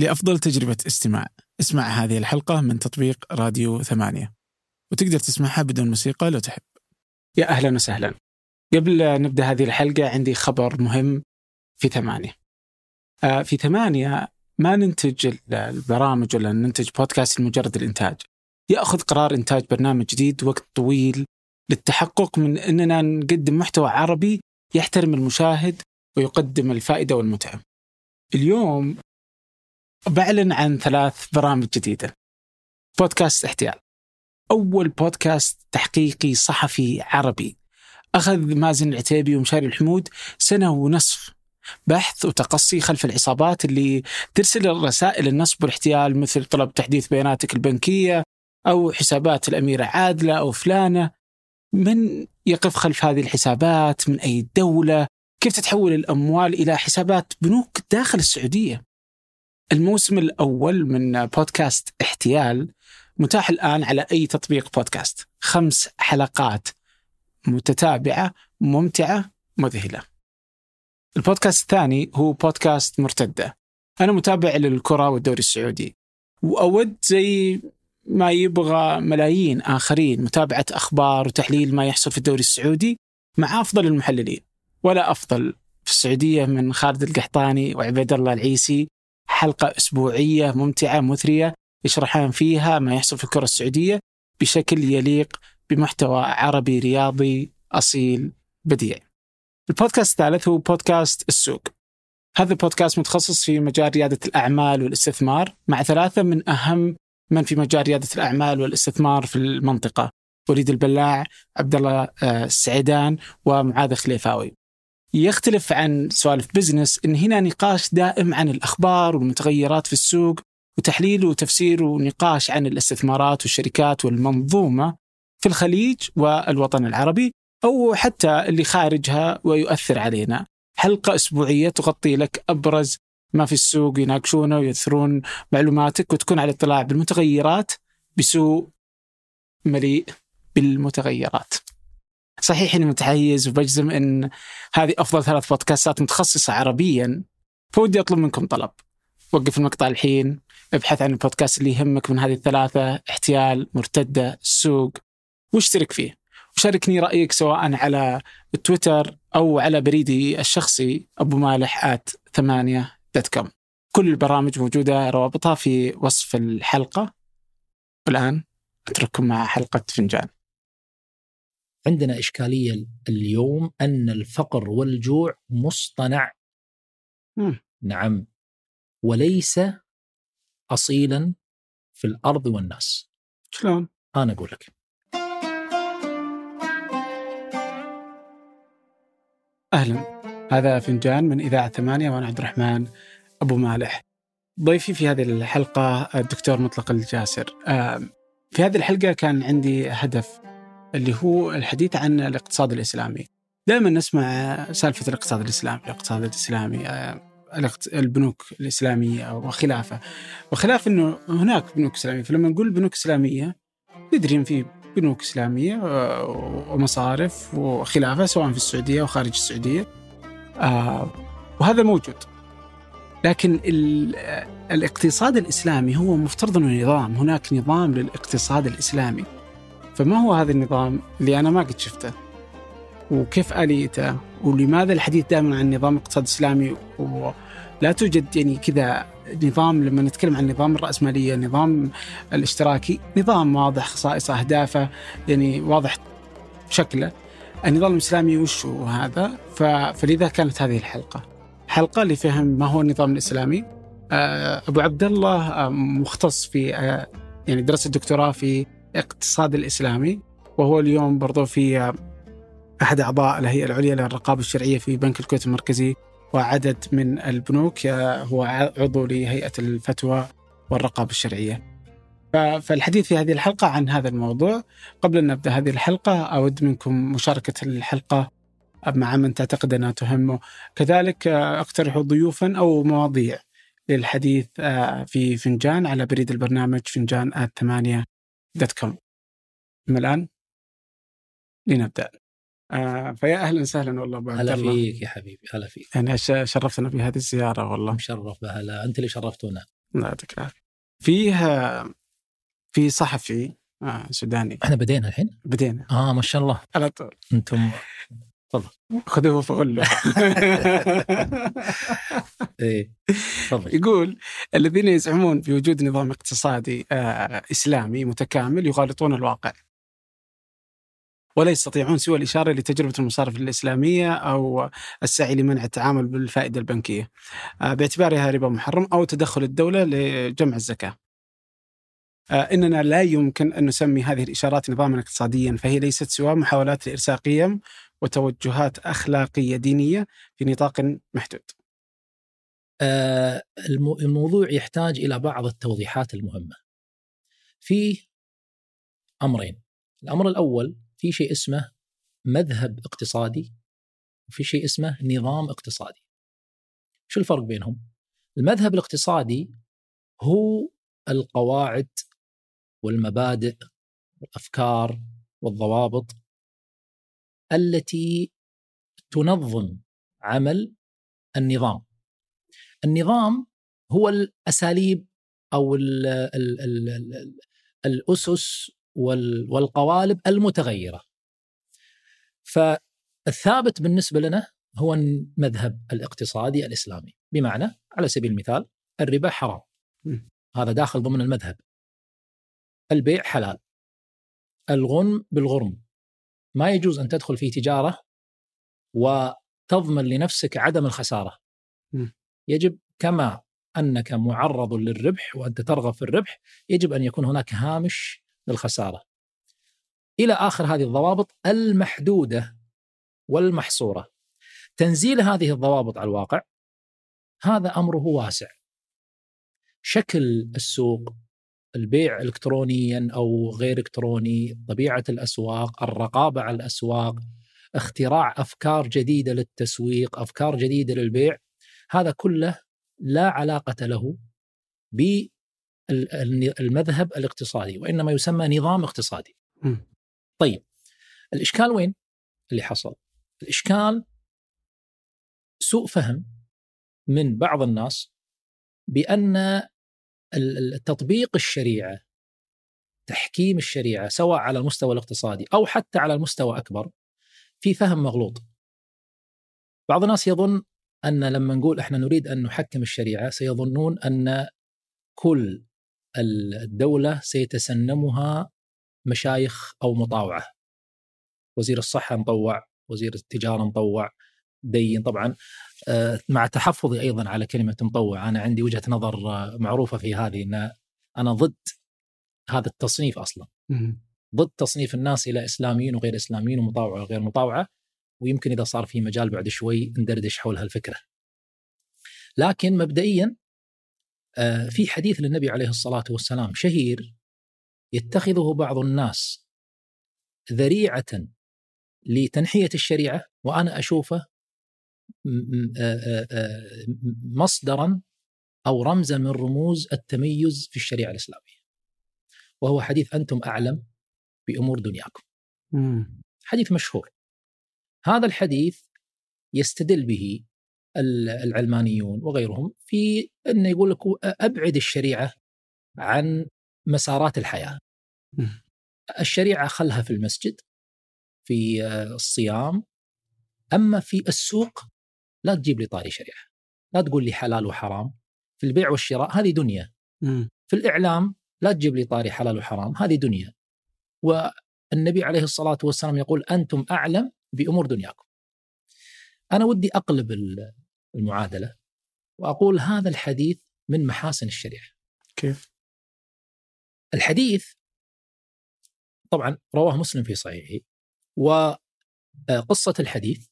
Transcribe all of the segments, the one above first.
لأفضل تجربة استماع. اسمع هذه الحلقة من تطبيق راديو ثمانية. وتقدر تسمعها بدون موسيقى لو تحب. يا أهلا وسهلا. قبل نبدأ هذه الحلقة عندي خبر مهم في ثمانية. آه، في ثمانية ما ننتج البرامج ولا ننتج بودكاست لمجرد الإنتاج. يأخذ قرار إنتاج برنامج جديد وقت طويل للتحقق من أننا نقدم محتوى عربي يحترم المشاهد ويقدم الفائدة والمتعة. اليوم بعلن عن ثلاث برامج جديدة. بودكاست احتيال. أول بودكاست تحقيقي صحفي عربي. أخذ مازن العتيبي ومشاري الحمود سنة ونصف. بحث وتقصي خلف العصابات اللي ترسل رسائل النصب والاحتيال مثل طلب تحديث بياناتك البنكية أو حسابات الأميرة عادلة أو فلانة. من يقف خلف هذه الحسابات؟ من أي دولة؟ كيف تتحول الأموال إلى حسابات بنوك داخل السعودية؟ الموسم الأول من بودكاست احتيال متاح الآن على أي تطبيق بودكاست. خمس حلقات متتابعة ممتعة مذهلة. البودكاست الثاني هو بودكاست مرتدة. أنا متابع للكرة والدوري السعودي. وأود زي ما يبغى ملايين آخرين متابعة أخبار وتحليل ما يحصل في الدوري السعودي مع أفضل المحللين. ولا أفضل في السعودية من خالد القحطاني وعبيد الله العيسي حلقة أسبوعية ممتعة مثرية يشرحان فيها ما يحصل في الكرة السعودية بشكل يليق بمحتوى عربي رياضي أصيل بديع. البودكاست الثالث هو بودكاست السوق. هذا البودكاست متخصص في مجال ريادة الأعمال والاستثمار مع ثلاثة من أهم من في مجال ريادة الأعمال والاستثمار في المنطقة وليد البلاع عبد الله آه، السعيدان ومعاذ خليفاوي. يختلف عن سوالف بزنس إن هنا نقاش دائم عن الأخبار والمتغيرات في السوق وتحليل وتفسير ونقاش عن الاستثمارات والشركات والمنظومة في الخليج والوطن العربي أو حتى اللي خارجها ويؤثر علينا. حلقة أسبوعية تغطي لك أبرز ما في السوق يناقشونه ويثرون معلوماتك وتكون على اطلاع بالمتغيرات بسوق مليء بالمتغيرات. صحيح إني متحيز وبجزم إن هذه أفضل ثلاث بودكاستات متخصصة عربيا فودي أطلب منكم طلب. وقف المقطع الحين ابحث عن البودكاست اللي يهمك من هذه الثلاثة احتيال مرتدة السوق واشترك فيه. وشاركني رأيك سواء على تويتر أو على بريدي الشخصي ابو مالح at ثمانية dot com كل البرامج موجودة روابطها في وصف الحلقة. والآن أترككم مع حلقة فنجان. عندنا إشكالية اليوم أن الفقر والجوع مصطنع مم. نعم وليس أصيلا في الأرض والناس شلون؟ أنا أقول لك أهلا هذا فنجان من إذاعة ثمانية وأنا عبد الرحمن أبو مالح. ضيفي في هذه الحلقة الدكتور مطلق الجاسر. في هذه الحلقة كان عندي هدف اللي هو الحديث عن الاقتصاد الإسلامي. دائما نسمع سالفة الاقتصاد الإسلامي، الاقتصاد الإسلامي، آه، البنوك الإسلامية وخلافة. وخلاف إنه هناك بنوك إسلامية، فلما نقول بنوك إسلامية ندري إن في بنوك إسلامية آه، ومصارف وخلافة سواء في السعودية وخارج السعودية. آه، وهذا موجود. لكن ال- الاقتصاد الإسلامي هو مفترض إنه نظام، هناك نظام للاقتصاد الإسلامي. فما هو هذا النظام اللي أنا ما قد شفته؟ وكيف آليته؟ ولماذا الحديث دائما عن نظام الاقتصاد الاسلامي ولا توجد يعني كذا نظام لما نتكلم عن نظام الرأسمالية، النظام الاشتراكي، نظام واضح خصائصه أهدافه يعني واضح شكله. النظام الإسلامي وش هو هذا؟ فلذا كانت هذه الحلقة. حلقة لفهم ما هو النظام الإسلامي. آه، أبو عبد الله آه، مختص في آه، يعني درس الدكتوراه في الاقتصاد الإسلامي وهو اليوم برضو في أحد أعضاء الهيئة العليا للرقابة الشرعية في بنك الكويت المركزي وعدد من البنوك هو عضو لهيئة الفتوى والرقابة الشرعية. ف- فالحديث في هذه الحلقة عن هذا الموضوع قبل أن نبدأ هذه الحلقة أود منكم مشاركة الحلقة مع من تعتقد أنها تهمه كذلك اقترحوا ضيوفا أو مواضيع للحديث في فنجان على بريد البرنامج فنجان at ثمانية dot com. أما الآن لنبدأ. آه فيا أهلا وسهلا والله عبد هلا فيك يا حبيبي هلا فيك. يعني شرفتنا في هذه الزيارة والله؟ مشرف بهلا أنت اللي شرفتونا. الله يعطيك العافية. فيه في صحفي آه سوداني. إحنا بدينا الحين؟ بدينا. آه ما شاء الله. على طول. أنتم خذوه فغلوا إيه. تفضل. يقول الذين يزعمون بوجود نظام اقتصادي آه إسلامي متكامل يغالطون الواقع. ولا يستطيعون سوى الإشارة لتجربة المصارف الإسلامية أو السعي لمنع التعامل بالفائدة البنكية آه، باعتبارها ربا محرم أو تدخل الدولة لجمع الزكاة. آه، إننا لا يمكن أن نسمي هذه الإشارات نظاما اقتصاديا فهي ليست سوى محاولات لإرساء قيم وتوجهات أخلاقية دينية في نطاق محدود. آه، الموضوع يحتاج إلى بعض التوضيحات المهمة. في أمرين. الأمر الأول في شيء اسمه مذهب اقتصادي وفي شيء اسمه نظام اقتصادي. شو الفرق بينهم؟ المذهب الاقتصادي هو القواعد والمبادئ والأفكار والضوابط التي تنظم عمل النظام النظام هو الأساليب أو ال ال ال الأسس والقوالب المتغيرة. فالثابت بالنسبة لنا هو المذهب الاقتصادي الإسلامي، بمعنى على سبيل المثال الربا حرام. هذا داخل ضمن المذهب. البيع حلال. الغنم بالغرم. ما يجوز أن تدخل في تجارة وتضمن لنفسك عدم الخسارة. يجب كما أنك معرض للربح وأنت ترغب في الربح يجب أن يكون هناك هامش للخسارة. إلى آخر هذه الضوابط المحدودة والمحصورة. تنزيل هذه الضوابط على الواقع هذا أمره واسع. شكل السوق البيع الكترونيا أو غير إلكتروني، طبيعة الأسواق، الرقابة على الأسواق، اختراع أفكار جديدة للتسويق، أفكار جديدة للبيع، هذا كله لا علاقة له المذهب الاقتصادي وإنما يسمى نظام اقتصادي. م. طيب الإشكال وين اللي حصل؟ الإشكال سوء فهم من بعض الناس بأن تطبيق الشريعة تحكيم الشريعة سواء على المستوى الاقتصادي أو حتى على المستوى أكبر في فهم مغلوط. بعض الناس يظن أن لما نقول إحنا نريد أن نحكم الشريعة سيظنون أن كل الدولة سيتسنمها مشايخ أو مطاوعة وزير الصحة مطوع وزير التجارة مطوع دين طبعا. آه، مع تحفظي أيضا على كلمة مطوع. أنا عندي وجهة نظر آه، معروفة في هذه أن أنا ضد هذا التصنيف أصلا. ضد تصنيف الناس إلى إسلاميين وغير إسلاميين ومطاوعة وغير مطاوعة. ويمكن إذا صار في مجال بعد شوي ندردش حول هالفكرة. لكن مبدئيا آه، في حديث للنبي عليه الصلاة والسلام شهير يتخذه بعض الناس الشريعة وأنا أشوفه آه، آه، مصدرا أو رمزا من رموز التميز في الشريعة الإسلامية. وهو حديث أنتم أعلم بأمور دنياكم. حديث مشهور. هذا الحديث يستدل به العلمانيون وغيرهم في إنه يقول لك أبعد الشريعة عن مسارات الحياة. الشريعة خلها في المسجد في الصيام. أما في السوق لا تجيب لي طاري شريعه. لا تقول لي حلال وحرام. في البيع والشراء هذه دنيا. في الإعلام لا تجيب لي طاري حلال وحرام هذه دنيا. والنبي عليه الصلاة والسلام يقول أنتم أعلم بأمور دنياكم. أنا ودي أقلب المعادلة وأقول هذا الحديث من محاسن الشريعة. كيف؟ الحديث طبعا رواه مسلم في صحيحه وقصة الحديث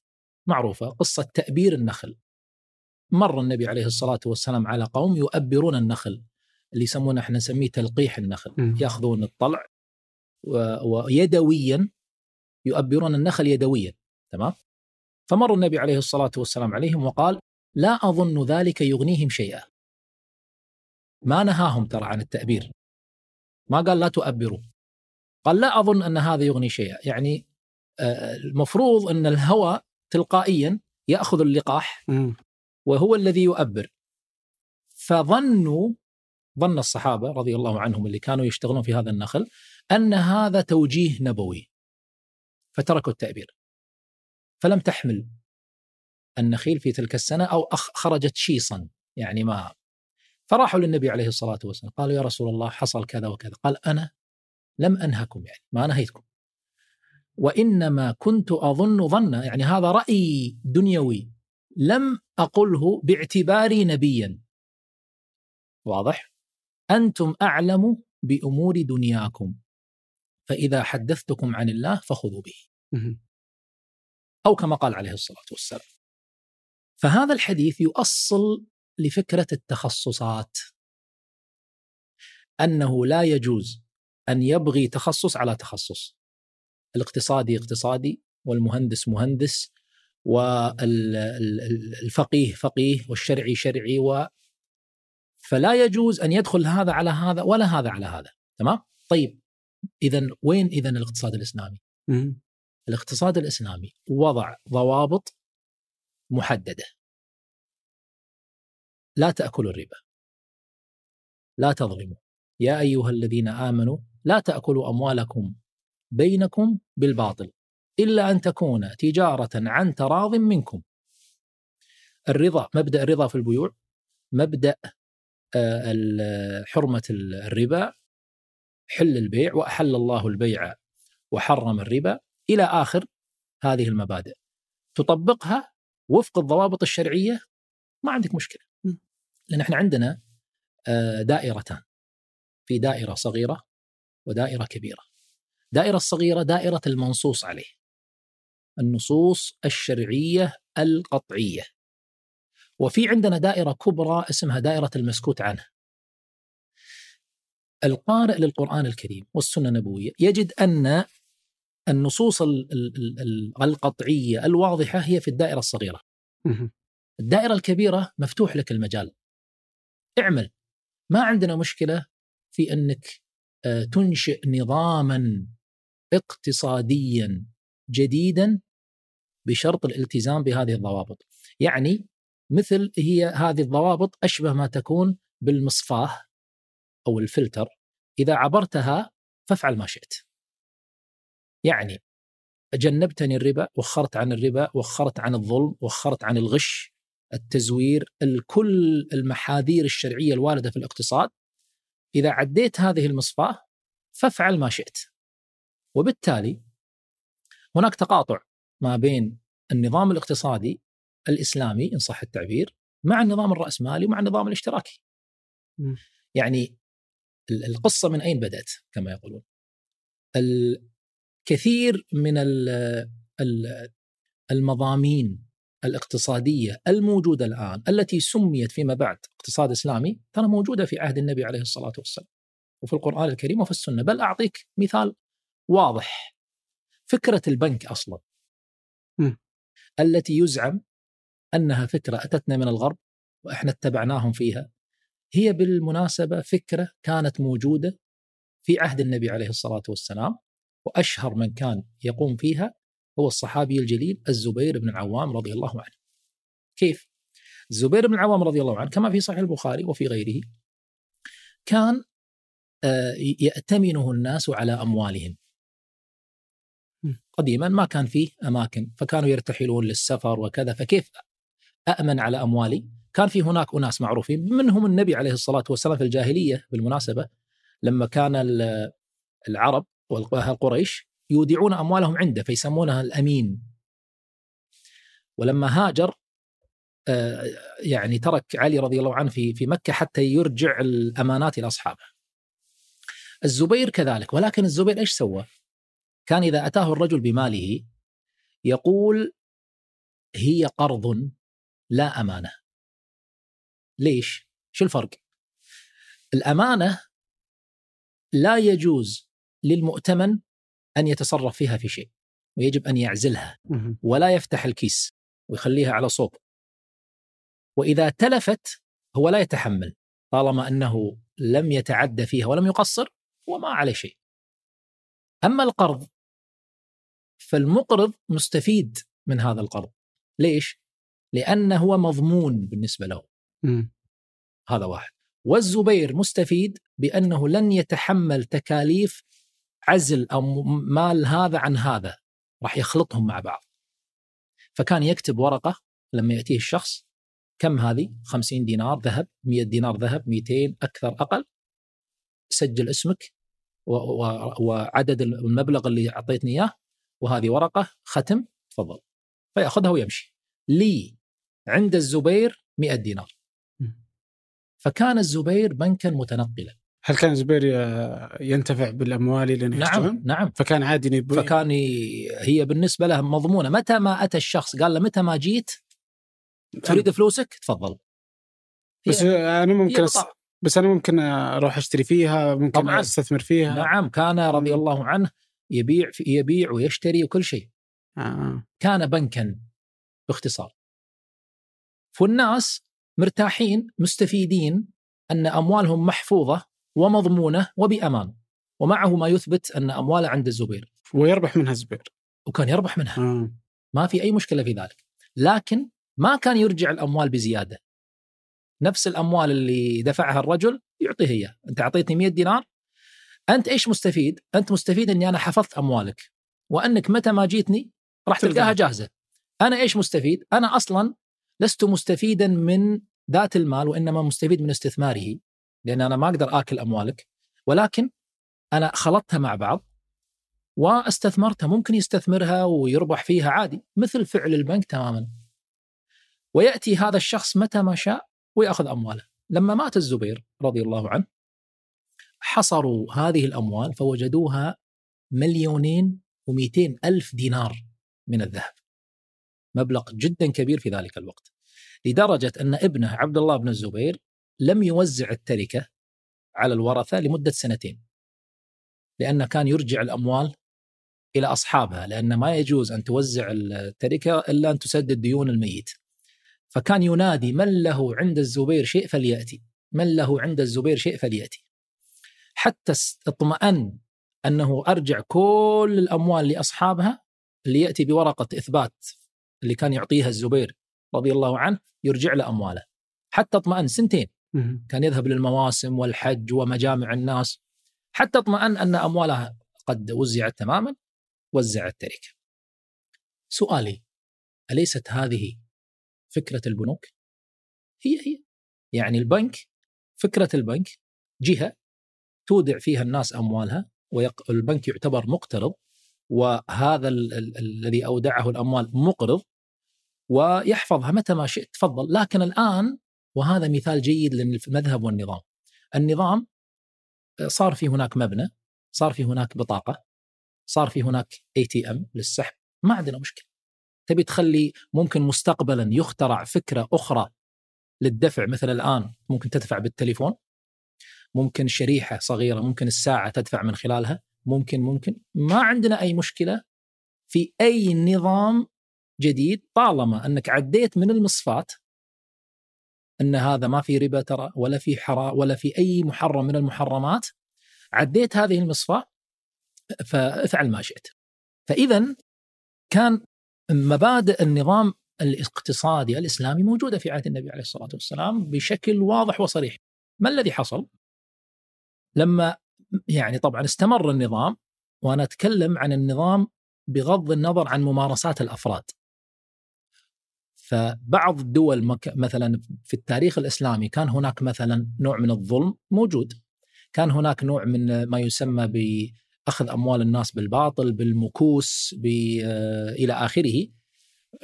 معروفة قصة تأبير النخل. مر النبي عليه الصلاة والسلام على قوم يؤبرون النخل اللي يسمونه إحنا نسميه تلقيح النخل، م. يأخذون الطلع ويدويا يؤبرون النخل يدويا، تمام؟ فمر النبي عليه الصلاة والسلام عليهم وقال: لا أظن ذلك يغنيهم شيئا. ما نهاهم ترى عن التأبير. ما قال لا تؤبروا. قال لا أظن أن هذا يغني شيئا، يعني آه، المفروض أن الهوى تلقائيا يأخذ اللقاح وهو الذي يؤبر. فظنوا ظن الصحابة رضي الله عنهم اللي كانوا يشتغلون في هذا النخل أن هذا توجيه نبوي فتركوا التأبير. فلم تحمل النخيل في تلك السنة أو خرجت شيصا يعني ما. فراحوا للنبي عليه الصلاة والسلام قالوا يا رسول الله حصل كذا وكذا. قال أنا لم أنهكم يعني ما نهيتكم. وإنما كنت أظن ظنا يعني هذا رأي دنيوي لم أقله باعتباري نبيا. واضح؟ أنتم أعلم بأمور دنياكم فإذا حدثتكم عن الله فخذوا به. أو كما قال عليه الصلاة والسلام. فهذا الحديث يؤصل لفكرة التخصصات. أنه لا يجوز أن يبغي تخصص على تخصص. الاقتصادي اقتصادي والمهندس مهندس والفقيه فقيه والشرعي شرعي و فلا يجوز أن يدخل هذا على هذا ولا هذا على هذا. تمام؟ طيب اذا وين اذا الاقتصاد الإسلامي؟ الاقتصاد الإسلامي وضع ضوابط محددة. لا تأكلوا الربا. لا تظلموا. يا أيها الذين آمنوا لا تأكلوا أموالكم بينكم بالباطل إلا أن تكون تجارة عن تراض منكم. الرضا مبدأ الرضا في البيوع مبدأ آه، حرمة الربا حل البيع وأحل الله البيع وحرم الربا إلى آخر هذه المبادئ. تطبقها وفق الضوابط الشرعية ما عندك مشكلة. لأن إحنا عندنا آه، دائرتان. في دائرة صغيرة ودائرة كبيرة. دائرة الصغيرة دائرة المنصوص عليه. النصوص الشرعية القطعية. وفي عندنا دائرة كبرى اسمها دائرة المسكوت عنه. القارئ للقرآن الكريم والسنة النبوية يجد أن النصوص القطعية الواضحة هي في الدائرة الصغيرة. الدائرة الكبيرة مفتوح لك المجال. اعمل. ما عندنا مشكلة في أنك آه، تنشئ نظاما اقتصاديا جديدا بشرط الالتزام بهذه الضوابط. يعني مثل هي هذه الضوابط أشبه ما تكون بالمصفاة أو الفلتر. إذا عبرتها فافعل ما شئت. يعني جنبتني الربا وخرت عن الربا وخرت عن الظلم وخرت عن الغش التزوير كل المحاذير الشرعية الواردة في الاقتصاد. إذا عديت هذه المصفاة فافعل ما شئت. وبالتالي هناك تقاطع ما بين النظام الاقتصادي الإسلامي إن صح التعبير مع النظام الرأسمالي ومع النظام الاشتراكي. يعني القصة من أين بدأت كما يقولون. الكثير من المضامين الاقتصادية الموجودة الآن التي سميت فيما بعد اقتصاد إسلامي ترى موجودة في عهد النبي عليه الصلاة والسلام. وفي القرآن الكريم وفي السنة، بل أعطيك مثال واضح. فكرة البنك أصلا. م. التي يزعم أنها فكرة أتتنا من الغرب وإحنا اتبعناهم فيها هي بالمناسبة فكرة كانت موجودة في عهد النبي عليه الصلاة والسلام وأشهر من كان يقوم فيها هو الصحابي الجليل الزبير بن العوام رضي الله عنه. كيف؟ الزبير بن العوام رضي الله عنه كما في صحيح البخاري وفي غيره كان آه، يأتمنه الناس على أموالهم قديما ما كان فيه أماكن فكانوا يرتحلون للسفر وكذا فكيف أأمن على أموالي؟ كان في هناك أناس معروفين منهم النبي عليه الصلاة والسلام في الجاهلية بالمناسبة لما كان العرب والقريش يودعون أموالهم عنده فيسمونها الأمين. ولما هاجر آه، يعني ترك علي رضي الله عنه في في مكة حتى يرجع الأمانات إلى أصحابه. الزبير كذلك ولكن الزبير إيش سوى؟ كان إذا أتاه الرجل بماله يقول هي قرض لا أمانة. ليش؟ شو الفرق؟ الأمانة لا يجوز للمؤتمن أن يتصرف فيها في شيء ويجب أن يعزلها ولا يفتح الكيس ويخليها على صوب. وإذا تلفت هو لا يتحمل طالما أنه لم يتعدى فيها ولم يقصر هو ما عليه شيء. أما القرض فالمقرض مستفيد من هذا القرض. ليش؟ لأنه هو مضمون بالنسبة له. م. هذا واحد. والزبير مستفيد بأنه لن يتحمل تكاليف عزل أو مال هذا عن هذا. راح يخلطهم مع بعض. فكان يكتب ورقة لما يأتيه الشخص. كم هذه؟ 50 دينار ذهب 100 دينار ذهب 200 أكثر أقل. سجل اسمك وعدد المبلغ اللي أعطيتني إياه. وهذه ورقة ختم تفضل. فيأخذها ويمشي. لي عند الزبير 100 دينار. فكان الزبير بنكا متنقلا. هل كان الزبير ينتفع بالأموال اللي نعم نعم. فكان عادي يبو... فكان هي بالنسبة له مضمونة. متى ما أتى الشخص قال له متى ما جيت تريد فلوسك؟ تفضل. بس أنا ممكن. بس أنا ممكن أروح أشتري فيها ممكن طبعا. أستثمر فيها. نعم كان رضي الله عنه. يبيع يبيع ويشتري وكل شيء. آه. كان بنكا باختصار. فالناس مرتاحين مستفيدين أن أموالهم محفوظة ومضمونة وبأمان. ومعه ما يثبت أن امواله عند الزبير. ويربح منها الزبير. وكان يربح منها. آه. ما في أي مشكلة في ذلك. لكن ما كان يرجع الأموال بزيادة. نفس الأموال اللي دفعها الرجل يعطيه إياه. أنت أعطيتني 100 دينار أنت إيش مستفيد؟ أنت مستفيد إني أنا حفظت أموالك. وأنك متى ما جيتني راح تلقاها. جاهزة. أنا إيش مستفيد؟ أنا أصلا لست مستفيدا من ذات المال وإنما مستفيد من استثماره لأن أنا ما أقدر آكل أموالك. ولكن أنا خلطتها مع بعض واستثمرتها. ممكن يستثمرها ويربح فيها عادي مثل فعل البنك تماما. ويأتي هذا الشخص متى ما شاء ويأخذ أمواله. لما مات الزبير رضي الله عنه حصروا هذه الأموال فوجدوها مليونين و200 ألف دينار من الذهب. مبلغ جدا كبير في ذلك الوقت. لدرجة أن ابنه عبد الله بن الزبير لم يوزع التركة على الورثة لمدة سنتين. لأنه كان يرجع الأموال إلى أصحابها لأن ما يجوز أن توزع التركة إلا أن تسدد ديون الميت. فكان ينادي من له عند الزبير شيء فليأتي من له عند الزبير شيء فليأتي. حتى اطمأن أنه أرجع كل الأموال لاصحابها اللي يأتي بورقة إثبات اللي كان يعطيها الزبير رضي الله عنه يرجع له أمواله. حتى اطمأن سنتين. كان يذهب للمواسم والحج ومجامع الناس. حتى اطمأن أن امواله قد وزعت تماما وزع التركه. سؤالي أليست هذه فكرة البنوك؟ هي هي. يعني البنك فكرة البنك جهة تودع فيها الناس أموالها والبنك يعتبر مقترض وهذا الذي أودعه الأموال مقرض ويحفظها متى ما شئت. تفضل. لكن الآن وهذا مثال جيد للمذهب والنظام. النظام صار في هناك مبنى صار في هناك بطاقة صار في هناك اي تي ام للسحب. ما عندنا مشكلة. تبي تخلي ممكن مستقبلا يخترع فكرة أخرى للدفع؟ مثل الآن ممكن تدفع بالتليفون ممكن شريحة صغيرة ممكن الساعة تدفع من خلالها ممكن ممكن ما عندنا أي مشكلة في أي نظام جديد طالما أنك عديت من المصفات إن هذا ما في ربا ترى ولا في حرا ولا في أي محرم من المحرمات عديت هذه المصفاة فافعل ما شئت. فاذا كان مبادئ النظام الاقتصادي الإسلامي موجودة في عهد النبي عليه الصلاة والسلام بشكل واضح وصريح. ما الذي حصل؟ لما يعني طبعا استمر النظام وأنا أتكلم عن النظام بغض النظر عن ممارسات الأفراد. فبعض الدول مثلا في التاريخ الإسلامي كان هناك مثلا نوع من الظلم موجود. كان هناك نوع من ما يسمى بأخذ أموال الناس بالباطل، بالمكوس، آه، إلى آخره.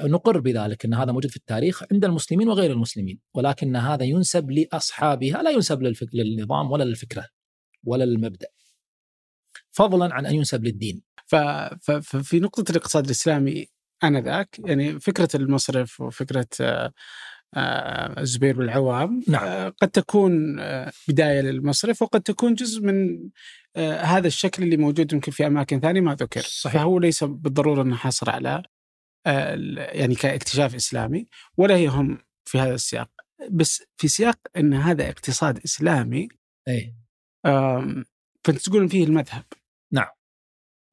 نقر بذلك إن هذا موجود في التاريخ عند المسلمين وغير المسلمين، ولكن هذا ينسب لأصحابها لا ينسب للنظام ولا للفكرة ولا للمبدأ. فضلا عن أن ينسب للدين. ففي نقطة الاقتصاد الإسلامي آنذاك يعني فكرة المصرف وفكرة آه، آه، الزبير بالعوام نعم. آه، قد تكون بداية للمصرف وقد تكون جزء من هذا الشكل اللي موجود يمكن في أماكن ثانية ما ذكر صحيح. فهو ليس بالضرورة أنه حصر على يعني كاكتشاف إسلامي ولا هي هم في هذا السياق بس في سياق أن هذا اقتصاد إسلامي اي فانت تقول فيه المذهب نعم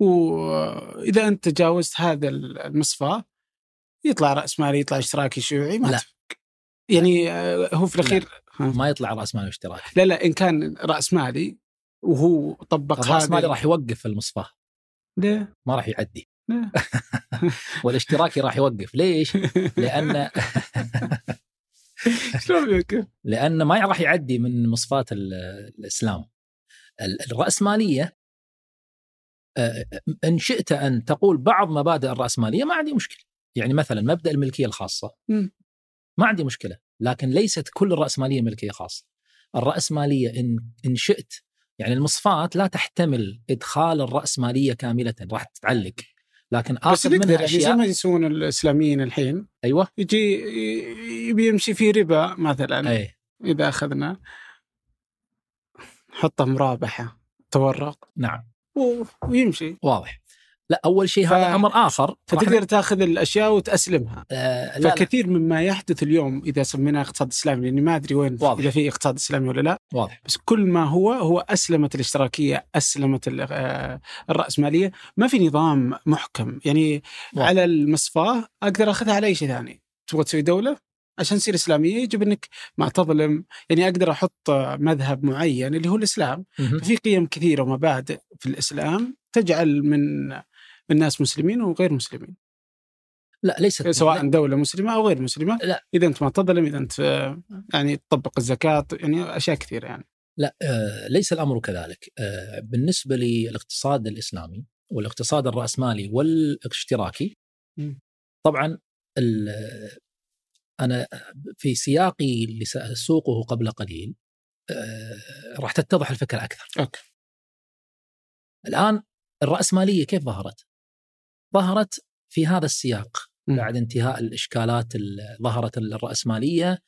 وإذا أنت تجاوزت هذا المصفاه يطلع رأس مالي يطلع اشتراكي شيوعي ما لا. يعني آه، هو في الاخير ما يطلع رأس مالي واشتراكي لا لا إن كان رأس مالي وهو طبق الراس هذه مالي راح يوقف المصفاه ليه؟ ما راح يعدي ليه؟ والاشتراكي راح يوقف ليش؟ لأن شلون يوقف؟ لأن ما راح يعدي من مصفات ال- الإسلام ال- الرأسمالية آه، إن شئت أن تقول بعض مبادئ الرأسمالية ما عندي مشكلة. يعني مثلا مبدأ الملكية الخاصة. مم. ما عندي مشكلة لكن ليست كل الرأسمالية ملكية خاصة. الرأسمالية إن إن شئت يعني المصفات لا تحتمل إدخال الرأسمالية كاملة راح تتعلق. لكن اخذ نقدر منها يعني زي ما يسوون الإسلاميين الحين. أيوه. يجي يبي يمشي في ربا مثلا اي إذا أخذنا. حطه مرابحة تورق. نعم. و- ويمشي. واضح. لا أول شيء ف- هذا أمر آخر. فتقدر تاخذ الأشياء وتأسلمها. آه لا لا. فكثير مما يحدث اليوم إذا سميناه اقتصاد إسلامي لأني ما أدري وين واضح. إذا في اقتصاد إسلامي ولا لا. واضح. بس كل ما هو هو أسلمت الاشتراكية أسلمت آه، الرأسمالية. ما في نظام محكم. يعني واضح. على المصفاة أقدر أخذها على أي شيء ثاني. تبغى تسوي دولة؟ عشان تصير اسلاميه يجب إنك ما تظلم يعني أقدر أحط مذهب معين اللي هو الإسلام. في قيم كثيرة ومبادئ في الإسلام تجعل من الناس مسلمين وغير مسلمين. لا ليست سواء دولة مسلمة أو غير مسلمة. لا. إذا أنت ما تظلم إذا أنت يعني تطبق الزكاة يعني أشياء كثيرة يعني. لا آه، ليس الأمر كذلك. آه، بالنسبة للاقتصاد الإسلامي والاقتصاد الرأسمالي والاشتراكي. طبعا أنا في سياقي اللي سأسوقه قبل قليل آه، راح تتضح الفكرة أكثر. أوكي الآن الرأسمالية كيف ظهرت؟ ظهرت في هذا السياق مم. بعد انتهاء الإشكالات ال- ظهرت الرأسمالية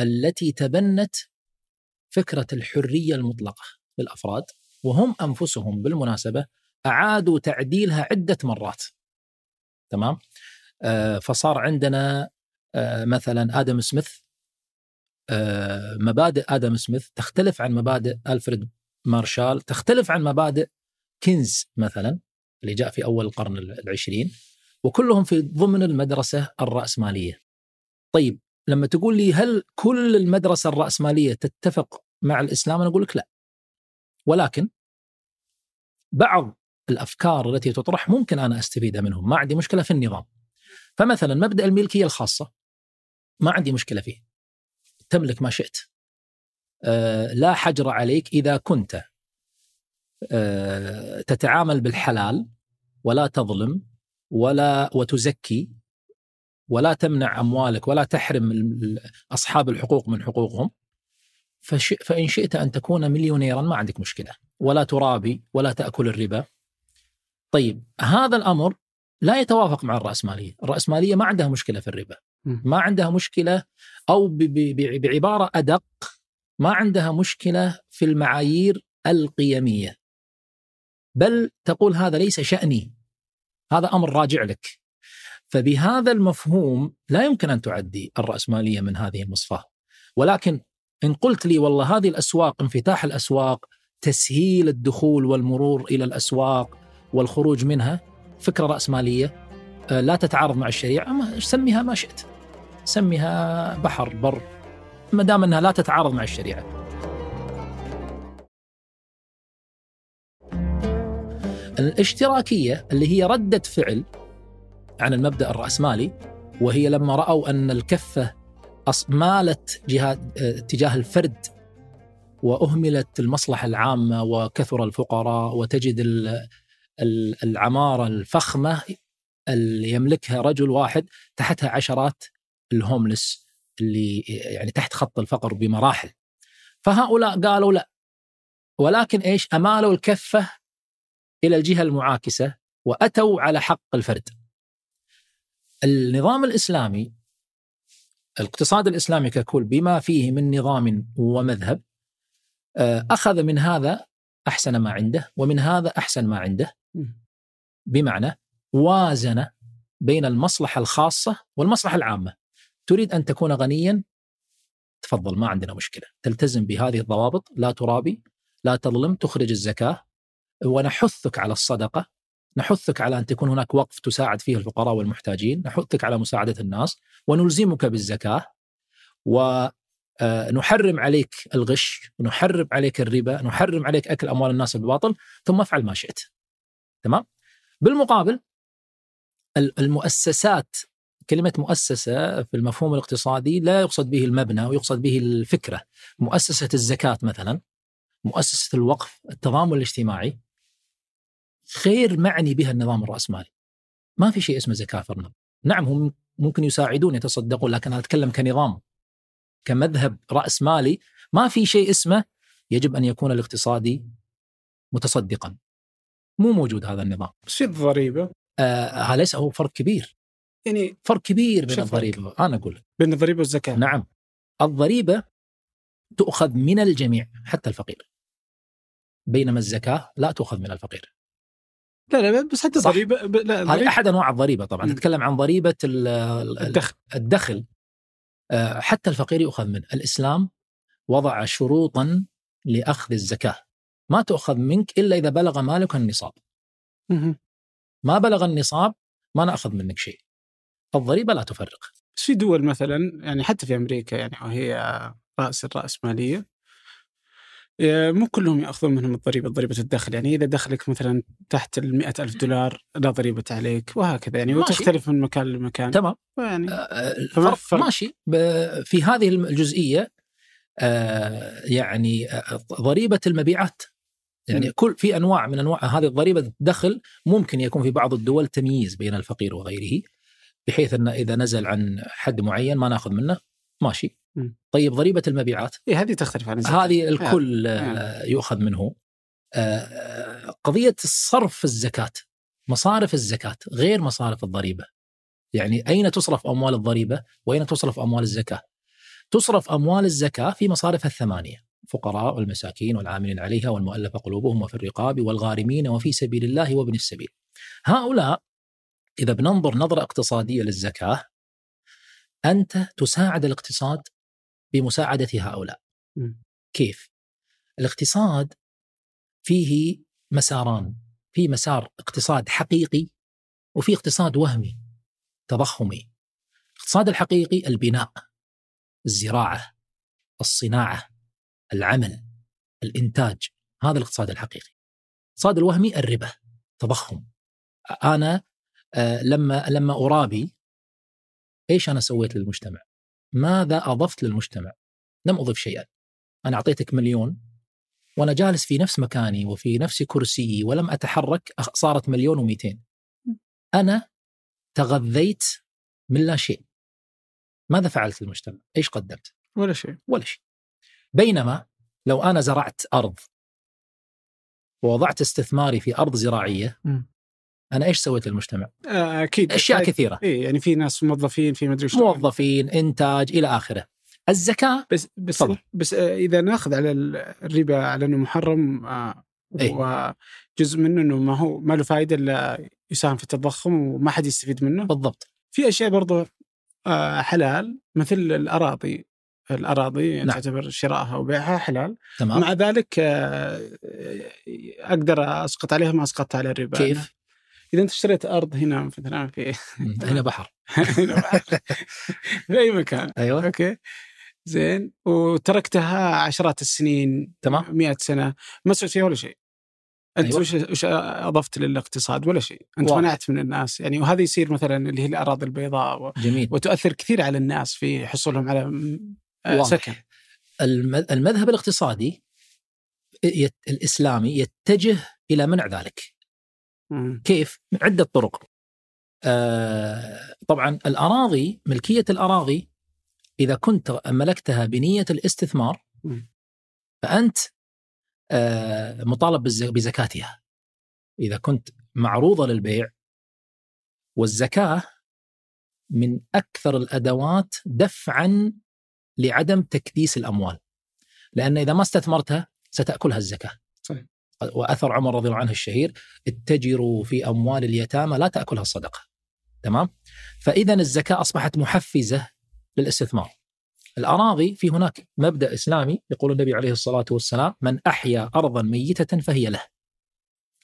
التي تبنت فكرة الحرية المطلقة للأفراد وهم أنفسهم بالمناسبة أعادوا تعديلها عدة مرات. تمام؟ آه، فصار عندنا مثلا آدم سميث آه، مبادئ آدم سميث تختلف عن مبادئ ألفريد مارشال تختلف عن مبادئ كينز مثلا اللي جاء في أول القرن العشرين وكلهم في ضمن المدرسة الرأسمالية. طيب لما تقول لي هل كل المدرسة الرأسمالية تتفق مع الإسلام؟ أنا أقول لك لا. ولكن بعض الأفكار التي تطرح ممكن أنا أستفيد منهم، ما عندي مشكلة في النظام. فمثلا مبدأ الملكية الخاصة ما عندي مشكلة فيه. تملك ما شئت. أه لا حجر عليك إذا كنت أه تتعامل بالحلال ولا تظلم ولا وتزكي ولا تمنع أموالك ولا تحرم أصحاب الحقوق من حقوقهم فإن شئت أن تكون مليونيرا ما عندك مشكلة ولا ترابي ولا تأكل الربا طيب هذا الأمر لا يتوافق مع الرأسمالية، الرأسمالية ما عندها مشكلة في الربا،. ما عندها مشكلة أو بعبارة أدق ما عندها مشكلة في المعايير القيمية. بل تقول هذا ليس شأني. هذا أمر راجع لك. فبهذا المفهوم لا يمكن أن تعدي الرأسمالية من هذه المصفاة. ولكن إن قلت لي والله هذه الأسواق انفتاح الأسواق تسهيل الدخول والمرور إلى الأسواق والخروج منها فكرة رأسمالية لا تتعارض مع الشريعة ما سميها ما شئت. سميها بحر بر ما دام أنها لا تتعارض مع الشريعة. الاشتراكية اللي هي ردة فعل عن المبدأ الرأسمالي وهي لما رأوا أن الكفة مالت جهاد آه، تجاه الفرد وأهملت المصلحة العامة وكثر الفقراء وتجد ال- ال- العمارة الفخمة اللي يملكها رجل واحد تحتها عشرات الهوملس اللي يعني تحت خط الفقر بمراحل. فهؤلاء قالوا لا ولكن إيش؟ أمالوا الكفة إلى الجهة المعاكسة وأتوا على حق الفرد. النظام الإسلامي الاقتصاد الإسلامي ككل بما فيه من نظام ومذهب آه، أخذ من هذا أحسن ما عنده ومن هذا أحسن ما عنده. بمعنى وازن بين المصلحة الخاصة والمصلحة العامة. تريد أن تكون غنيا؟ تفضل ما عندنا مشكلة. تلتزم بهذه الضوابط. لا ترابي لا تظلم تخرج الزكاة. ونحثك على الصدقة. نحثك على أن تكون هناك وقف تساعد فيه الفقراء والمحتاجين. نحثك على مساعدة الناس. ونلزمك بالزكاة. آه، نحرم عليك الغش. ونحرم عليك الربا. نحرم عليك أكل أموال الناس بالباطل. ثم افعل ما شئت. تمام؟ بالمقابل المؤسسات كلمة مؤسسة في المفهوم الاقتصادي لا يقصد به المبنى ويقصد به الفكرة. مؤسسة الزكاة مثلا مؤسسة الوقف التضامن الاجتماعي غير معني بها النظام الرأسمالي. ما في شيء اسمه زكاة في نعم هم ممكن يساعدون يتصدقون لكن أنا أتكلم كنظام كمذهب رأسمالي ما في شيء اسمه يجب أن يكون الاقتصادي متصدقا. مو موجود هذا النظام. شو الضريبة؟ آه ليس هو فرق كبير. يعني فرق كبير بين الضريبة أنا أقول بين الضريبة والزكاة. نعم. الضريبة تؤخذ من الجميع حتى الفقير. بينما الزكاة لا تؤخذ من الفقير. لا لا بس حتى الضريبة لا هذه أحد أنواع الضريبة طبعا. م. نتكلم عن ضريبة الدخل. الدخل. آه، حتى الفقير يؤخذ منه. الإسلام وضع شروطا لأخذ الزكاة. ما تؤخذ منك إلا إذا بلغ مالك النصاب. ما بلغ النصاب ما نأخذ منك شيء. الضريبة لا تفرق. في دول مثلا يعني حتى في أمريكا يعني وهي رأس الراسماليه مو كلهم يأخذون منهم الضريبة ضريبة الدخل. يعني إذا دخلك مثلا تحت ال ألف دولار لا ضريبة عليك وهكذا. يعني ماشي. وتختلف من مكان لمكان. تمام. يعني آه ماشي. في هذه الجزئية آه يعني ضريبة المبيعات. يعني. كل في أنواع من أنواع هذه الضريبة الدخل ممكن يكون في بعض الدول تمييز بين الفقير وغيره بحيث انه إذا نزل عن حد معين ما نأخذ منه ماشي. طيب ضريبة المبيعات. إيه هذه تختلف عن هذه الكل آه. يؤخذ منه. آه قضية الصرف الزكاة مصارف الزكاة غير مصارف الضريبة. يعني أين تصرف أموال الضريبة وأين تصرف أموال الزكاة؟ تصرف أموال الزكاة في مصارفها الثمانية. الفقراء والمساكين والعاملين عليها والمؤلفة قلوبهم وفي الرقاب والغارمين وفي سبيل الله وابن السبيل هؤلاء إذا بننظر نظرة اقتصادية للزكاة أنت تساعد الاقتصاد بمساعدة هؤلاء م. كيف؟ الاقتصاد فيه مساران في مسار اقتصاد حقيقي وفي اقتصاد وهمي تضخمي الاقتصاد الحقيقي البناء الزراعة الصناعة العمل الإنتاج هذا الاقتصاد الحقيقي الاقتصاد الوهمي الربا تضخم أنا آه لما لما أرابي إيش أنا سويت للمجتمع؟ ماذا أضفت للمجتمع؟ لم أضف شيئا. أنا أعطيتك مليون وأنا جالس في نفس مكاني وفي نفس كرسيي ولم أتحرك صارت مليون و200. أنا تغذيت من لا شيء. ماذا فعلت للمجتمع؟ إيش قدمت؟ ولا شيء. ولا شيء. بينما لو أنا زرعت أرض ووضعت استثماري في أرض زراعية م. أنا إيش سويت للمجتمع؟ آه، أكيد أشياء كثيرة اي يعني في ناس موظفين في مدري موظفين إنتاج إلى آخره الزكاة بس بس طبعا. بس آه، إذا نأخذ على الربا على أنه محرم آه إيه؟ وجزء منه أنه ما هو ما له فائده إلا يساهم في التضخم وما حد يستفيد منه بالضبط في أشياء برضو آه حلال مثل الأراضي الأراضي يعني نعم. تعتبر شرائها وبيعها حلال. تمام. مع ذلك آه أقدر أسقط عليها ما أسقطت على الربا. كيف؟ إذا أنت اشتريت أرض هنا مثلا في هنا بحر. هنا بحر. في أي مكان. أيوه. okay. زين. وتركتها عشرات السنين تمام. 100 سنة. ما سويت فيها ولا شيء. أنت أيوة. وش وش أضفت للاقتصاد؟ ولا شيء. أنت واضح. منعت من الناس. يعني وهذا يصير مثلا اللي هي الأراضي البيضاء و... جميل. وتؤثر كثير على الناس في حصولهم على واضح. لكن المذهب الاقتصادي الإسلامي يتجه إلى منع ذلك كيف؟ من عدة طرق. آه طبعا الأراضي ملكية الأراضي إذا كنت ملكتها بنية الاستثمار فأنت آه مطالب بزكاتها. إذا كنت معروضة للبيع والزكاة من أكثر الأدوات دفعا لعدم تكديس الأموال. لأن إذا ما استثمرتها ستأكلها الزكاة. صحيح. وأثر عمر رضي الله عنه الشهير اتجروا في أموال اليتامى لا تأكلها الصدقة. تمام؟ فاذا الزكاة أصبحت محفزة للاستثمار. الأراضي في هناك مبدأ إسلامي يقول النبي عليه الصلاة والسلام من أحيا أرضا ميتة فهي له.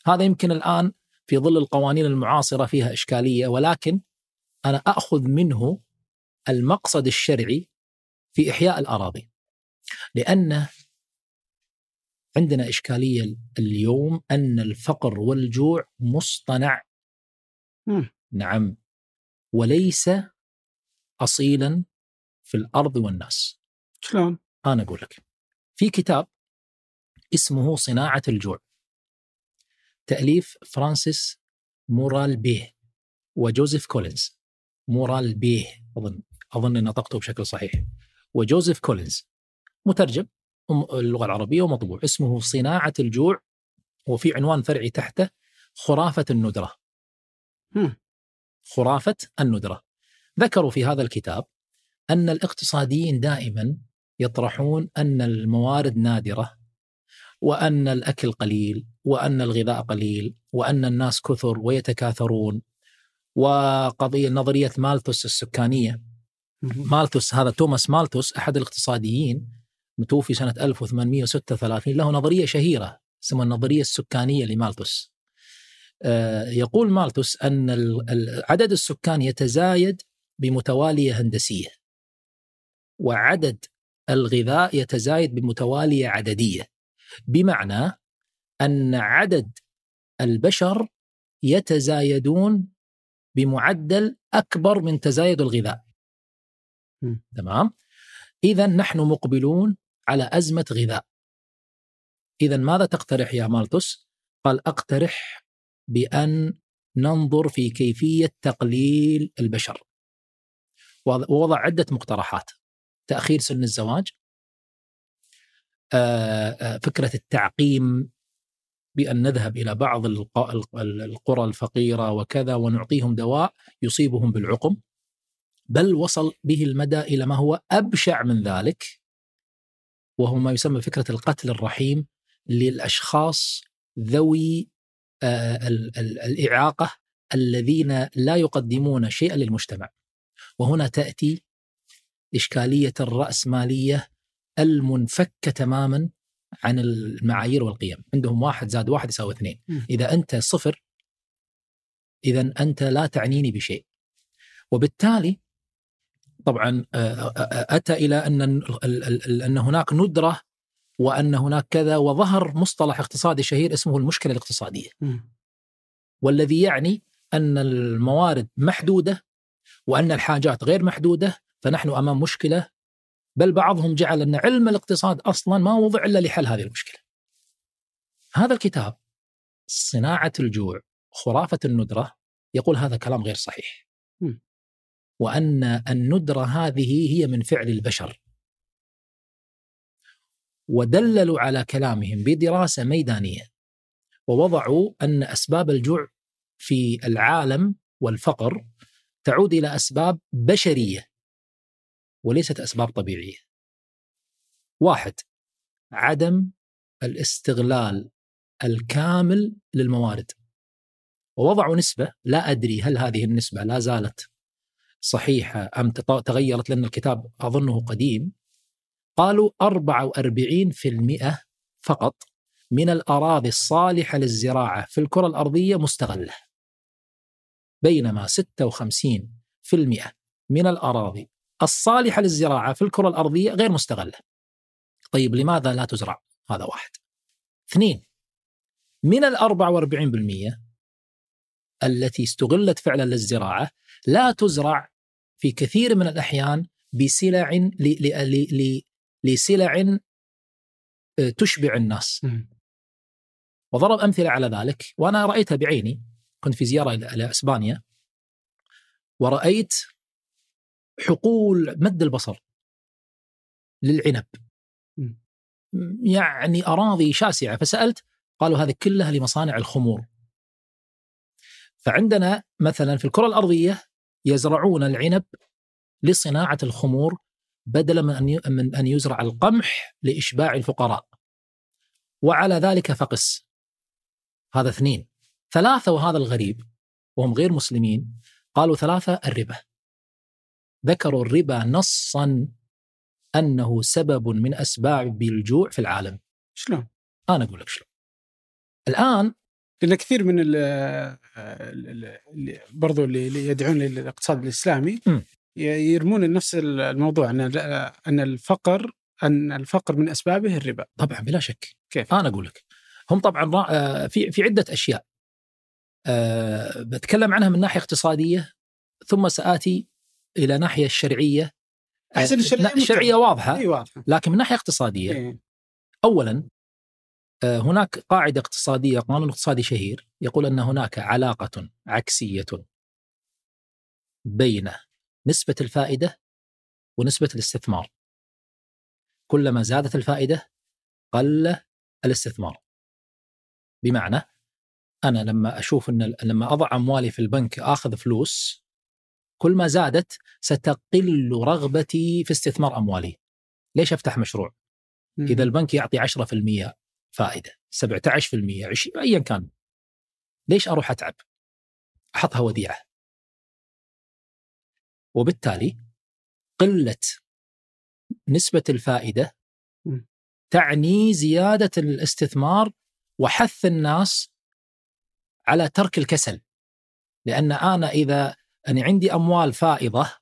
هذا يمكن الآن في ظل القوانين المعاصرة فيها إشكالية ولكن أنا أخذ منه المقصد الشرعي في إحياء الأراضي. لأن عندنا إشكالية اليوم أن الفقر والجوع مصطنع. مم. نعم. وليس أصيلا في الأرض والناس. شلون؟ أنا أقول لك. في كتاب اسمه صناعة الجوع. تأليف فرانسيس مور لابيه وجوزيف كولينز. مورال بيه أظن أظن نطقته بشكل صحيح. وجوزيف كولينز مترجم اللغة العربية ومطبوع اسمه صناعة الجوع وفي عنوان فرعي تحته خرافة الندرة. خرافة الندرة ذكروا في هذا الكتاب أن الاقتصاديين دائما يطرحون أن الموارد نادرة وأن الأكل قليل وأن الغذاء قليل وأن الناس كثر ويتكاثرون وقضية نظرية مالثوس السكانية. مالثوس هذا توماس مالثوس أحد الاقتصاديين متوفي سنة 1836 له نظرية شهيرة اسمها النظرية السكانية لمالثوس آه، يقول مالثوس ال- عدد السكان يتزايد بمتوالية هندسية وعدد الغذاء يتزايد بمتوالية عددية بمعنى أن عدد البشر يتزايدون بمعدل أكبر من تزايد الغذاء. تمام؟ إذا نحن مقبلون على أزمة غذاء. إذا ماذا تقترح يا مالتوس؟ قال أقترح بأن ننظر في كيفية تقليل البشر. ووضع عدة مقترحات. تأخير سن الزواج آه، آه، فكرة التعقيم بأن نذهب إلى بعض الق- الق- القرى الفقيرة وكذا ونعطيهم دواء يصيبهم بالعقم. بل وصل به المدى إلى ما هو أبشع من ذلك وهو ما يسمى فكرة القتل الرحيم للأشخاص ذوي آه، ال- ال- الإعاقة الذين لا يقدمون شيئا للمجتمع. وهنا تأتي إشكالية الرأسمالية المنفكة تماما عن المعايير والقيم. عندهم واحد زاد واحد يساوي اثنين. إذا أنت صفر إذا أنت لا تعنيني بشيء. وبالتالي طبعا آه، آه، آه، أتى إلى أن ال- ال- ال- أن هناك ندرة وأن هناك كذا وظهر مصطلح اقتصادي شهير اسمه المشكلة الاقتصادية مم. والذي يعني أن الموارد محدودة وأن الحاجات غير محدودة فنحن أمام مشكلة بل بعضهم جعل أن علم الاقتصاد أصلا ما وضع إلا لحل هذه المشكلة هذا الكتاب صناعة الجوع خرافة الندرة يقول هذا كلام غير صحيح. وأن الندرة هذه هي من فعل البشر. ودللوا على كلامهم بدراسة ميدانية ووضعوا أن أسباب الجوع في العالم والفقر تعود إلى أسباب بشرية وليست أسباب طبيعية. واحد عدم الاستغلال الكامل للموارد. ووضعوا نسبة لا أدري هل هذه النسبة لا زالت صحيحة أم تغيرت لأن الكتاب أظنه قديم. قالوا 44% فقط من الأراضي الصالحة للزراعة في الكرة الأرضية مستغلة. بينما 56% من الأراضي الصالحة للزراعة في الكرة الأرضية غير مستغلة. طيب لماذا لا تزرع؟ هذا واحد. اثنين من ال 44% التي استغلت فعلا للزراعة لا تزرع في كثير من الأحيان بسلع ل- ل- ل- ل- لسلع آه، تشبع الناس. وضرب أمثلة على ذلك. وأنا رأيتها بعيني. كنت في زيارة إلى إسبانيا. ورأيت حقول مد البصر للعنب. يعني أراضي شاسعة. فسألت قالوا هذه كلها لمصانع الخمور. فعندنا مثلا في الكرة الأرضية يزرعون العنب لصناعة الخمور بدلا من أن ي- من أن يزرع القمح لإشباع الفقراء. وعلى ذلك فقس. هذا اثنين. ثلاثة وهذا الغريب وهم غير مسلمين قالوا ثلاثة الربا. ذكروا الربا نصا أنه سبب من أسباب الجوع في العالم. شلون؟ أنا أقول لك شلون. الآن لأن كثير من ال ال- اللي برضو اللي يدعون للاقتصاد الإسلامي يرمون نفس الموضوع أن أن الفقر أن الفقر من أسبابه الربا. طبعا بلا شك. كيف؟ أنا أقول لك هم طبعا آه، في في عدة أشياء. أه بتكلم عنها من ناحية اقتصادية ثم سآتي إلى ناحية الشرعيه أحسن الشرعيه الشرعيه واضحة إي واضحة. لكن من ناحية اقتصادية إيه. اولا آه، هناك قاعدة اقتصادية قانون اقتصادي شهير يقول أن هناك علاقة عكسية بين نسبة الفائدة ونسبة الاستثمار كلما زادت الفائدة قل الاستثمار بمعنى أنا لما أشوف أن لما أضع أموالي في البنك آخذ فلوس كل ما زادت ستقل رغبتي في استثمار أموالي. ليش أفتح مشروع؟ إذا البنك يعطي 10% فائدة، 17% 20 ايا كان. ليش أروح أتعب؟ أحطها وديعة. وبالتالي قلة نسبة الفائدة تعني زيادة الاستثمار وحث الناس على ترك الكسل لأن أنا إذا أنا عندي أموال فائضة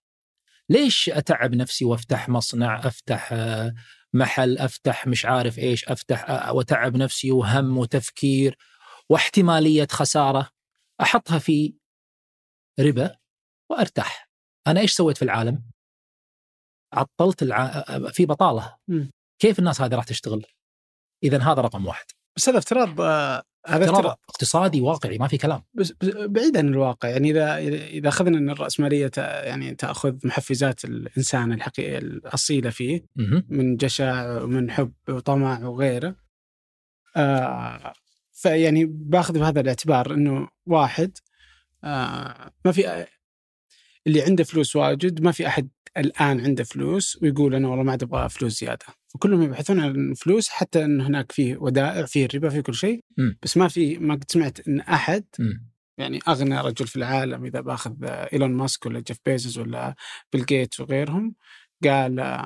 ليش أتعب نفسي وأفتح مصنع أفتح آه، محل أفتح مش عارف إيش أفتح آه، وتعب نفسي وهم وتفكير واحتمالية خسارة أحطها في ربا وأرتاح. أنا إيش سويت في العالم؟ عطلت الع... آه، في بطالة. كيف الناس هذه راح تشتغل؟ إذا هذا رقم واحد. بس هذا افتراض هذا افتراض اقتصادي واقعي ما في كلام. بس بعيد عن الواقع يعني إذا إذا أخذنا إن الرأسمالية يعني تأخذ محفزات الإنسان الحقيقيه الأصيلة فيه من جشع ومن حب وطمع وغيره آه فيعني بأخذ بهذا الاعتبار إنه واحد آه ما في اللي عنده فلوس واجد ما في أحد الآن عنده فلوس ويقول أنا والله ما عاد أبغى فلوس زيادة. فكلهم يبحثون عن الفلوس حتى إن هناك فيه ودائع فيه الربا فيه كل شيء. بس ما في ما قد سمعت إن أحد يعني أغنى رجل في العالم إذا بأخذ إيلون ماسك ولا جيف بيزوس ولا بيل جيتس وغيرهم قال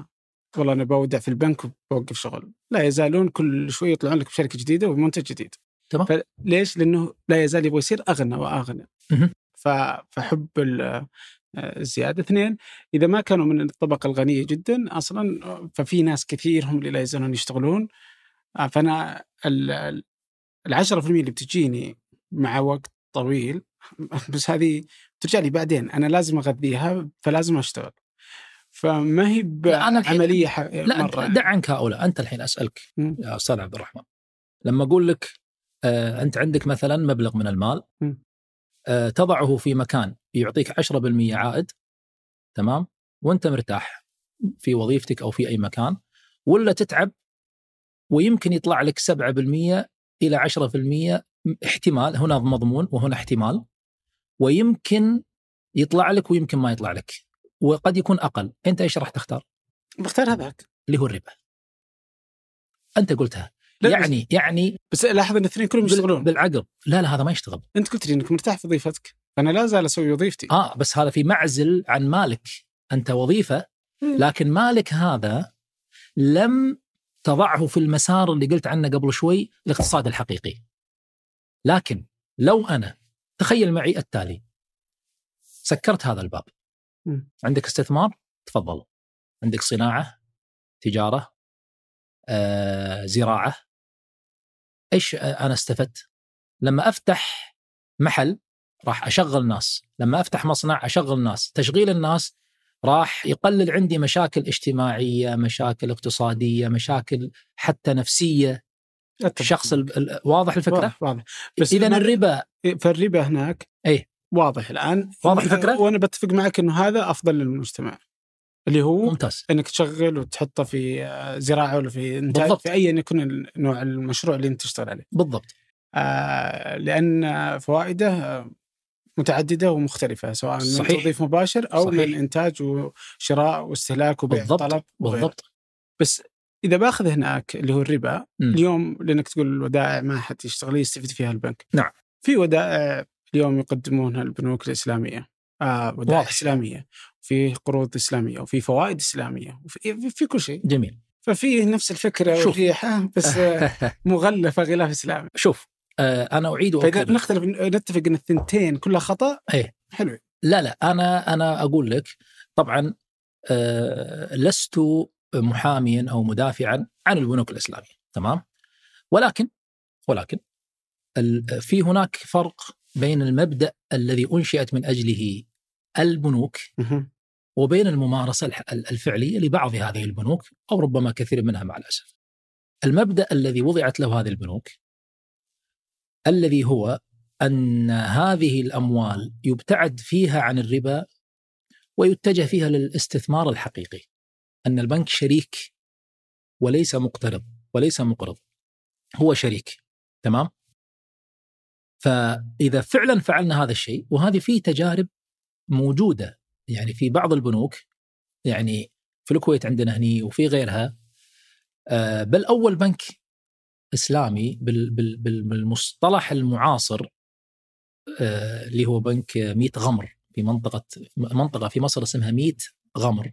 والله أنا بودع في البنك وبوقف شغل. لا يزالون كل شوي يطلعون لك بشركة جديدة ومنتج جديد. تمام. فليش؟ لأنه لا يزال يبغى يصير أغنى وأغنى. فحب الزياده اثنين إذا ما كانوا من الطبقة الغنية جدا أصلا ففي ناس كثير هم اللي لا يزالون يشتغلون. فأنا ال 10% اللي بتجيني مع وقت طويل بس هذه ترجع لي بعدين أنا لازم أغذيها فلازم أشتغل. فما هي بعمليه لا مرة دع عنك هؤلاء. أنت الحين أسألك م. يا أستاذ عبد الرحمن. لما أقول لك آه أنت عندك مثلا مبلغ من المال. آه تضعه في مكان يعطيك 10% عائد تمام؟ وانت مرتاح في وظيفتك أو في أي مكان ولا تتعب ويمكن يطلع لك 7% إلى 10% احتمال هنا مضمون وهنا احتمال ويمكن يطلع لك ويمكن ما يطلع لك وقد يكون أقل أنت إيش راح تختار؟ بختار هذاك اللي هو الربا. أنت قلتها. يعني بس يعني بس لاحظ إن الاثنين كلهم يشتغلون. بالعقل. لا لا هذا ما يشتغل. أنت قلت لي إنك مرتاح في وظيفتك. أنا لا زال أسوي وظيفتي. آه بس هذا في معزل عن مالك. أنت وظيفة لكن مالك هذا لم تضعه في المسار اللي قلت عنه قبل شوي الاقتصاد الحقيقي. لكن لو أنا تخيل معي التالي. سكرت هذا الباب. عندك استثمار؟ تفضل. عندك صناعة؟ تجارة؟ آه، زراعة؟ إيش أنا استفدت؟ لما أفتح محل راح أشغل ناس. لما أفتح مصنع أشغل ناس. تشغيل الناس راح يقلل عندي مشاكل اجتماعية مشاكل اقتصادية مشاكل حتى نفسية. الشخص واضح الفكرة؟ واضح, واضح. بس اذا الربا فالربا هناك إي. واضح الآن. واضح الفكرة؟ وأنا بتفق معك إنه هذا أفضل للمجتمع اللي هو ممتاز. إنك تشغل وتحطه في زراعة ولا في إنتاج بالضبط. في ايا يكون نوع المشروع اللي أنت تشتغل عليه. بالضبط. آه لأن فوائده متعددة ومختلفة سواء صحيح. من توظيف مباشر أو صحيح. من إنتاج وشراء واستهلاك وبيع بالضبط. طلب بالضبط بس إذا بأخذ هناك اللي هو الربا م. اليوم لأنك تقول الودائع ما حد يشتغل يستفيد فيها البنك نعم في ودائع اليوم يقدمونها البنوك الإسلامية آه ودائع واضح. إسلامية في قروض إسلامية وفي فوائد إسلامية وفي في كل شيء جميل ففي نفس الفكرة والريحه بس مغلفة غلاف إسلامي شوف أنا أعيد وأكرر. نختلف نتفق إن الثنتين كلها خطأ إيه. حلو. لا لا أنا أنا أقول لك طبعا آه لست محاميا أو مدافعا عن البنوك الإسلامية تمام؟ ولكن ولكن في هناك فرق بين المبدأ الذي أنشئت من أجله البنوك وبين الممارسة الفعلية لبعض هذه البنوك أو ربما كثير منها مع الأسف. المبدأ الذي وضعت له هذه البنوك الذي هو أن هذه الأموال يبتعد فيها عن الربا ويتجه فيها للاستثمار الحقيقي. أن البنك شريك وليس مقترض وليس مقرض. هو شريك. تمام؟ فإذا فعلا فعلنا هذا الشيء وهذه فيه تجارب موجودة يعني في بعض البنوك يعني في الكويت عندنا هني وفي غيرها آه، بل أول بنك إسلامي بالمصطلح المعاصر آه، اللي هو بنك ميت غمر في منطقة منطقة في مصر اسمها ميت غمر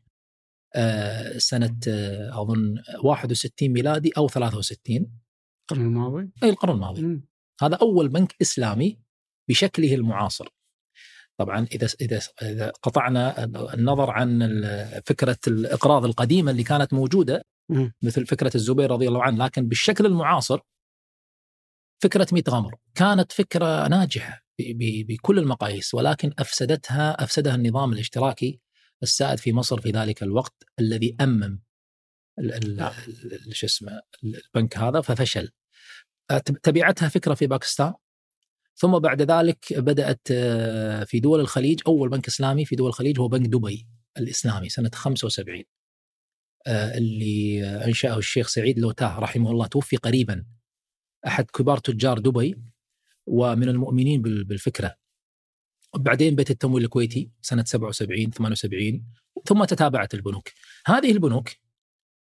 آه، سنة أظن 61 ميلادي أو 63 القرن الماضي؟ إي القرن الماضي م. هذا أول بنك إسلامي بشكله المعاصر طبعا إذا إذا إذا قطعنا النظر عن فكرة الإقراض القديمة اللي كانت موجودة مثل فكرة الزبير رضي الله عنه لكن بالشكل المعاصر فكرة ميت غمر. كانت فكرة ناجحة بكل المقاييس ولكن أفسدتها أفسدها النظام الاشتراكي السائد في مصر في ذلك الوقت الذي أمم نعم. شو اسمه البنك هذا ففشل. تبعتها فكرة في باكستان؟ ثم بعد ذلك بدأت آه، في دول الخليج أول بنك إسلامي في دول الخليج هو بنك دبي الإسلامي سنة 75 آه، اللي أنشأه الشيخ سعيد لوتاه رحمه الله توفي قريبا أحد كبار تجار دبي ومن المؤمنين بالفكرة. بعدين بيت التمويل الكويتي سنة 77 78 ثم تتابعت البنوك. هذه البنوك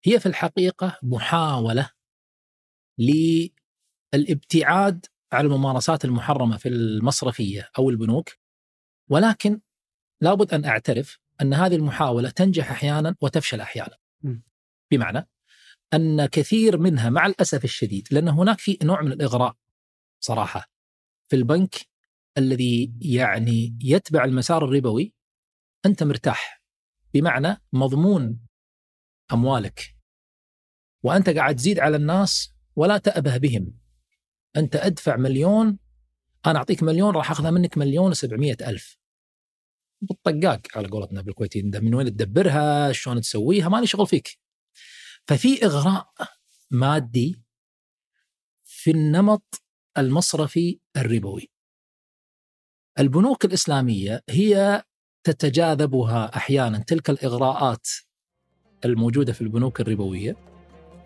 هي في الحقيقة محاولة للابتعاد على الممارسات المحرمة في المصرفية أو البنوك ولكن لابد أن أعترف أن هذه المحاولة تنجح أحيانا وتفشل أحيانا. بمعنى أن كثير منها مع الأسف الشديد لأن هناك في نوع من الإغراء صراحة في البنك الذي يعني يتبع المسار الربوي أنت مرتاح. بمعنى مضمون أموالك وأنت قاعد تزيد على الناس ولا تأبه بهم. أنت أدفع مليون أنا أعطيك مليون راح أخذها منك مليون و ألف. بالطقاق على قولتنا بالكويتي من وين تدبرها؟ شلون تسويها؟ مالي شغل فيك. ففي إغراء مادي في النمط المصرفي الربوي. البنوك الإسلامية هي تتجاذبها أحيانا تلك الإغراءات الموجودة في البنوك الربوية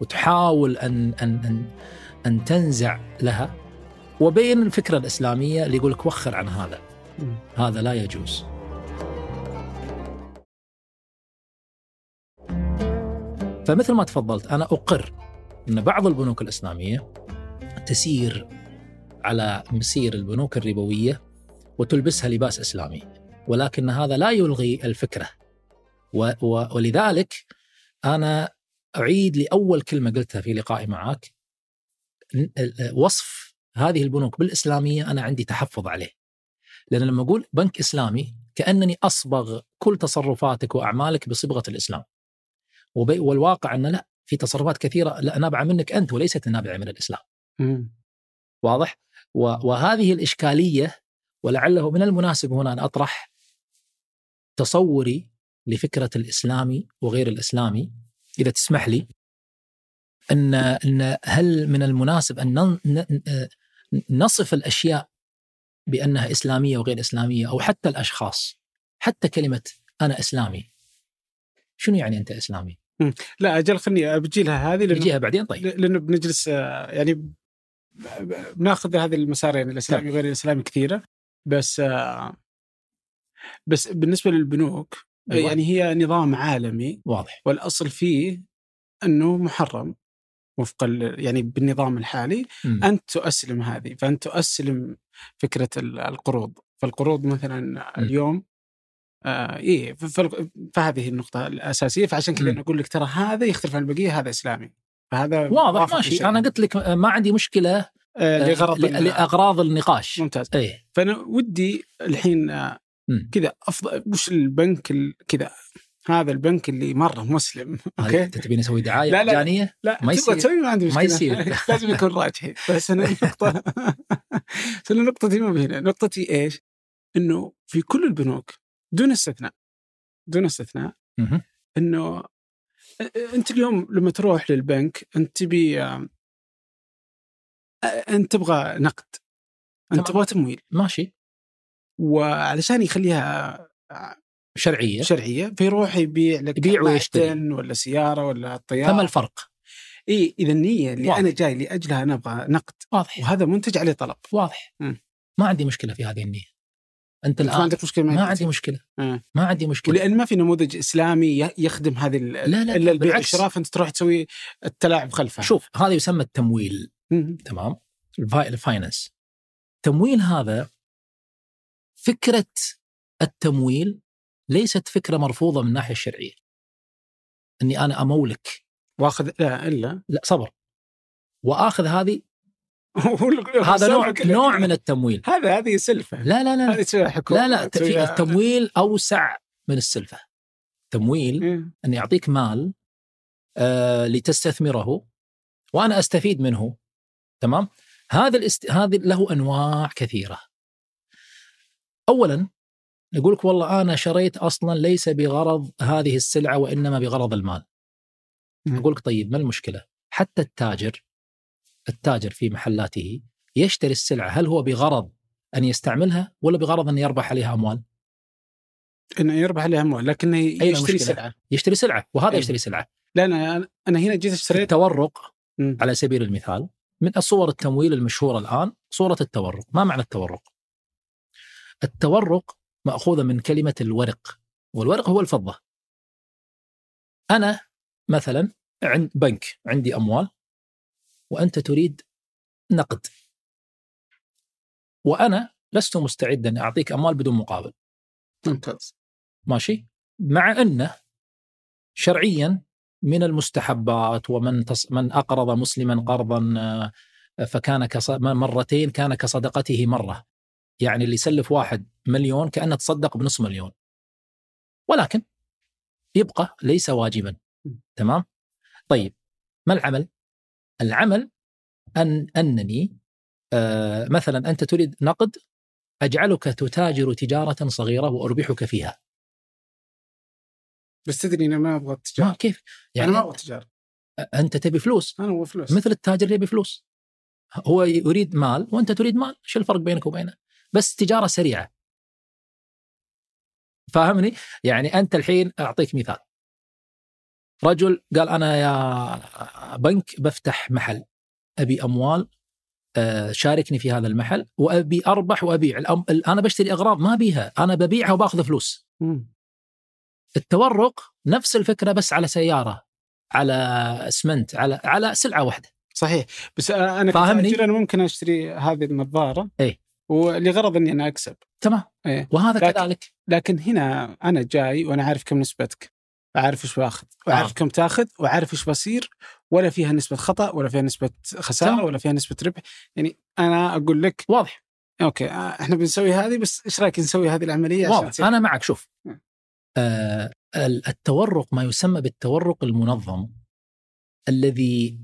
وتحاول ان ان أن أن تنزع لها. وبين الفكرة الإسلامية اللي يقول لك وخر عن هذا. هذا لا يجوز. فمثل ما تفضلت أنا أقر أن بعض البنوك الإسلامية تسير على مسير البنوك الربوية وتلبسها لباس إسلامي. ولكن هذا لا يلغي الفكرة. و و ولذلك أنا أعيد لأول كلمة قلتها في لقائي معك وصف هذه البنوك بالإسلامية أنا عندي تحفظ عليه. لأن لما أقول بنك إسلامي كأنني أصبغ كل تصرفاتك وأعمالك بصبغة الإسلام. والواقع أن لا في تصرفات كثيرة لا نابعة منك أنت وليست نابعة من الإسلام. م. واضح؟ وهذه الإشكالية ولعله من المناسب هنا أن أطرح تصوري لفكرة الإسلامي وغير الإسلامي إذا تسمح لي إن إن هل من المناسب أن نصف الأشياء بأنها إسلامية وغير إسلامية أو حتى الأشخاص حتى كلمة أنا إسلامي شنو يعني أنت إسلامي؟ لا أجل خلني بجي لها هذه بجيها بعدين طيب لأنه بنجلس آه، يعني بناخذ هذه المسارين الإسلامي طيب. وغير الإسلامي كثيرة بس آه، بس بالنسبة للبنوك أيوة. يعني هي نظام عالمي واضح والأصل فيه أنه محرم وفق يعني بالنظام الحالي م. أنت تؤسلم هذه فأنت تؤسلم فكرة القروض. فالقروض مثلا. اليوم آه إيه فهذه النقطة الأساسية. فعشان كذا أقول لك ترى هذا يختلف عن البقية هذا إسلامي. فهذا واضح ماشي. أنا قلت لك ما عندي مشكلة آه لغرض لأغراض النقاش. ممتاز. إيه. فأنا ودي الحين آه كذا افضل وش البنك كذا هذا البنك اللي مرة مسلم okay okay تبيني أسوي دعاية لا، لا. مجانيه لا ما يصير. تسوي ما عندي مشكلة ما يصير. لازم يكون راجحي بس أنا النقطة بس أنا نقطتي ما هنا نقطتي إيش؟ إنه في كل البنوك دون استثناء دون استثناء. إنه أنت اليوم لما تروح للبنك أنت تبي أنت تبغى نقد أنت. تبغى تمويل ماشي وعلشان يخليها شرعية شرعية فيروح يبيع لك يبيع ويشتري. ولا سيارة ولا طيارة فما الفرق؟ إي إذا النية اللي واضح. أنا جاي لأجلها نبغى نقد واضح وهذا منتج عليه طلب واضح مم. ما عندي مشكلة في هذه النية أنت أنت ما الآن عندك مشكلة ما مع عندي مشكلة آه. ما عندي مشكلة ولأن ما في نموذج إسلامي يخدم هذه لا، لا، إلا البيع بالعكس. والشراء فانت تروح تسوي التلاعب خلفها شوف هذا يسمى التمويل مم. تمام ال fi- ال finance التمويل هذا فكرة التمويل ليست فكرة مرفوضة من الناحية الشرعية. إني أنا أمولك. وآخذ لا إلا. لا صبر. وآخذ هذه هذا نوع نوع من التمويل. هذا هذه سلفة. لا لا لا هذه لا لا في التمويل أوسع من السلفة. تمويل إيه. اني اعطيك مال آه لتستثمره وأنا أستفيد منه. تمام؟ هذا الاست... هذا له أنواع كثيرة. اولا يقول لك والله أنا شريت أصلا ليس بغرض هذه السلعة وإنما بغرض المال مم. أقول لك طيب ما المشكلة حتى التاجر التاجر في محلاته يشتري السلعة هل هو بغرض أن يستعملها ولا بغرض أن يربح عليها أموال انه يربح عليها أموال لكنه يشتري؟ سلعة يشتري سلعة وهذا أي. يشتري سلعة لا أنا أنا هنا جيت اشتريت التورق. على سبيل المثال من الصور التمويل المشهورة الآن صورة التورق ما معنى التورق؟ التورق مأخوذة من كلمة الورق والورق هو الفضة. أنا مثلا عند بنك عندي أموال وأنت تريد نقد. وأنا لست مستعدا أعطيك أموال بدون مقابل. ممتاز. ماشي؟ مع أنه شرعيا من المستحبات ومن تص... من أقرض مسلما قرضا آه، فكان كص... مرتين كان كصدقته مرة. يعني اللي يسلف واحد مليون كأنه تصدق بنص مليون. ولكن يبقى ليس واجبا. تمام؟ طيب ما العمل؟ العمل أن أنني آه مثلا أنت تريد نقد أجعلك تتاجر تجارة صغيرة وأربحك فيها. بس تدري أنا ما أبغى ما التجاره كيف؟ يعني أنا ما أبغى التجاره أنت تبي فلوس. أنا أبغى فلوس. مثل التاجر يبي فلوس. هو يريد مال وأنت تريد مال. شو الفرق بينك وبينه؟ بس تجارة سريعة فاهمني يعني أنت الحين أعطيك مثال رجل قال أنا يا بنك بفتح محل أبي أموال آه، شاركني في هذا المحل وأبي أربح وأبيع. أنا بشتري أغراض ما بيها أنا ببيعها وبأخذ فلوس. التورق نفس الفكرة بس على سيارة على اسمنت على على سلعة واحدة صحيح بس أنا فاهمني؟ أنا ممكن أشتري هذه النظارة إيه. ولغرض إني أنا أكسب. تمام. إيه. وهذا لكن- كذلك؟ لكن هنا أنا جاي وأنا عارف كم نسبتك. عارف إيش بأخذ. وعارف آه. كم تأخذ. وعارف إيش بصير. ولا فيها نسبة خطأ ولا فيها نسبة خسارة تمام. ولا فيها نسبة ربح. يعني أنا أقول لك واضح. أوكي آه، إحنا بنسوي هذه بس إيش رأيك نسوي هذه العملية عشان واضح. تصير أنا معك. شوف. نعم. آه ال- التورق ما يسمى بالتورق المنظم. الذي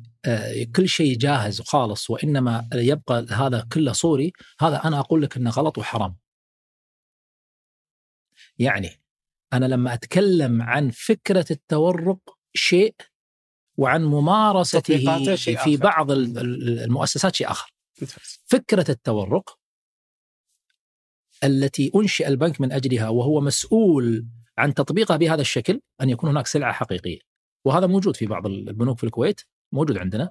كل شيء جاهز وخالص وإنما يبقى هذا كله صوري هذا أنا أقول لك إنه غلط وحرام. يعني أنا لما أتكلم عن فكرة التورق شيء وعن ممارسته شيء في آخر. بعض ال- ال- المؤسسات شيء آخر. فكرة التورق التي أنشئ البنك من أجلها وهو مسؤول عن تطبيقها بهذا الشكل أن يكون هناك سلعة حقيقية. وهذا موجود في بعض البنوك في الكويت. موجود عندنا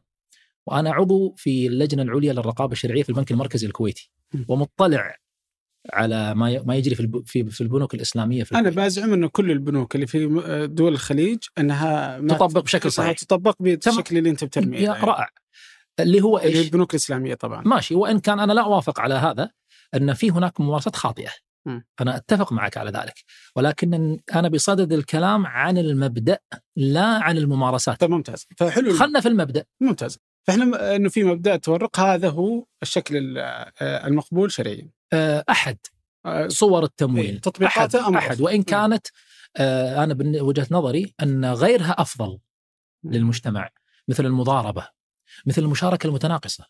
وأنا عضو في اللجنة العليا للرقابة الشرعية في البنك المركزي الكويتي. ومطلع على ما ما يجري في في في البنوك الإسلامية في أنا. بزعم انه كل البنوك اللي في دول الخليج إنها تطبق بشكل صحيح. تطبق بالشكل اللي أنت بترميه يعني. رائع اللي هو إيش؟ البنوك الإسلامية طبعا ماشي وإن كان أنا لا أوافق على هذا إن في هناك ممارسات خاطئة م. أنا أتفق معك على ذلك. ولكن أنا بصدد الكلام عن المبدأ لا عن الممارسات. طيب ممتاز. فحلو خلنا في المبدأ. ممتاز. فإحنا إنه في مبدأ التورق هذا هو الشكل ال- آه، المقبول شرعيا. آه، أحد آه، صور إيه، التمويل تطبيقاته أحد, أحد. وإن. كانت أنا من وجهة نظري أن غيرها أفضل للمجتمع. مثل المضاربة مثل المشاركة المتناقصة.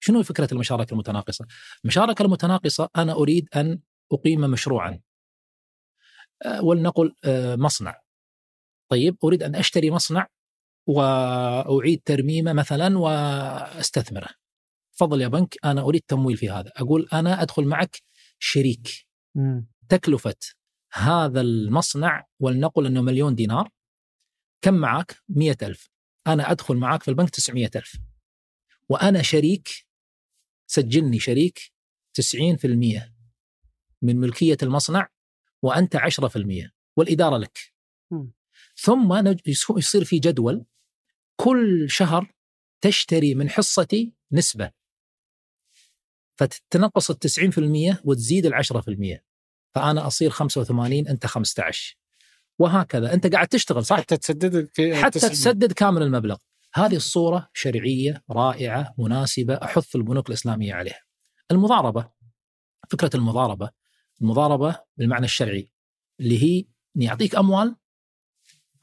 شنو فكرة المشاركة المتناقصة؟ المشاركة المتناقصة أنا أريد أن أقيم مشروعا. آه، ولنقل آه، مصنع. طيب أريد أن أشتري مصنع وأعيد ترميمه مثلا وأستثمره. تفضل يا بنك أنا أريد تمويل في هذا. أقول أنا أدخل معك شريك. تكلفة هذا المصنع ولنقل أنه مليون دينار. كم معك؟ مية ألف. أنا أدخل معك في البنك تسعمية ألف. وأنا شريك سجلني شريك 90% من ملكية المصنع وأنت 10% والإدارة لك. ثم يصير في جدول كل شهر تشتري من حصتي نسبة. فتتنقص ال 90% وتزيد ال 10% فأنا أصير 85 أنت 15 وهكذا. أنت قاعد تشتغل صح؟ حتى تسدد حتى تسدد كامل المبلغ. هذه الصورة شرعية رائعة مناسبة أحث البنوك الإسلامية عليها. المضاربة فكرة المضاربة. المضاربة بالمعنى الشرعي اللي هي أني يعطيك أموال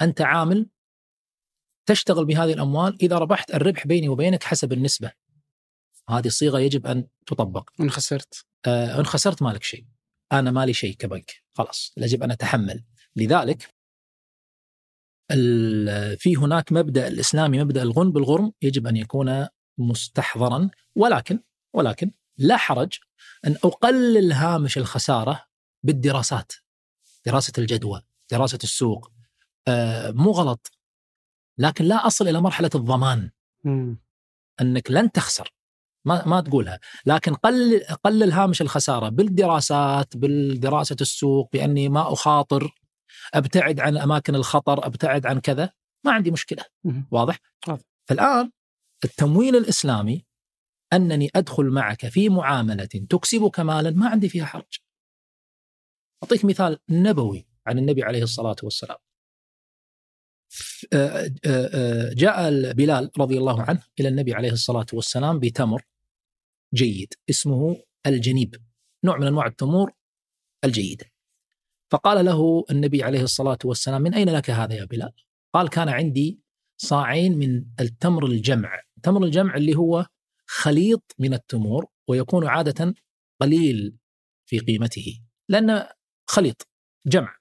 أنت عامل تشتغل بهذه الأموال إذا ربحت الربح بيني وبينك حسب النسبة. هذه الصيغة يجب أن تطبق. إن خسرت. آه إن خسرت مالك شيء. أنا مالي شيء كبنك. خلاص يجب أن أتحمل. لذلك في هناك مبدأ الإسلامي مبدأ الغن بالغرم يجب أن يكون مستحضرا. ولكن ولكن لا حرج أن أقلل هامش الخسارة بالدراسات دراسة الجدوى دراسة السوق آه مو غلط. لكن لا أصل إلى مرحلة الضمان. م. أنك لن تخسر. ما ما تقولها. لكن قلل قلل هامش الخسارة بالدراسات بالدراسة السوق بأني ما أخاطر أبتعد عن أماكن الخطر أبتعد عن كذا ما عندي مشكلة. واضح. فالآن التمويل الإسلامي أنني أدخل معك في معاملة تكسبك مالا ما عندي فيها حرج. أعطيك مثال نبوي عن النبي عليه الصلاة والسلام. آه، آه، آه، جاء بلال رضي الله عنه إلى النبي عليه الصلاة والسلام بتمر جيد اسمه الجنيب. نوع من أنواع التمور الجيده فقال له النبي عليه الصلاة والسلام من أين لك هذا يا بلال؟ قال كان عندي صاعين من التمر الجمع. تمر الجمع اللي هو خليط من التمور ويكون عادة قليل في قيمته لأنه خليط جمع.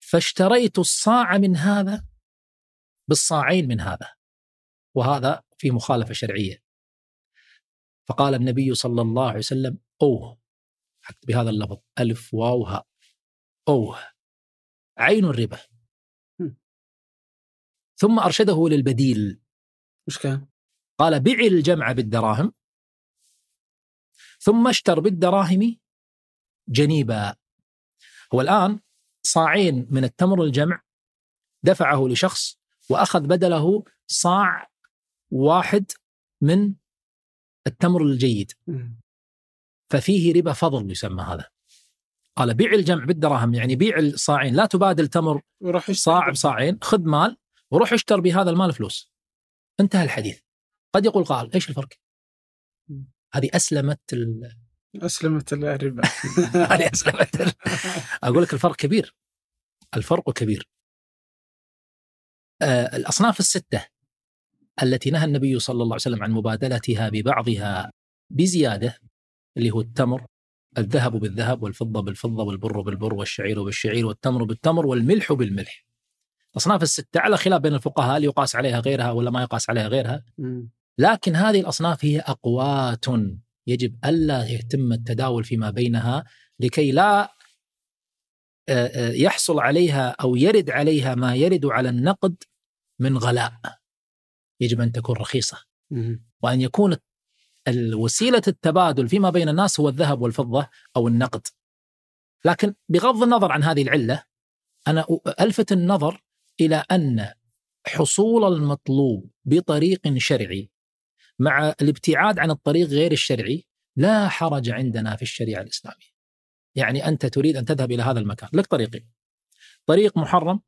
فاشتريت الصاع من هذا بالصاعين من هذا وهذا في مخالفة شرعية. فقال النبي صلى الله عليه وسلم أوه بهذا اللفظ ألف واو هاء أوه عين الربا. ثم أرشده للبديل. وش كان؟ قال بع الجمع بالدراهم ثم اشتر بالدراهم جنيبا. هو الآن صاعين من التمر الجمع دفعه لشخص وأخذ بدله صاع واحد من التمر الجيد. ففيه ربا فضل يسمى هذا. قال بيع الجمع بالدراهم يعني بيع الصاعين. لا تبادل تمر صاع بصاعين خذ مال وروح اشتر بهذا المال فلوس. انتهى الحديث. قد يقول قال إيش الفرق؟ هذه أسلمت ال... أسلمت الربا هذه أسلمت أقول لك الفرق كبير الفرق كبير. آه الأصناف الستة التي نهى النبي صلى الله عليه وسلم عن مبادلتها ببعضها بزيادة اللي هو التمر الذهب بالذهب والفضة بالفضة والبر بالبر والشعير بالشعير والتمر بالتمر والملح بالملح. الأصناف الستة على خلاف بين الفقهاء هل يقاس عليها غيرها ولا ما يقاس عليها غيرها؟ لكن هذه الأصناف هي أقوات يجب ألا يتم التداول فيما بينها لكي لا يحصل عليها أو يرد عليها ما يرد على النقد من غلاء. يجب أن تكون رخيصة. وأن يكون الوسيلة التبادل فيما بين الناس هو الذهب والفضة أو النقد. لكن بغض النظر عن هذه العلة أنا ألفت النظر إلى أن حصول المطلوب بطريق شرعي مع الابتعاد عن الطريق غير الشرعي لا حرج عندنا في الشريعة الإسلامية. يعني أنت تريد أن تذهب إلى هذا المكان. لك طريقين. طريق محرم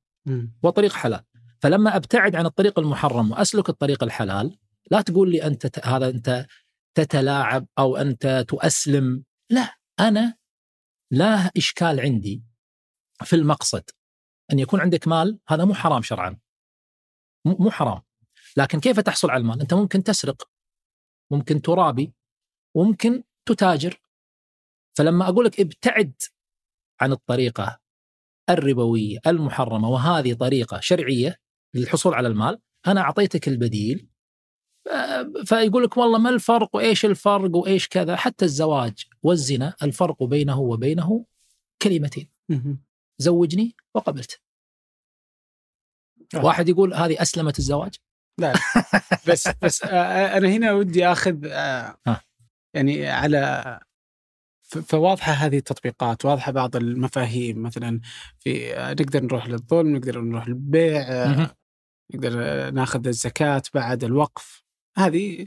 وطريق حلال. فلما أبتعد عن الطريق المحرم وأسلك الطريق الحلال لا تقول لي أنت هذا أنت تتلاعب أو أنت تؤسلم. لا أنا لا إشكال عندي في المقصد أن يكون عندك مال هذا مو حرام شرعا. مو حرام. لكن كيف تحصل على المال؟ أنت ممكن تسرق. ممكن ترابي وممكن تتاجر. فلما أقول لك ابتعد عن الطريقة الربوية المحرمة وهذه طريقة شرعية للحصول على المال أنا أعطيتك البديل. فيقول لك والله ما الفرق وإيش الفرق وإيش كذا. حتى الزواج والزنا الفرق بينه وبينه كلمتين. زوجني وقبلت. آه. واحد يقول هذه أسلمت الزواج. لا بس بس أنا هنا ودي آخذ يعني على فواضحة هذه التطبيقات واضحة بعض المفاهيم مثلا في نقدر نروح للظلم نقدر نروح للبيع نقدر ناخذ الزكاة بعد الوقف. هذه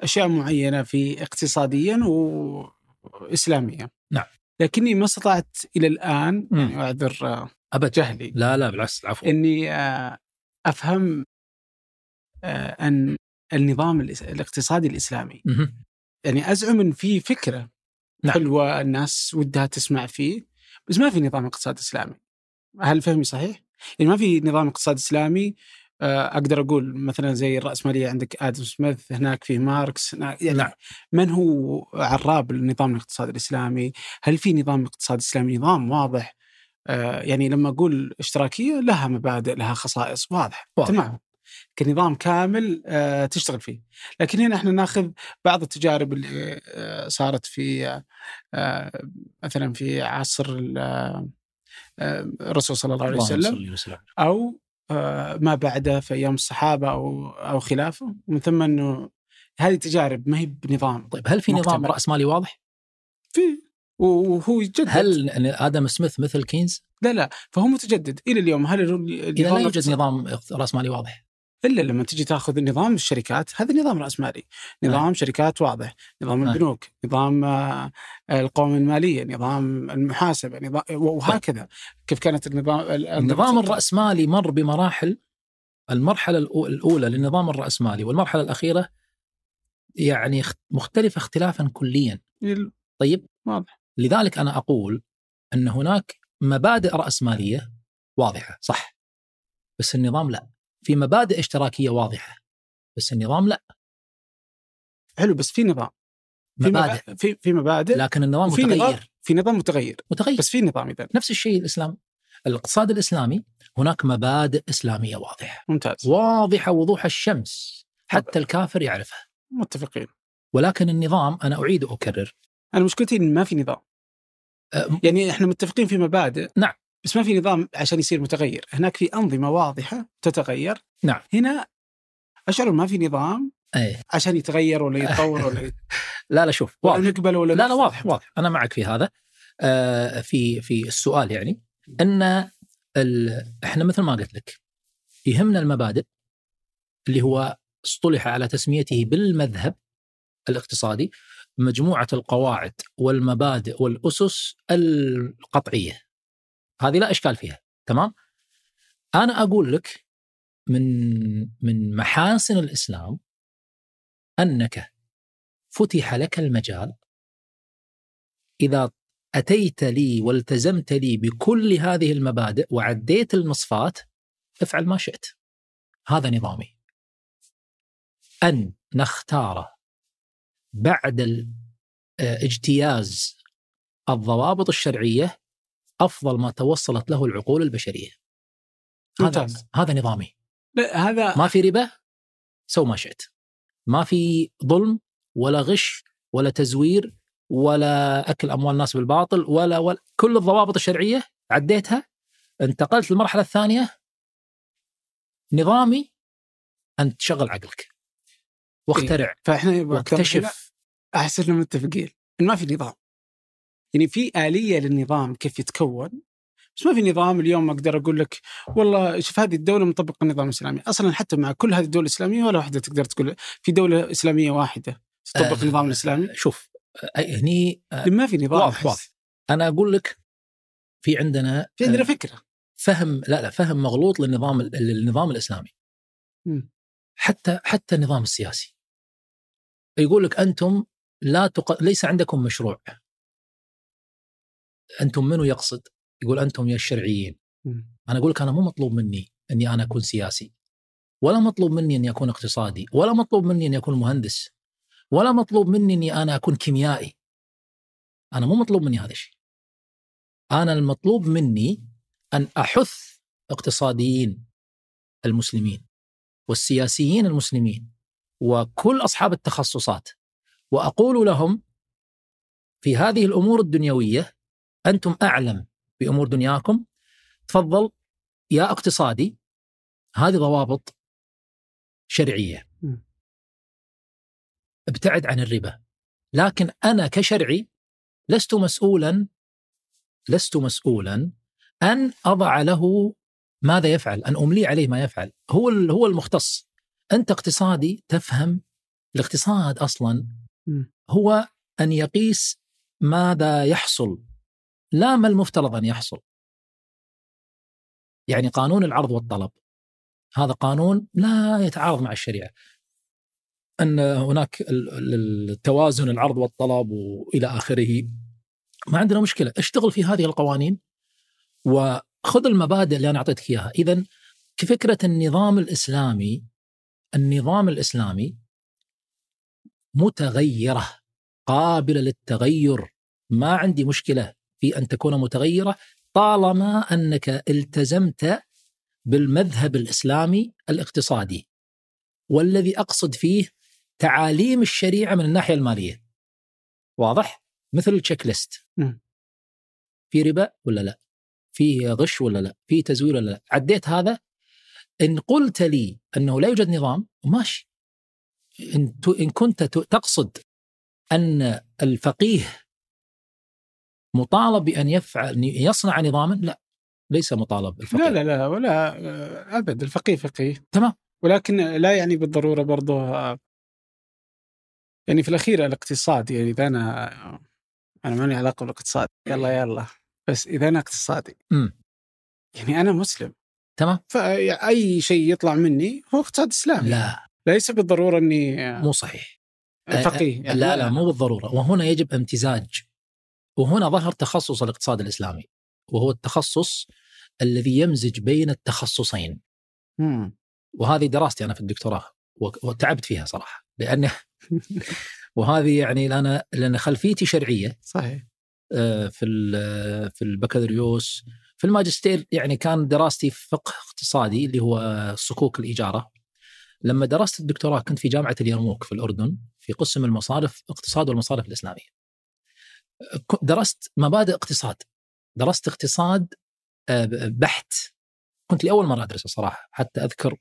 أشياء معينة في اقتصاديا واسلاميا. نعم. لكني ما استطعت إلى الآن يعني أعذر ابد جهلي. لا لا بالعكس العفو. إني آه، أفهم آه، أن النظام الاقتصادي الإسلامي يعني أزعم إن في فكرة نعم. حلوة الناس ودها تسمع فيه بس ما في نظام اقتصاد إسلامي هل فهمي صحيح؟ يعني ما في نظام اقتصاد إسلامي آه، أقدر أقول مثلا زي الرأسمالية عندك آدم سميث هناك في ماركس هناك يعني نعم. من هو عراب النظام الاقتصادي الإسلامي؟ هل في نظام اقتصاد إسلامي نظام واضح؟ آه، يعني لما أقول اشتراكية لها مبادئ لها خصائص واضح, واضح. تمام كنظام كامل آه، تشتغل فيه. لكن هنا إحنا ناخذ بعض التجارب اللي صارت في مثلا في عصر الرسول صلى الله عليه وسلم أو آه، ما بعده في أيام الصحابة أو أو خلافه. ومن ثم إنه هذه تجارب ما هي بنظام. طيب هل في نظام رأس مالي واضح؟ في وهو يتجدد. هل آدم سميث مثل كينز؟ لا لا فهو متجدد. إلى اليوم هل إذا لا يوجد نظام رأس مالي واضح. إلا لما تجي تاخذ نظام الشركات هذا نظام راس مالي، نظام آه. شركات واضح، نظام آه. البنوك، نظام آه، القوائم المالية، نظام المحاسبة، نظام وهكذا. كيف كانت النظام النظام الرأسمالي مر بمراحل المرحلة الأولى للنظام الرأسمالي والمرحلة الأخيرة يعني مختلفة اختلافا كليا. طيب؟ واضح. لذلك أنا أقول أن هناك مبادئ رأسمالية واضحة صح. بس النظام لا. في مبادئ اشتراكية واضحة بس النظام لا. حلو بس في نظام. في مبادئ. في في مبادئ لكن النظام متغير نظام في نظام متغير متغير. بس في نظام اذا نفس الشيء الإسلام. الاقتصاد الإسلامي هناك مبادئ إسلامية واضحة. ممتاز. واضحة وضوح الشمس. حتى طبعا. الكافر يعرفها. متفقين. ولكن النظام أنا أعيد وأكرر. أنا مشكلتي إن ما في نظام. أه يعني إحنا متفقين في مبادئ. نعم. بس ما في نظام عشان يصير متغير. هناك في أنظمة واضحة تتغير. نعم. هنا أشعر ما في نظام أي. عشان يتغير ولا يتطور ولا يت... لا لا شوف واضح. نقبل ولا لا لا واضح واضح. أنا معك في هذا. آه في في السؤال يعني أن ال... إحنا مثل ما قلت لك يهمنا المبادئ اللي هو اصطلح على تسميته بالمذهب الاقتصادي مجموعة القواعد والمبادئ والأسس القطعية. هذه لا إشكال فيها تمام؟ أنا أقول لك من من محاسن الإسلام أنك فتح لك المجال. إذا أتيت لي والتزمت لي بكل هذه المبادئ وعديت المصفات افعل ما شئت. هذا نظامي. أن نختار بعد اجتياز الضوابط الشرعية أفضل ما توصلت له العقول البشرية. هذا هذا نظامي. لا هذا ما في ربا سو ما شئت. ما في ظلم ولا غش ولا تزوير ولا أكل أموال الناس بالباطل ولا, ولا كل الضوابط الشرعية عديتها انتقلت للمرحلة الثانية نظامي أن تشغل عقلك واخترع فإحنا واكتشف أحس اننا متفقين ما في نظام يعني في آلية للنظام كيف يتكون. بس ما في نظام اليوم أقدر أقول لك والله شوف هذه الدولة مطبقة النظام الإسلامي، أصلا حتى مع كل هذه الدول الإسلامية ولا واحدة تقدر تقول في دولة إسلامية واحدة تطبق آه النظام الإسلامي؟ شوف آه هني آه ما في نظام واضح واضح. أنا أقول لك في عندنا في عندنا آه فكرة. فهم لا لا فهم مغلوط للنظام للنظام الإسلامي. م. حتى حتى النظام السياسي. يقول لك أنتم لا تق... ليس عندكم مشروع. أنتم منو يقصد؟ يقول أنتم يا الشرعيين. أنا أقول لك أنا مو مطلوب مني إني أنا أكون سياسي. ولا مطلوب مني إني أكون اقتصادي. ولا مطلوب مني إني أكون مهندس. ولا مطلوب مني إني أنا أكون كيميائي. أنا مو مطلوب مني هذا الشيء. أنا المطلوب مني أن أحث اقتصاديين المسلمين والسياسيين المسلمين وكل أصحاب التخصصات. وأقول لهم في هذه الأمور الدنيوية أنتم أعلم بأمور دنياكم. تفضل يا اقتصادي هذه ضوابط شرعية. ابتعد عن الربا. لكن أنا كشرعي لست مسؤولا لست مسؤولا أن أضع له ماذا يفعل أن أملي عليه ما يفعل. هو هو المختص. أنت اقتصادي تفهم الاقتصاد أصلا هو أن يقيس ماذا يحصل. لا ما المفترض أن يحصل. يعني قانون العرض والطلب. هذا قانون لا يتعارض مع الشريعة. أن هناك التوازن العرض والطلب وإلى آخره. ما عندنا مشكلة. اشتغل في هذه القوانين وخذ المبادئ اللي أنا أعطيتك إياها. إذا كفكرة النظام الإسلامي النظام الإسلامي متغيرة قابلة للتغير. ما عندي مشكلة. في أن تكون متغيرة طالما أنك التزمت بالمذهب الإسلامي الاقتصادي. والذي أقصد فيه تعاليم الشريعة من الناحية المالية. واضح؟ مثل التشيك ليست في ربا ولا لا؟ في غش ولا لا؟ في تزوير ولا لا؟ عديت هذا؟ إن قلت لي أنه لا يوجد نظام ماشي. إن إن كنت تقصد أن الفقيه مطالب بأن يفعل يصنع نظاما؟ لا ليس مطالب الفقيه لا لا لا ولا أبد. الفقيه فقيه تمام. ولكن لا يعني بالضرورة برضه يعني في الأخير الاقتصاد يعني إذا أنا أنا ما لي علاقة بالاقتصاد. يلا يلا. بس إذا أنا اقتصادي. م. يعني أنا مسلم. تمام. فاي شيء يطلع مني هو اقتصاد إسلامي. لا. ليس بالضرورة إني مو صحيح. فقيه يعني لا لا مو بالضرورة. وهنا يجب امتزاج. وهنا ظهر تخصص الاقتصاد الإسلامي وهو التخصص الذي يمزج بين التخصصين. مم. وهذه دراستي أنا في الدكتوراه وتعبت فيها صراحة لأن وهذه يعني لأن لأن خلفيتي شرعية. صحيح. آه، في في البكالوريوس في الماجستير يعني كان دراستي فقه اقتصادي اللي هو صكوك الإجارة. لما درست الدكتوراه كنت في جامعة اليرموك في الأردن في قسم المصارف اقتصاد والمصارف الإسلامية. درست مبادئ اقتصاد درست اقتصاد آه، بحت كنت لأول مرة أدرسه صراحة حتى أذكر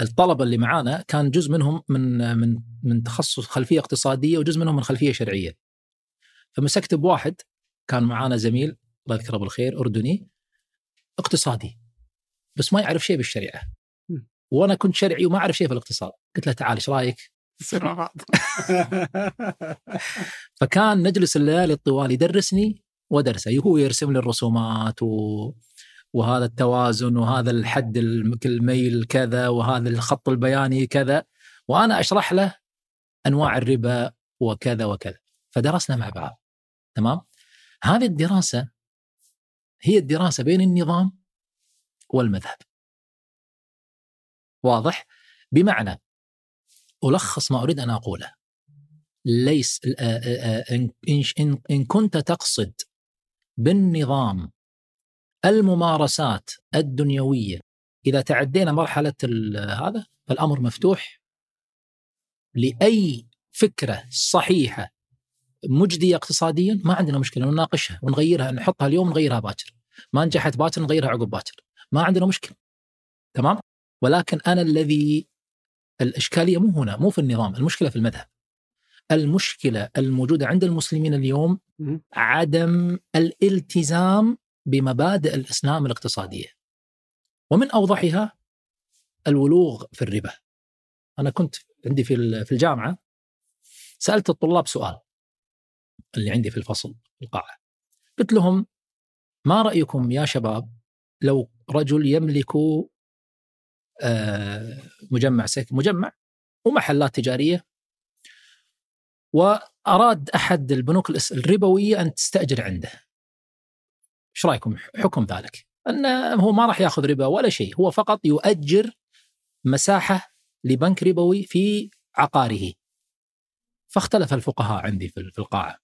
الطلبه اللي معانا كان جزء منهم من من من تخصص خلفية اقتصادية وجزء منهم من خلفية شرعية. فمسكت بواحد كان معانا زميل الله يذكره بالخير أردني اقتصادي بس ما يعرف شيء بالشريعة. وأنا كنت شرعي وما أعرف شيء في الاقتصاد، قلت له تعال إيش رأيك؟ نصير مع بعض. فكان نجلس الليالي الطوال يدرسني ودرسه. هو يرسم لي الرسومات و... وهذا التوازن وهذا الحد الميل كذا وهذا الخط البياني كذا. وأنا أشرح له أنواع الربا وكذا وكذا. فدرسنا مع بعض. تمام؟ هذه الدراسة هي الدراسة بين النظام والمذهب. واضح؟ بمعنى ألخص ما أريد أن أقوله. ليس إن كنت تقصد بالنظام الممارسات الدنيوية إذا تعدينا مرحلة هذا فالأمر مفتوح. لأي فكرة صحيحة مجدية اقتصاديا ما عندنا مشكلة نناقشها ونغيرها نحطها اليوم نغيرها باكر. ما نجحت باكر نغيرها عقب باكر. ما عندنا مشكلة. تمام؟ ولكن أنا الذي الإشكالية مو هنا مو في النظام المشكلة في المذهب المشكلة الموجودة عند المسلمين اليوم عدم الالتزام بمبادئ الإسلام الاقتصادية. ومن أوضحها الولوغ في الربا. أنا كنت عندي في في الجامعة سألت الطلاب سؤال اللي عندي في الفصل في القاعة. قلت لهم ما رأيكم يا شباب لو رجل يملك مجمع سك مجمع ومحلات تجارية وأراد أحد البنوك الربوية أن تستأجر عنده إيش رأيكم حكم ذلك؟ أنه هو ما راح يأخذ ربا ولا شيء، هو فقط يؤجر مساحة لبنك ربوي في عقاره. فاختلف الفقهاء عندي في القاعة.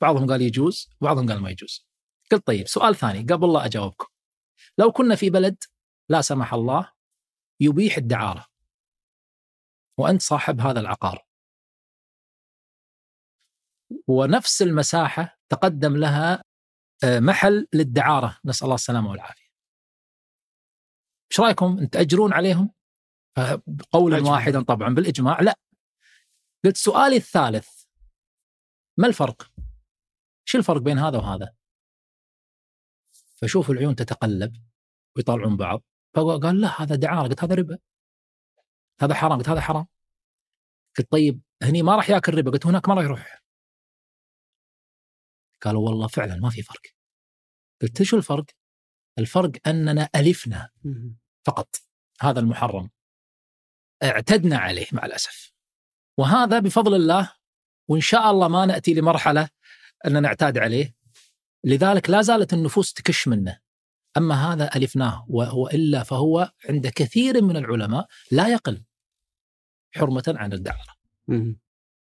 بعضهم قال يجوز، وبعضهم قال ما يجوز. قلت طيب سؤال ثاني قبل لا أجاوبكم. لو كنا في بلد لا سمح الله يبيح الدعارة وأنت صاحب هذا العقار ونفس المساحة تقدم لها آه، محل للدعارة نسأل الله السلامة والعافية. إيش رأيكم؟ تأجرون عليهم؟ قولا واحدا طبعا بالإجماع لا. قلت سؤالي الثالث ما الفرق؟ شو الفرق بين هذا وهذا؟ فشوف العيون تتقلب ويطالعون بعض فقال لا هذا دعارة. قلت هذا ربا. هذا حرام. قلت هذا حرام. قلت طيب هني ما راح ياكل ربا. قلت هناك ما راح يروح. قالوا والله فعلا ما في فرق. قلت شو الفرق؟ الفرق أننا ألفنا فقط. هذا المحرم. اعتدنا عليه مع الأسف. وهذا بفضل الله وإن شاء الله ما نأتي لمرحلة ان نعتاد عليه. لذلك لا زالت النفوس تكش منه. أما هذا الفناه وإلا فهو عند كثير من العلماء لا يقل حرمة عن الدعارة.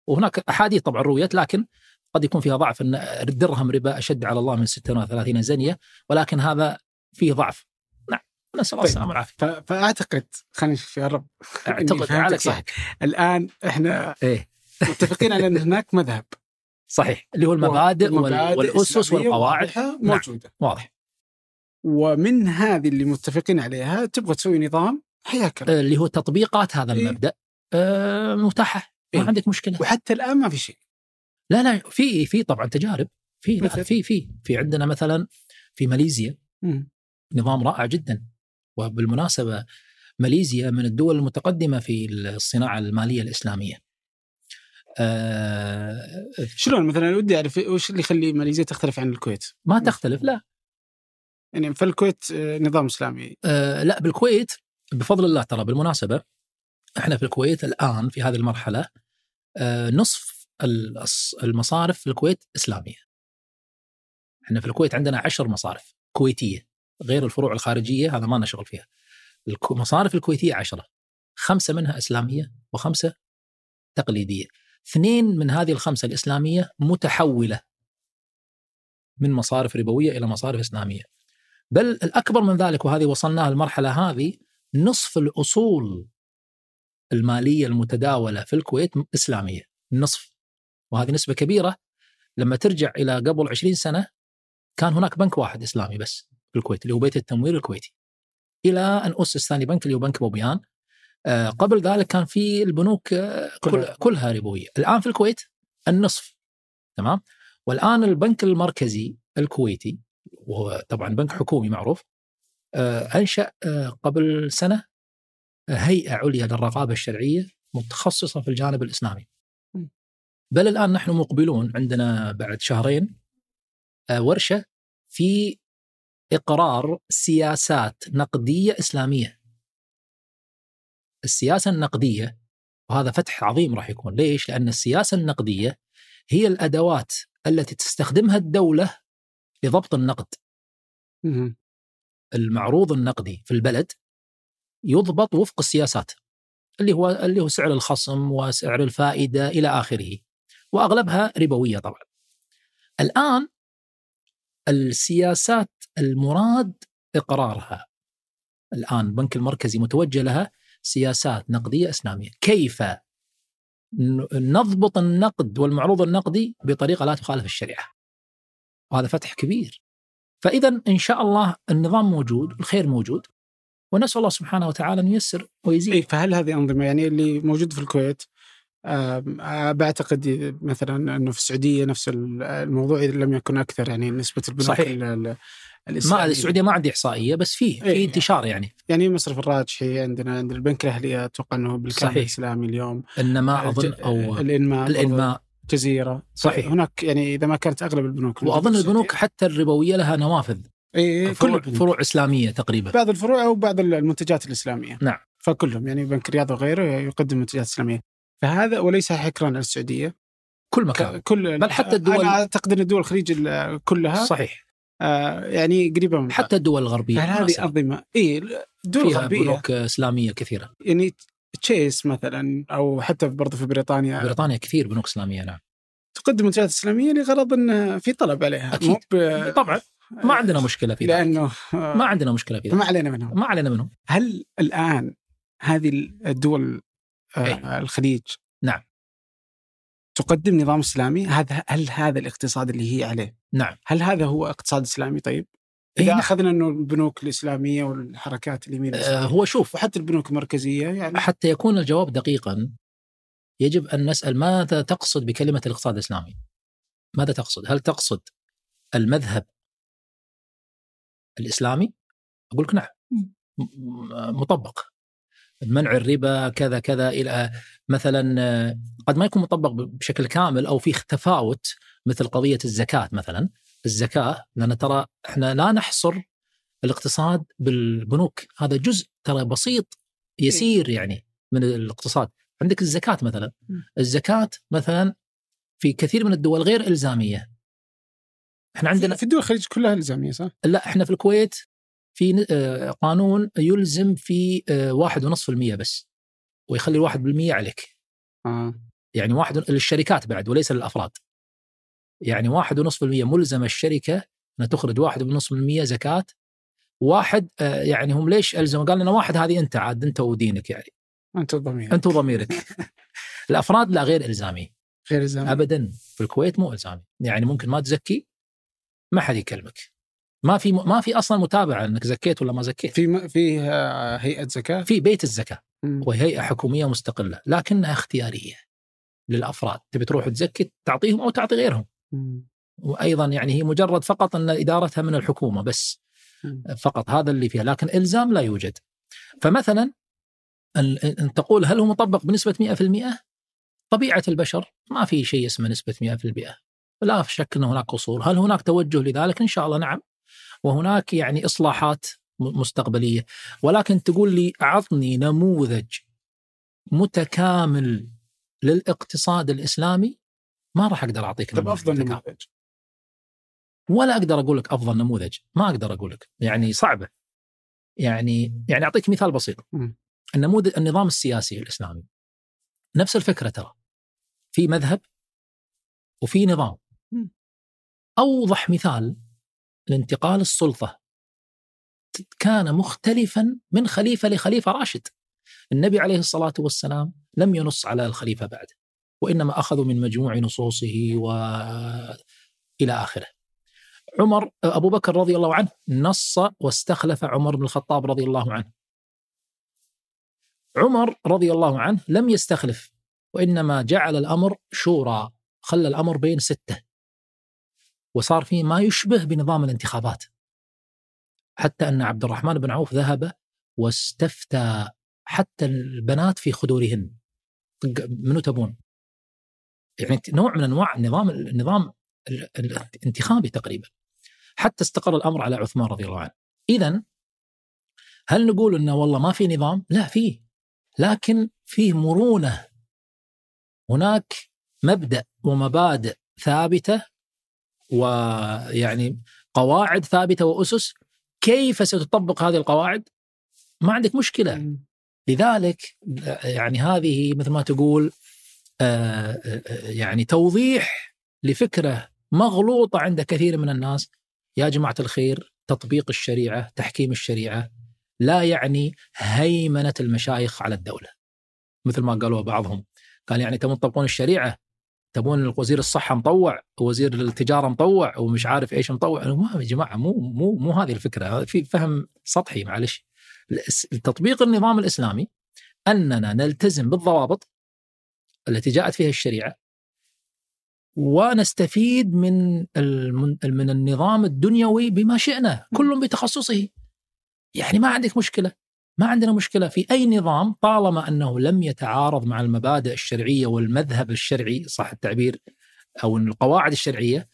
وهناك أحاديث طبعا رويت لكن قد يكون فيها ضعف إن الدرهم ربا أشد على الله من 36 زنية ولكن هذا فيه ضعف. نعم نسأل الله طيب. السلامة والعافية. فأعتقد خلينا نشوف يا رب اعتقد على صح الآن إحنا إيه؟ متفقين على أن هناك مذهب صحيح اللي هو المبادئ, المبادئ والأسس والقواعد موجوده نعم. واضح ومن هذه اللي متفقين عليها تبغى تسوي نظام حياك الله اللي هو تطبيقات هذا إيه؟ المبدأ آه متاحة ما إيه؟ عندك مشكلة وحتى الآن ما في شيء لا لا في في طبعا تجارب في في في في عندنا مثلا في ماليزيا م. نظام رائع جدا وبالمناسبة ماليزيا من الدول المتقدمة في الصناعة المالية الإسلامية. آه شلون مثلا ودي أعرف وش اللي يخلي ماليزيا تختلف عن الكويت؟ ما تختلف لا يعني في الكويت آه، نظام إسلامي آه لا بالكويت بفضل الله ترى بالمناسبة إحنا في الكويت الآن في هذه المرحلة آه نصف المصارف في الكويت إسلامية. إحنا في الكويت عندنا عشر مصارف كويتية غير الفروع الخارجية هذا ما لنا شغل فيها. المصارف الكويتية عشرة خمسة منها إسلامية وخمسة تقليدية. اثنين من هذه الخمسة الإسلامية متحولة من مصارف ربوية إلى مصارف إسلامية. بل الأكبر من ذلك وهذه وصلناها المرحلة هذه نصف الأصول المالية المتداولة في الكويت إسلامية. نصف. وهذه نسبة كبيرة. لما ترجع إلى قبل 20 سنة كان هناك بنك واحد إسلامي بس في الكويت اللي هو بيت التمويل الكويتي. إلى أن أسس ثاني بنك اللي هو بنك بوبيان. آه قبل ذلك كان في البنوك آه كلها. كلها ربوية. الآن في الكويت النصف. تمام؟ والآن البنك المركزي الكويتي وهو طبعا بنك حكومي معروف آه، أنشأ آه، قبل سنة آه، هيئة عليا للرقابة الشرعية متخصصة في الجانب الإسلامي. بل الآن نحن مقبلون عندنا بعد شهرين ورشة في إقرار سياسات نقدية إسلامية. السياسة النقدية وهذا فتح عظيم راح يكون، ليش؟ لأن السياسة النقدية هي الأدوات التي تستخدمها الدولة لضبط النقد المعروض النقدي في البلد يضبط وفق السياسات اللي هو اللي هو سعر الخصم وسعر الفائدة إلى آخره وأغلبها ربوية طبعا. الآن السياسات المراد إقرارها الآن البنك المركزي متوجه لها سياسات نقدية إسلامية، كيف نضبط النقد والمعروض النقدي بطريقة لا تخالف الشريعة. وهذا فتح كبير. فاذا إن شاء الله النظام موجود الخير موجود ونسأل الله سبحانه وتعالى أن ييسر ويزيد. إيه فهل هذه أنظمة يعني اللي موجود في الكويت أه بعتقد مثلا إنه في السعودية نفس الموضوع إذا لم يكن أكثر يعني نسبة البنوك صحيح. ما السعودية ما عندي إحصائية بس فيه في إيه انتشار يعني. يعني مصرف الراجحي عندنا عند البنك الأهلي أتوقع إنه بالكامل الاسلامي اليوم. النماء أظن أو الإنماء الإنماء جزيرة. صحيح. هناك يعني إذا ما كانت أغلب البنوك. وأظن البنوك حتى الربوية لها نوافذ. اي كل فروع إسلامية تقريبا. بعض الفروع أو بعض المنتجات الإسلامية. نعم. فكلهم يعني بنك الرياض وغيره يقدم منتجات إسلامية. فهذا وليس حكرا على السعودية. كل مكان. كل بل حتى الدول أنا اعتقد ان الدول الخليج كلها. صحيح. آه يعني قريبة من حتى الدول الغربية هذه أنظمة. اي الدول فيها بنوك إسلامية كثيرة. يعني تشيس مثلا أو حتى برضه في بريطانيا. بريطانيا كثير بنوك إسلامية نعم تقدم منتجات إسلامية لغرض انه في طلب عليها. أكيد. ب... طبعا. ما عندنا مشكلة في لأنه ما عندنا مشكلة في ما علينا منهم. ما علينا منهم. هل الآن هذه الدول آه الخليج نعم. تقدم نظام إسلامي؟ هذا هل هذا الاقتصاد اللي هي عليه؟ نعم. هل هذا هو اقتصاد إسلامي؟ طيب. إذا إيه أخذنا إنه البنوك الإسلامية والحركات اليمين آه هو شوف وحتى البنوك المركزية يعني حتى يكون الجواب دقيقا يجب أن نسأل ماذا تقصد بكلمة الاقتصاد الإسلامي؟ ماذا تقصد؟ هل تقصد المذهب الإسلامي؟ أقول لك نعم مطبق منع الربا كذا كذا إلى مثلا قد ما يكون مطبق بشكل كامل أو في تفاوت مثل قضية الزكاة مثلا الزكاة لأن ترى إحنا لا نحصر الاقتصاد بالبنوك. هذا جزء ترى بسيط يسير يعني من الاقتصاد. عندك الزكاة مثلا. الزكاة مثلا في كثير من الدول غير إلزامية. إحنا عندنا في الدول الخليج كلها إلزامية صح؟ لا إحنا في الكويت في آه، قانون يلزم في آه، واحد ونصف المية بس ويخلي الواحد بالمية عليك. آه. يعني واحد للشركات بعد وليس للأفراد. يعني واحد ونصف المية ملزم الشركة أنها تخرج واحد ونصف المية زكاة. واحد آه، يعني هم ليش ألزم قال لنا واحد هذه أنت عاد أنت ودينك يعني. أنت وضميرك. أنت وضميرك. الأفراد لا غير إلزامي. غير إلزامي. أبدا. في الكويت مو إلزامي. يعني ممكن ما تزكي ما حد يكلمك. ما في ما في أصلا متابعة إنك زكيت ولا ما زكيت. في في هيئة زكاة؟ في بيت الزكاة. وهي هيئه حكومية مستقلة لكنها اختيارية للأفراد. تبي تروح تزكي تعطيهم أو تعطي غيرهم. وأيضا يعني هي مجرد فقط أن إدارتها من الحكومة بس. فقط هذا اللي فيها لكن إلزام لا يوجد. فمثلا أن تقول هل هو مطبق بنسبة 100% طبيعة البشر ما في شيء اسمه نسبة 100% لا شك ان هناك قصور. هل هناك توجه لذلك؟ إن شاء الله نعم. وهناك يعني إصلاحات مستقبلية. ولكن تقول لي أعطني نموذج متكامل للاقتصاد الإسلامي؟ ما راح أقدر أعطيك طيب أفضل نموذج. ولا أقدر أقول لك أفضل نموذج ما أقدر أقول لك يعني صعبة. يعني يعني أعطيك مثال بسيط. النموذج النظام السياسي الإسلامي. نفس الفكرة ترى. في مذهب وفي نظام. أوضح مثال لانتقال السلطة. كان مختلفا من خليفة لخليفة راشد. النبي عليه الصلاة والسلام لم ينص على الخليفة بعده وإنما أخذوا من مجموع نصوصه وإلى آخره. عمر أبو بكر رضي الله عنه نص واستخلف عمر بن الخطاب رضي الله عنه. عمر رضي الله عنه لم يستخلف وإنما جعل الأمر شورى خلى الأمر بين ستة. وصار في ما يشبه بنظام الانتخابات. حتى أن عبد الرحمن بن عوف ذهب واستفتى حتى البنات في خدورهن. منو تبون؟ يعني نوع من أنواع النظام النظام الانتخابي تقريبا. حتى استقر الأمر على عثمان رضي الله عنه. اذا هل نقول إنه والله ما في نظام؟ لا فيه. لكن فيه مرونة. هناك مبدأ ومبادئ ثابتة ويعني قواعد ثابتة وأسس كيف ستطبق هذه القواعد؟ ما عندك مشكلة. لذلك يعني هذه مثل ما تقول يعني توضيح لفكرة مغلوطة عند كثير من الناس. يا جماعة الخير تطبيق الشريعة تحكيم الشريعة لا يعني هيمنة المشايخ على الدولة مثل ما قالوا بعضهم. قال يعني تبون تطبقون الشريعة؟ تبون وزير الصحة مطوع؟ ووزير التجارة مطوع؟ ومش عارف إيش مطوع؟ ما يا جماعة مو مو مو هذه الفكرة. في فهم سطحي معلش. تطبيق النظام الإسلامي أننا نلتزم بالضوابط التي جاءت فيها الشريعة. ونستفيد من من النظام الدنيوي بما شئنا كل بتخصصه. يعني ما عندك مشكلة. ما عندنا مشكلة في أي نظام طالما أنه لم يتعارض مع المبادئ الشرعية والمذهب الشرعي صح التعبير أو القواعد الشرعية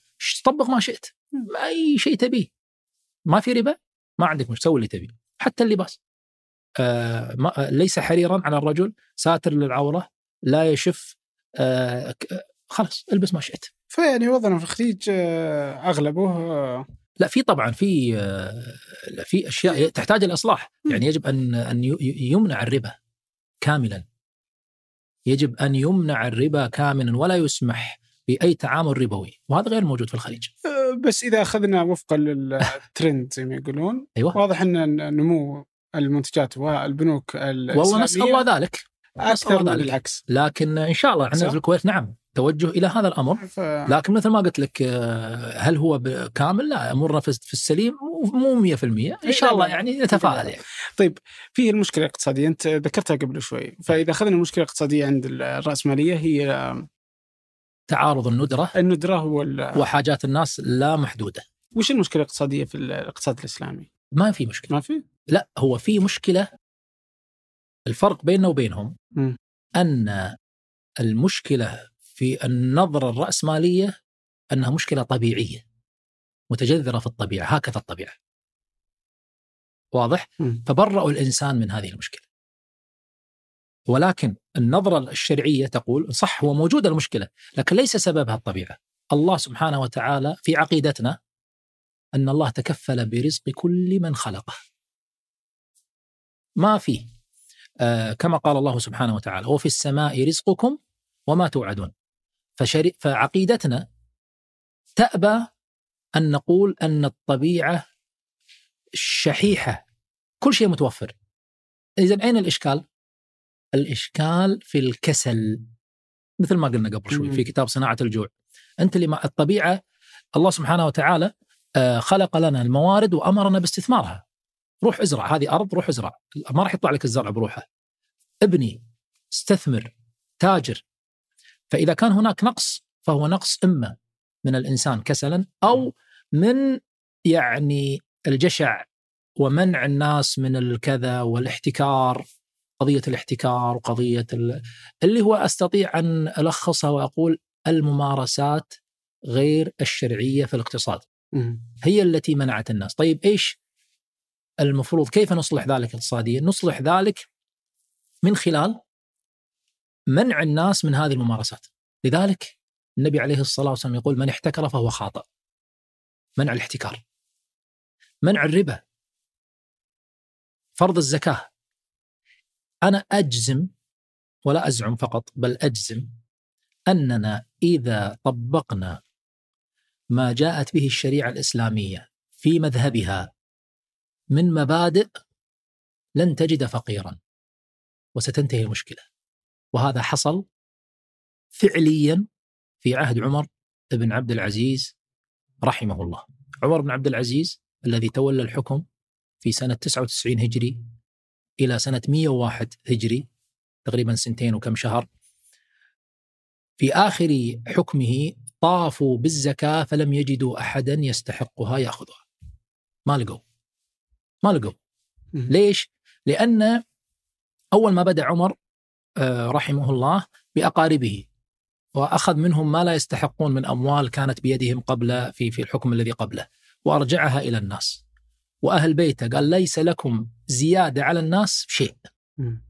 طبق ما شئت. أي شيء تبيه. ما في ربا؟ ما عندك مش سوي اللي تبيه. حتى اللباس. آه ما ليس حريرا على الرجل. ساتر للعورة. لا يشف آه خلاص البس ما شئت. فيعني وضعنا في الخليج آه أغلبه آه. لا في طبعا في في أشياء تحتاج الإصلاح. يعني يجب أن أن يمنع الربا كاملا. يجب أن يمنع الربا كاملا ولا يسمح بأي تعامل ربوي وهذا غير موجود في الخليج. بس إذا أخذنا وفقا للترند زي ما يقولون أيوة. واضح إن نمو المنتجات والبنوك والله نسأل الله ذلك. أكثر من العكس لكن إن شاء الله إحنا في الكويت نعم. توجه إلى هذا الأمر. ف... لكن مثل ما قلت لك آه، هل هو كامل؟ لا امورنا في السليم مو 100% إن شاء الله يعني نتفائل يعني. طيب في المشكلة الاقتصاديه أنت ذكرتها قبل شوي. فإذا أخذنا المشكلة الاقتصادية عند الرأسمالية هي تعارض الندرة. الندرة وال... وحاجات الناس لا محدودة. وش المشكلة الاقتصادية في الاقتصاد الإسلامي؟ ما في مشكلة. ما في؟ لا هو في مشكلة الفرق بيننا وبينهم م. أن المشكلة في النظره الرأسمالية أنها مشكلة طبيعية متجذرة في الطبيعة هكذا الطبيعة واضح؟ م. فبرأوا الإنسان من هذه المشكلة ولكن النظرة الشرعية تقول صح هو موجودة المشكلة لكن ليس سببها الطبيعة الله سبحانه وتعالى في عقيدتنا أن الله تكفل برزق كل من خلقه ما في كما قال الله سبحانه وتعالى وفي السماء رزقكم وما توعدون. فشري فعقيدتنا تأبى أن نقول أن الطبيعة شحيحة كل شيء متوفر. إذا أين الإشكال؟ الإشكال في الكسل مثل ما قلنا قبل شوي في كتاب صناعة الجوع. أنت اللي مع الطبيعة الله سبحانه وتعالى آه، خلق لنا الموارد وأمرنا باستثمارها. روح ازرع هذه أرض روح ازرع. ما راح يطلع لك الزرع بروحه. ابني استثمر تاجر. فإذا كان هناك نقص فهو نقص إما من الإنسان كسلا أو من يعني الجشع ومنع الناس من الكذا والاحتكار قضية الاحتكار وقضية اللي هو أستطيع أن ألخصها وأقول الممارسات غير الشرعية في الاقتصاد. هي التي منعت الناس، طيب إيش المفروض كيف نصلح ذلك اقتصاديا؟ نصلح ذلك من خلال منع الناس من هذه الممارسات. لذلك النبي عليه الصلاة والسلام يقول من احتكر فهو خاطئ. منع الاحتكار. منع الربا. فرض الزكاة أنا أجزم ولا أزعم فقط بل أجزم أننا إذا طبقنا ما جاءت به الشريعة الإسلامية في مذهبها من مبادئ لن تجد فقيرا وستنتهي المشكلة. وهذا حصل فعليا في عهد عمر بن عبد العزيز رحمه الله. عمر بن عبد العزيز الذي تولى الحكم في سنة 99 هجري إلى سنة 101 هجري تقريبا سنتين وكم شهر. في آخر حكمه طافوا بالزكاة فلم يجدوا أحدا يستحقها يأخذها. ما لقوا؟ ما لقوا. ليش؟ لأن أول ما بدأ عمر آه، رحمه الله بأقاربه وأخذ منهم ما لا يستحقون من أموال كانت بيدهم قبل في في الحكم الذي قبله وأرجعها إلى الناس. وأهل بيته قال ليس لكم زيادة على الناس شيء.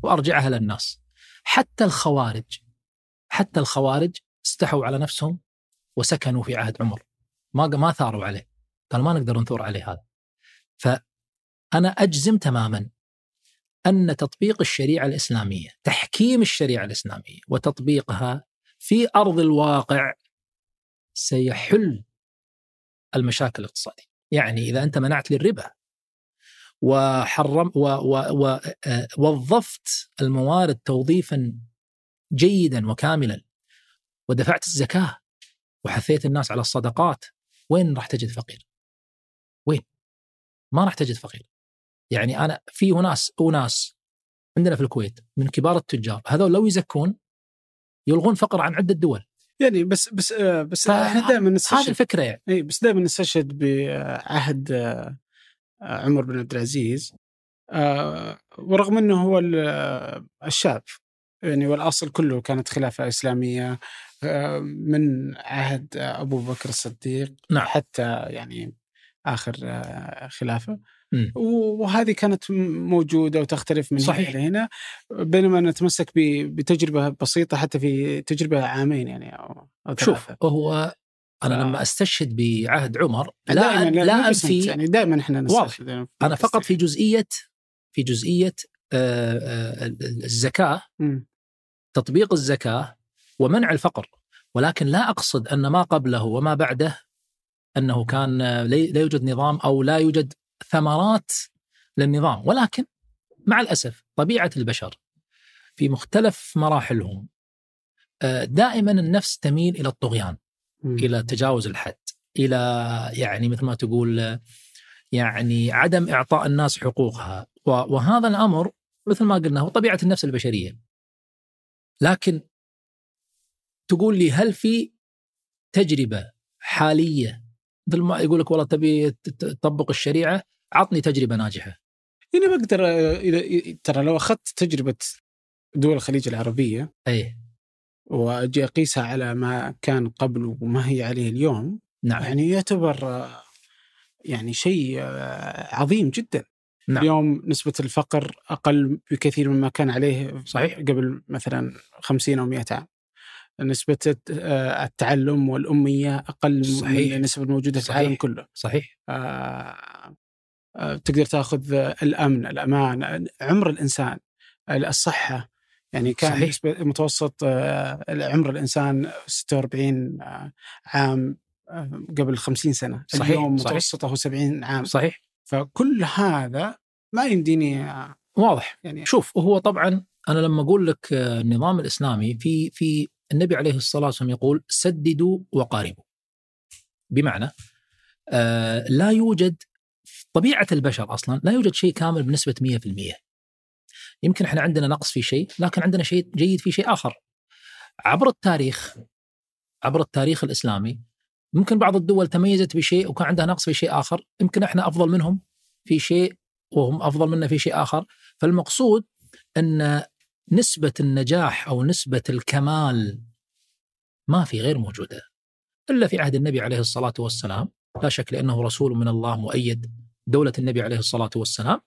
وأرجعها للناس حتى الخوارج حتى الخوارج استحوا على نفسهم وسكنوا في عهد عمر. ما ما ثاروا عليه. قال ما نقدر نثور عليه هذا. فأنا أجزم تماما أن تطبيق الشريعة الإسلامية تحكيم الشريعة الإسلامية وتطبيقها في أرض الواقع سيحل المشاكل الاقتصادية يعني إذا أنت منعت للربا وحرم ووظفت آه، الموارد توظيفا جيدا وكاملا ودفعت الزكاة وحثيت الناس على الصدقات وين راح تجد فقير؟ وين؟ ما راح تجد فقير. يعني أنا في ناس وناس عندنا في الكويت من كبار التجار هذول لو يزكون يلغون فقر عن عدة دول. يعني بس بس آه، بس إحنا دائما نستشهد هذه الفكرة يعني اي بس دائما نستشهد بعهد آه، عمر بن عبد العزيز آه، ورغم إنه هو الشاب يعني والأصل كله كانت خلافة إسلامية آه، من عهد أبو بكر الصديق نعم. حتى يعني آخر آه، خلافة م. وهذه كانت موجودة وتختلف من صحيح. هنا لهنا بينما نتمسك بتجربة بسيطة حتى في تجربة عامين يعني أو, أو شوف هو أنا آه. لما أستشهد بعهد عمر لا دائما لا, انفي يعني دائما إحنا واضح. نستشهد أنا فقط في جزئية في جزئية آه، آه، الزكاة مم. تطبيق الزكاة ومنع الفقر ولكن لا أقصد أن ما قبله وما بعده أنه كان آه، لا يوجد نظام أو لا يوجد ثمرات للنظام ولكن مع الأسف طبيعة البشر في مختلف مراحلهم آه، دائما النفس تميل إلى الطغيان مم. إلى تجاوز الحد إلى يعني مثل ما تقول يعني عدم إعطاء الناس حقوقها وهذا الأمر مثل ما قلنا هو طبيعة النفس البشرية لكن تقول لي هل في تجربة حالية مثل ما يقول لك والله تبي تطبق الشريعة عطني تجربة ناجحة. هنا بقدر آه، إذا ترى لو أخذت تجربة دول الخليج العربية أي. وأجي أقيسها على ما كان قبل وما هي عليه اليوم نعم. يعني يعتبر يعني شيء عظيم جدا. نعم. اليوم نسبة الفقر أقل بكثير مما كان عليه صحيح. قبل مثلا 50 أو 100 عام. نسبة الت- التعلم والأمية أقل صحيح. من النسبة الموجودة في. العالم كله. صحيح. آه، تقدر تاخذ آه، الأمن الأمان عمر الإنسان الصحة يعني كان صحيح. متوسط آه، عمر الإنسان 46 آه، عام آه، قبل 50 سنة صحيح. اليوم. متوسطة 70 عام صحيح فكل هذا ما يمديني آه، واضح يعني شوف هو طبعا أنا لما أقول لك آه، النظام الإسلامي في في النبي عليه الصلاة والسلام يقول سددوا وقاربوا. بمعنى آه لا يوجد طبيعة البشر أصلا لا يوجد شيء كامل بنسبة 100%. يمكن إحنا عندنا نقص في شيء لكن عندنا شيء جيد في شيء آخر. عبر التاريخ عبر التاريخ الإسلامي ممكن بعض الدول تميزت بشيء وكان عندها نقص في شيء آخر، يمكن إحنا أفضل منهم في شيء وهم أفضل منا في شيء آخر، فالمقصود إن نسبة النجاح أو نسبة الكمال ما في غير موجودة إلا في عهد النبي عليه الصلاة والسلام، لا شك لأنه رسول من الله مؤيد دولة النبي عليه الصلاة والسلام.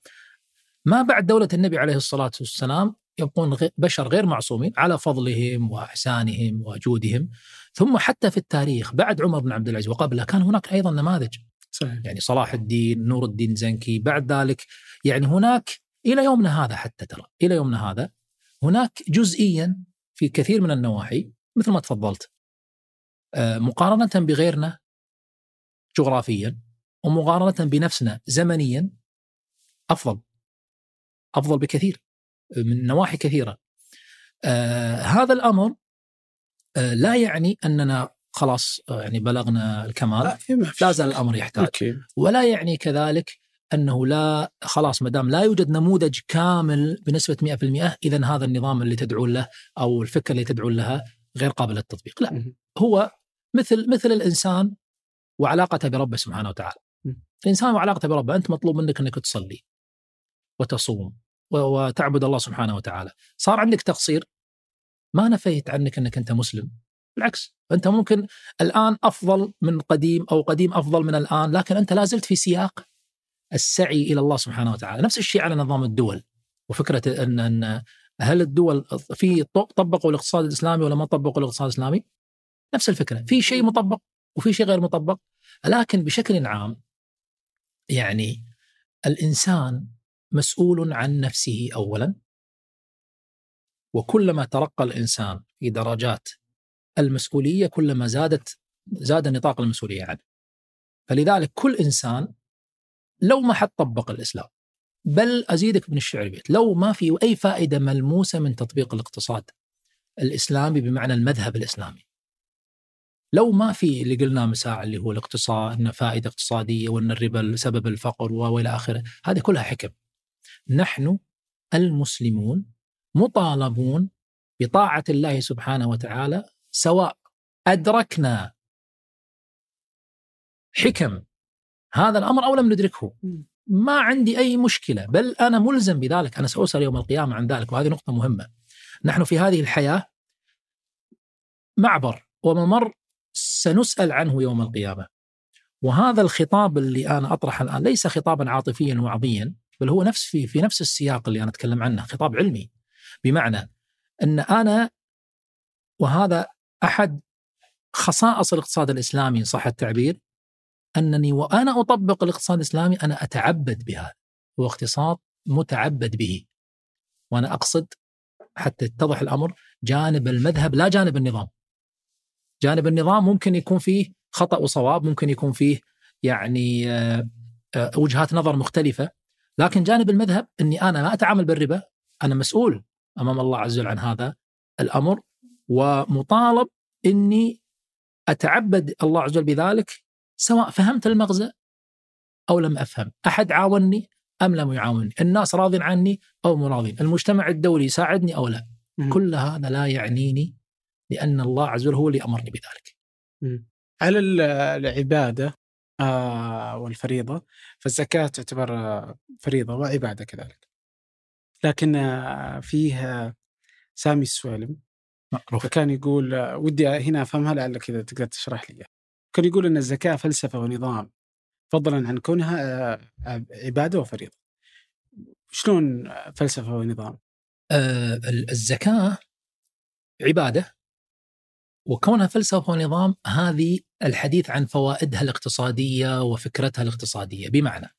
ما بعد دولة النبي عليه الصلاة والسلام يبقون بشر غير معصومين على فضلهم وإحسانهم وجودهم. ثم حتى في التاريخ بعد عمر بن عبد العزيز وقبله كان هناك أيضا نماذج. صحيح. يعني صلاح الدين نور الدين زنكي بعد ذلك يعني هناك إلى يومنا هذا حتى ترى إلى يومنا هذا هناك جزئيا في كثير من النواحي مثل ما تفضلت. آه، مقارنة بغيرنا جغرافيا ومقارنة بنفسنا زمنيا أفضل أفضل بكثير من نواحي كثيرة آه هذا الأمر آه لا يعني أننا خلاص آه يعني بلغنا الكمال لا. زال الأمر يحتاج أوكي ولا يعني كذلك أنه لا خلاص ما دام لا يوجد نموذج كامل بنسبة 100% اذا هذا النظام اللي تدعون له أو الفكرة اللي تدعون لها غير قابل للتطبيق، لا. هو مثل مثل الإنسان وعلاقته بربه سبحانه وتعالى. الإنسان وعلاقته بربه أنت مطلوب منك إنك تصلي وتصوم وتعبد الله سبحانه وتعالى، صار عندك تقصير؟ ما نفيت عنك إنك أنت مسلم، بالعكس أنت ممكن الآن أفضل من قديم أو قديم أفضل من الآن، لكن أنت لا زلت في سياق السعي إلى الله سبحانه وتعالى، نفس الشيء على نظام الدول وفكرة ان إن هل الدول في طبقوا الاقتصاد الإسلامي ولا ما طبقوا الاقتصاد الإسلامي؟ نفس الفكرة، في شيء مطبق؟ وفي شيء غير مطبق، لكن بشكل عام يعني الإنسان مسؤول عن نفسه اولا وكلما ترقى الإنسان في درجات المسؤولية كلما زادت زاد نطاق المسؤولية عنه. فلذلك كل إنسان لو ما حد طبق الإسلام بل أزيدك من الشعر بيت لو ما في أي فائدة ملموسة من تطبيق الاقتصاد الإسلامي بمعنى المذهب الإسلامي لو ما في اللي قلناه من ساعه اللي هو الاقتصاد ان فائدة اقتصادية وإن الربا سبب الفقر وإلى آخره هذه كلها حكم. نحن المسلمون مطالبون بطاعة الله سبحانه وتعالى سواء أدركنا حكم هذا الأمر أو لم ندركه. ما عندي أي مشكلة بل أنا ملزم بذلك. أنا سأسأل يوم القيامة عن ذلك وهذه نقطة مهمة. نحن في هذه الحياة معبر وممر سنسأل عنه يوم القيامة. وهذا الخطاب اللي أنا أطرحه الآن ليس خطابا عاطفيا وعظيا بل هو نفس في في نفس السياق اللي أنا أتكلم عنه خطاب علمي. بمعنى أن أنا وهذا أحد خصائص الاقتصاد الإسلامي إن صح التعبير أنني وأنا أطبق الاقتصاد الإسلامي أنا أتعبد بهذا هو اقتصاد متعبد به. وأنا أقصد حتى يتضح الأمر جانب المذهب لا جانب النظام. جانب النظام ممكن يكون فيه خطأ وصواب ممكن يكون فيه يعني آه، آه، وجهات نظر مختلفة لكن جانب المذهب إني أنا ما أتعامل بالربا أنا مسؤول أمام الله عز وجل عن هذا الأمر ومطالب إني أتعبد الله عز وجل بذلك سواء فهمت المغزى أو لم أفهم، أحد عاونني أم لم يعاونني، الناس راضين عني أو مو راضين، المجتمع الدولي يساعدني أو لا. م. كل هذا لا يعنيني لأن الله عز وجل هو اللي أمرني بذلك. على العبادة آه والفريضة فالزكاة تعتبر فريضة وعبادة كذلك. لكن آه فيه سامي السويلم معروف. فكان يقول ودي هنا أفهمها لعلك إذا تقدر تشرح لي كان يقول إن الزكاة فلسفة ونظام فضلا عن كونها آه، عبادة وفريضة. شلون فلسفة ونظام؟ آه الزكاة عبادة وكونها فلسفة ونظام هذه الحديث عن فوائدها الاقتصادية وفكرتها الاقتصادية بمعنى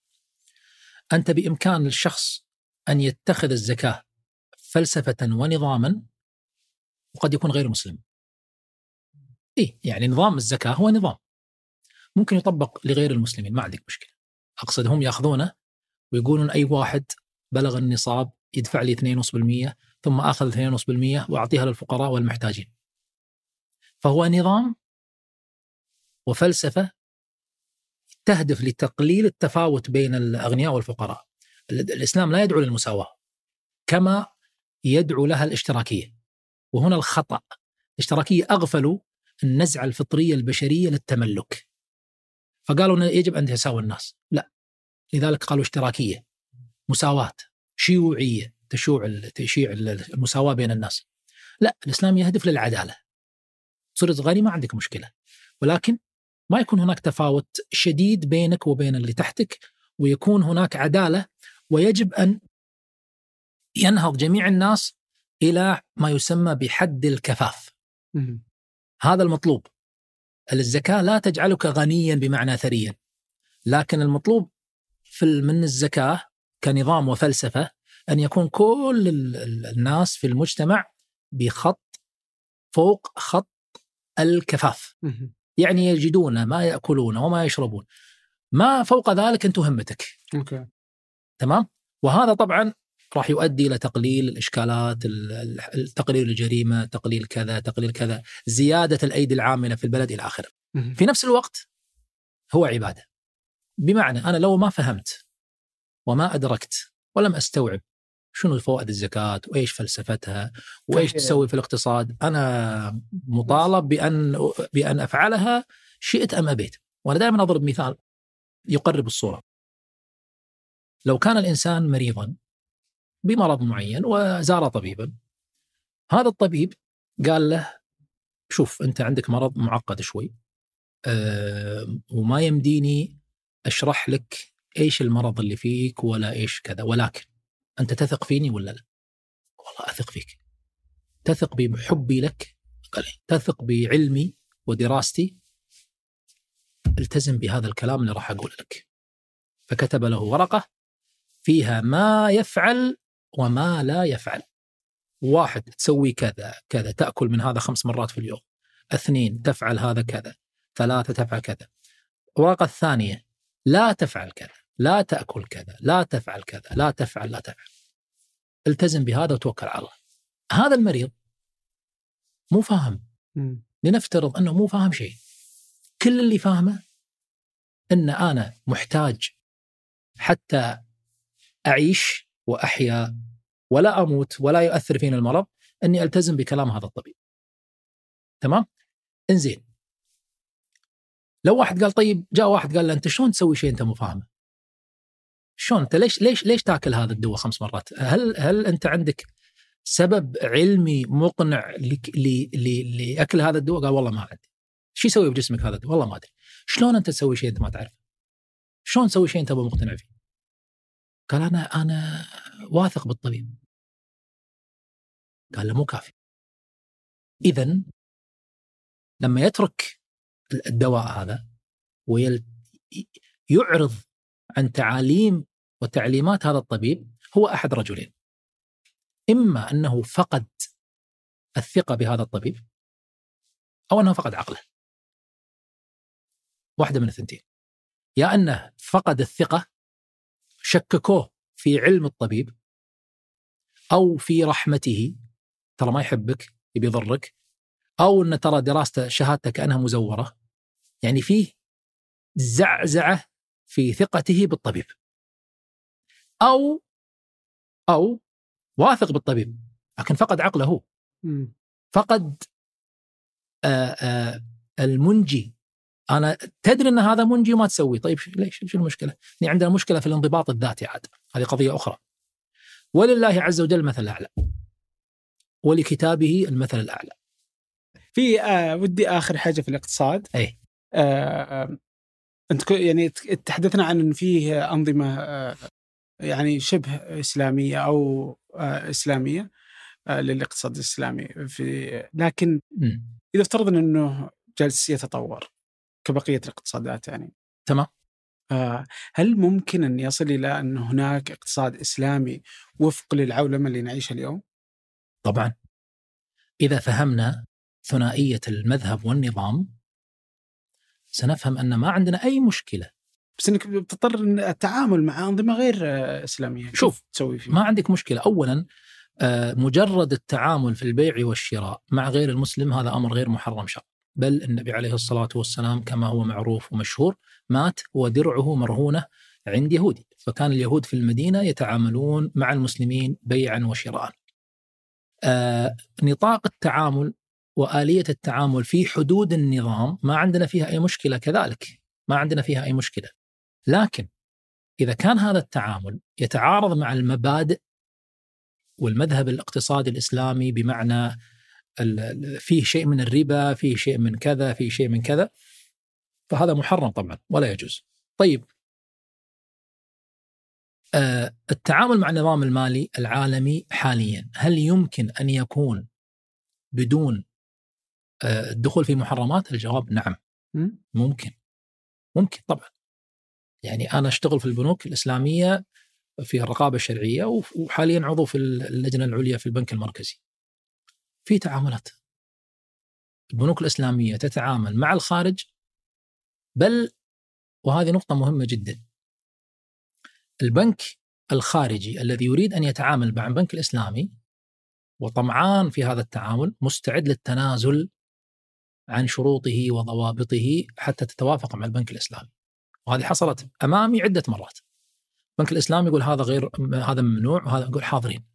أنت بإمكان الشخص أن يتخذ الزكاة فلسفة ونظاما وقد يكون غير مسلم. اي يعني نظام الزكاة هو نظام ممكن يطبق لغير المسلمين ما عندك مشكلة. أقصد هم يأخذونه ويقولون أي واحد بلغ النصاب يدفع لي 2.5% ثم آخذ 2.5% وأعطيها للفقراء والمحتاجين. فهو نظام وفلسفة تهدف لتقليل التفاوت بين الأغنياء والفقراء. الإسلام لا يدعو للمساواة كما يدعو لها الاشتراكية. وهنا الخطأ. الاشتراكية أغفلوا النزعة الفطرية البشرية للتملك. فقالوا أنه يجب أن يتساوى الناس. لا. لذلك قالوا اشتراكية. مساواة. شيوعية. تشوع تشيع المساواة بين الناس. لا. الإسلام يهدف للعدالة. صرت غني ما عندك مشكلة ولكن ما يكون هناك تفاوت شديد بينك وبين اللي تحتك ويكون هناك عدالة ويجب أن ينهض جميع الناس إلى ما يسمى بحد الكفاف. هذا المطلوب. الزكاة لا تجعلك غنيا بمعنى ثريا. لكن المطلوب في من الزكاة كنظام وفلسفة أن يكون كل الناس في المجتمع بخط فوق خط الكفاف. يعني يجدون ما يأكلون وما يشربون. ما فوق ذلك أنت همتك. أوكي. تمام؟ وهذا طبعا راح يؤدي إلى تقليل الإشكالات، تقليل الجريمة، تقليل كذا، تقليل كذا، زيادة الأيدي العاملة في البلد إلى آخره. في نفس الوقت هو عبادة. بمعنى أنا لو ما فهمت وما أدركت ولم أستوعب شنو فوائد الزكاة وإيش فلسفتها وإيش تسوي في الاقتصاد، أنا مطالب بأن بأن أفعلها شئت أم أبيت. وأنا دائما أضرب مثال يقرب الصورة. لو كان الإنسان مريضا بمرض معين وزار طبيبا هذا الطبيب قال له شوف أنت عندك مرض معقد شوي أه وما يمديني أشرح لك إيش المرض اللي فيك ولا إيش كذا ولكن أنت تثق فيني ولا لا؟ والله أثق فيك. تثق بحبي لك؟ قال إيه؟ تثق بعلمي ودراستي؟ التزم بهذا الكلام اللي راح أقوله لك. فكتب له ورقة فيها ما يفعل وما لا يفعل واحد تسوي كذا كذا تأكل من هذا خمس مرات في اليوم اثنين تفعل هذا كذا ثلاثة تفعل كذا الورقة الثانية لا تفعل كذا لا تأكل كذا لا تفعل كذا لا تفعل لا تفعل التزم بهذا وتوكل على الله هذا المريض مو فاهم لنفترض أنه مو فاهم شيء كل اللي فاهمه أن أنا محتاج حتى أعيش وأحيا ولا أموت ولا يؤثر فينا المرض أني ألتزم بكلام هذا الطبيب. تمام؟ إنزين. لو واحد قال طيب جاء واحد قال له أنت شلون تسوي شيء أنت مو فاهمه؟ شلون أنت ليش ليش ليش تاكل هذا الدواء خمس مرات؟ هل هل أنت عندك سبب علمي مقنع لأكل هذا الدواء؟ قال والله ما عندي. شو يسوي بجسمك هذا الدواء؟ والله ما أدري. شلون أنت تسوي شيء أنت ما تعرفه؟ شلون تسوي شيء أنت مو مقتنع فيه؟ قال أنا أنا واثق بالطبيب قال له مو كافي اذا لما يترك الدواء هذا ويعرض عن تعاليم وتعليمات هذا الطبيب هو أحد رجلين. إما أنه فقد الثقة بهذا الطبيب أو أنه فقد عقله. واحدة من الثنتين. يا أنه فقد الثقة شككوه في علم الطبيب أو في رحمته ترى ما يحبك يبي يضرك أو ان ترى دراسته شهادته كأنها مزورة. يعني فيه زعزعة في ثقته بالطبيب. أو أو واثق بالطبيب لكن فقد عقله. فقد آآ آآ المنجي. أنا تدري إن هذا منجي وما تسوي. طيب ليش شو المشكلة؟ يعني عندنا مشكلة في الانضباط الذاتي عاد. هذه قضية أخرى. ولله عز وجل المثل الأعلى. ولكتابه المثل الأعلى. في آه ودي آخر حاجة في الاقتصاد. اي آه انت يعني تحدثنا عن إن فيه أنظمة آه يعني شبه إسلامية أو آه إسلامية آه للاقتصاد الإسلامي في لكن. إذا افترضنا إنه جالس يتطور كبقية الاقتصادات يعني تمام هل ممكن أن يصل إلى أن هناك اقتصاد إسلامي وفق للعولمة اللي نعيشها اليوم؟ طبعا إذا فهمنا ثنائية المذهب والنظام سنفهم أن ما عندنا أي مشكلة. بس إنك بتضطر التعامل مع أنظمة غير إسلامية شوف تسوي فيه ما عندك مشكلة. اولا مجرد التعامل في البيع والشراء مع غير المسلم هذا أمر غير محرم شرعا. بل النبي عليه الصلاة والسلام كما هو معروف ومشهور مات ودرعه مرهونة عند يهودي. فكان اليهود في المدينة يتعاملون مع المسلمين بيعا وشراء. آه نطاق التعامل وآلية التعامل في حدود النظام ما عندنا فيها أي مشكلة كذلك. ما عندنا فيها أي مشكلة. لكن إذا كان هذا التعامل يتعارض مع المبادئ والمذهب الاقتصادي الإسلامي بمعنى فيه شيء من الربا فيه شيء من كذا فيه شيء من كذا فهذا محرم طبعا ولا يجوز. طيب. آه التعامل مع النظام المالي العالمي حاليا هل يمكن أن يكون بدون الدخول في محرمات؟ الجواب نعم. ممكن. ممكن طبعا. يعني أنا أشتغل في البنوك الإسلامية في الرقابة الشرعية وحاليا عضو في اللجنة العليا في البنك المركزي. في تعاملات. البنوك الإسلامية تتعامل مع الخارج بل وهذه نقطة مهمة جدا. البنك الخارجي الذي يريد أن يتعامل مع البنك الإسلامي وطمعان في هذا التعامل مستعد للتنازل عن شروطه وضوابطه حتى تتوافق مع البنك الإسلامي. وهذه حصلت أمامي عدة مرات. البنك الإسلامي يقول هذا غير هذا ممنوع وهذا يقول حاضرين.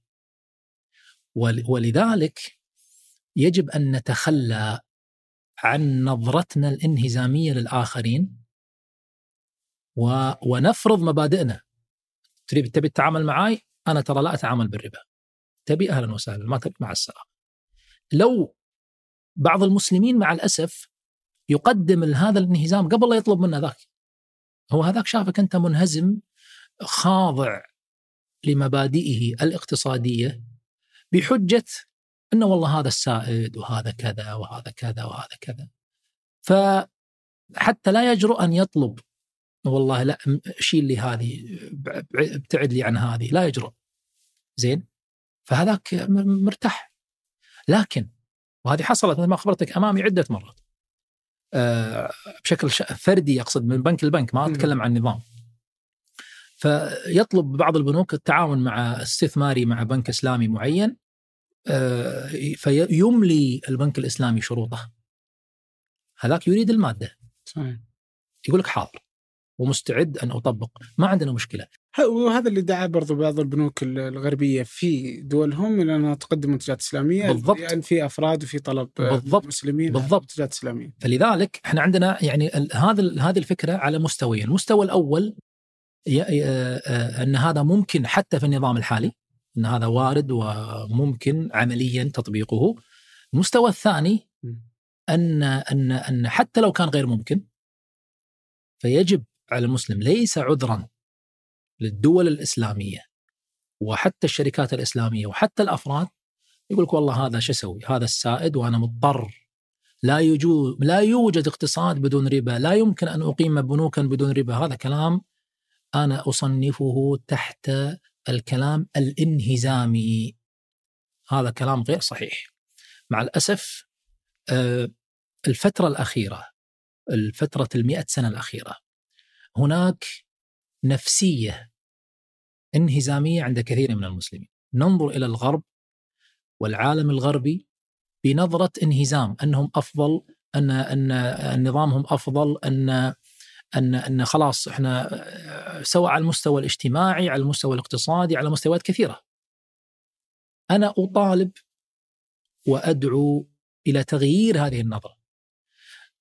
ولذلك يجب أن نتخلى عن نظرتنا الانهزامية للآخرين ونفرض مبادئنا. تريد تبي تتعامل معي؟ أنا ترى لا أتعامل بالربا. تبي أهلا وسهلا ما تبي مع السلامة. لو بعض المسلمين مع الأسف يقدم هذا الانهزام قبل لا يطلب منه ذاك. هو هذاك شافك أنت منهزم خاضع لمبادئه الاقتصادية بحجة إنه والله هذا السائد وهذا كذا وهذا كذا وهذا كذا. فحتى لا يجرؤ أن يطلب والله لا شيل لي هذه ابتعد لي عن هذه لا يجرؤ. زين؟ فهذاك مرتاح. لكن وهذه حصلت مثل ما اخبرتك أمامي عدة مرات. أه بشكل فردي أقصد من بنك لبنك ما أتكلم عن نظام. فيطلب بعض البنوك التعاون مع استثماري مع بنك إسلامي معين أه فيملي البنك الإسلامي شروطه. هذاك يريد المادة. صحيح. يقول لك حاضر ومستعد أن أطبق، ما عندنا مشكلة. وهذا اللي دعا برضو بعض البنوك الغربية في دولهم إلى أنها تقدم منتجات إسلامية بالضبط. يعني في أفراد وفي طلب بالضبط. مسلمين بالضبط. منتجات إسلامية فلذلك إحنا عندنا يعني هذا هذه الفكرة على مستويين، المستوى الأول أن هذا ممكن حتى في النظام الحالي أن هذا وارد وممكن عمليا تطبيقه. المستوى الثاني أن أن أن حتى لو كان غير ممكن فيجب على المسلم ليس عذرا للدول الإسلامية وحتى الشركات الإسلامية وحتى الأفراد يقول لك والله هذا شو أسوي؟ هذا السائد وأنا مضطر لا يوجد لا يوجد اقتصاد بدون ربا، لا يمكن أن أقيم بنوكا بدون ربا، هذا كلام أنا أصنفه تحت الكلام الانهزامي. هذا كلام غير صحيح. مع الأسف آه، الفترة الأخيرة الفترة المئة سنة الأخيرة هناك نفسية انهزامية عند كثير من المسلمين. ننظر إلى الغرب والعالم الغربي بنظرة انهزام أنهم أفضل أن أن نظامهم أفضل أن أن أن خلاص إحنا سواء على المستوى الاجتماعي على المستوى الاقتصادي على مستويات كثيرة. أنا أطالب وأدعو إلى تغيير هذه النظرة.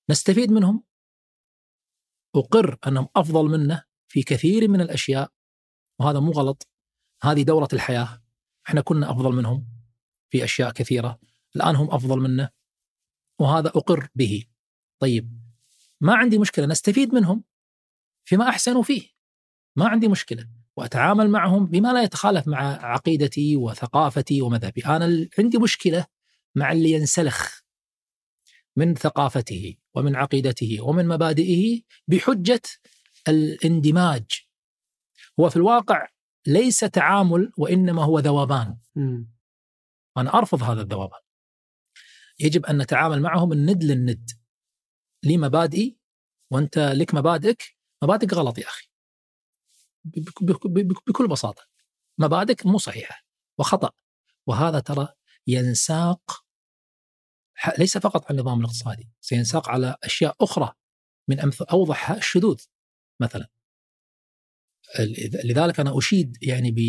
نستفيد منهم أقر أنهم أفضل منا في كثير من الأشياء وهذا مو غلط. هذه دورة الحياة. إحنا كنا أفضل منهم في أشياء كثيرة. الآن هم أفضل منا وهذا أقر به. طيب ما عندي مشكلة نستفيد منهم فيما احسنوا فيه. ما عندي مشكلة. وأتعامل معهم بما لا يتخالف مع عقيدتي وثقافتي ومذهبي. أنا عندي مشكلة مع اللي ينسلخ. من ثقافته ومن عقيدته ومن مبادئه بحجة الاندماج. هو في الواقع ليس تعامل وإنما هو ذوبان. أنا أرفض هذا الذوبان. يجب أن نتعامل معهم الند للند. لي مبادئي وأنت لك مبادئك. مبادئك غلط يا أخي. بكل بساطة. مبادئك مو صحيحة. وخطأ. وهذا ترى ينساق ليس فقط على النظام الاقتصادي سينساق على أشياء أخرى من امثل اوضحها الشذوذ. مثلا لذلك أنا أشيد يعني ب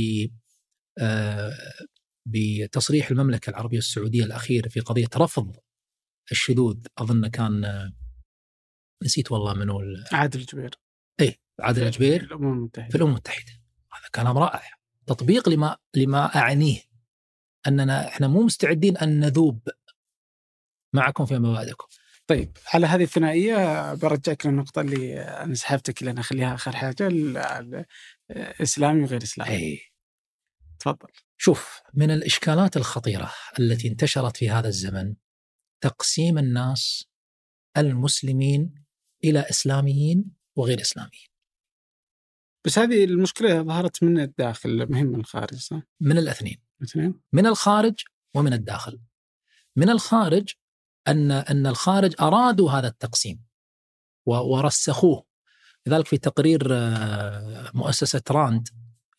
آه، بتصريح المملكة العربية السعودية الأخير في قضية رفض الشذوذ. أظن كان نسيت والله منو عادل الجبير. اي عادل الجبير. في الأمم المتحدة. في الأمم المتحدة. هذا كلام رائع. تطبيق لما لما أعنيه. أننا إحنا مو مستعدين أن نذوب معكم في مبادئكم طيب على هذه الثنائية برجعك للنقطة اللي أنا سحبتك لنا خليها آخر حاجة الإسلامي وغير إسلامي. اي تفضل. شوف من الإشكالات الخطيرة التي انتشرت في هذا الزمن تقسيم الناس المسلمين إلى إسلاميين وغير إسلاميين. بس هذه المشكلة ظهرت من الداخل مهم من الخارج صح؟ من الاثنين. الاثنين؟ من الخارج ومن الداخل. من الخارج أن أن الخارج أرادوا هذا التقسيم ورسخوه. لذلك في تقرير آه، مؤسسة راند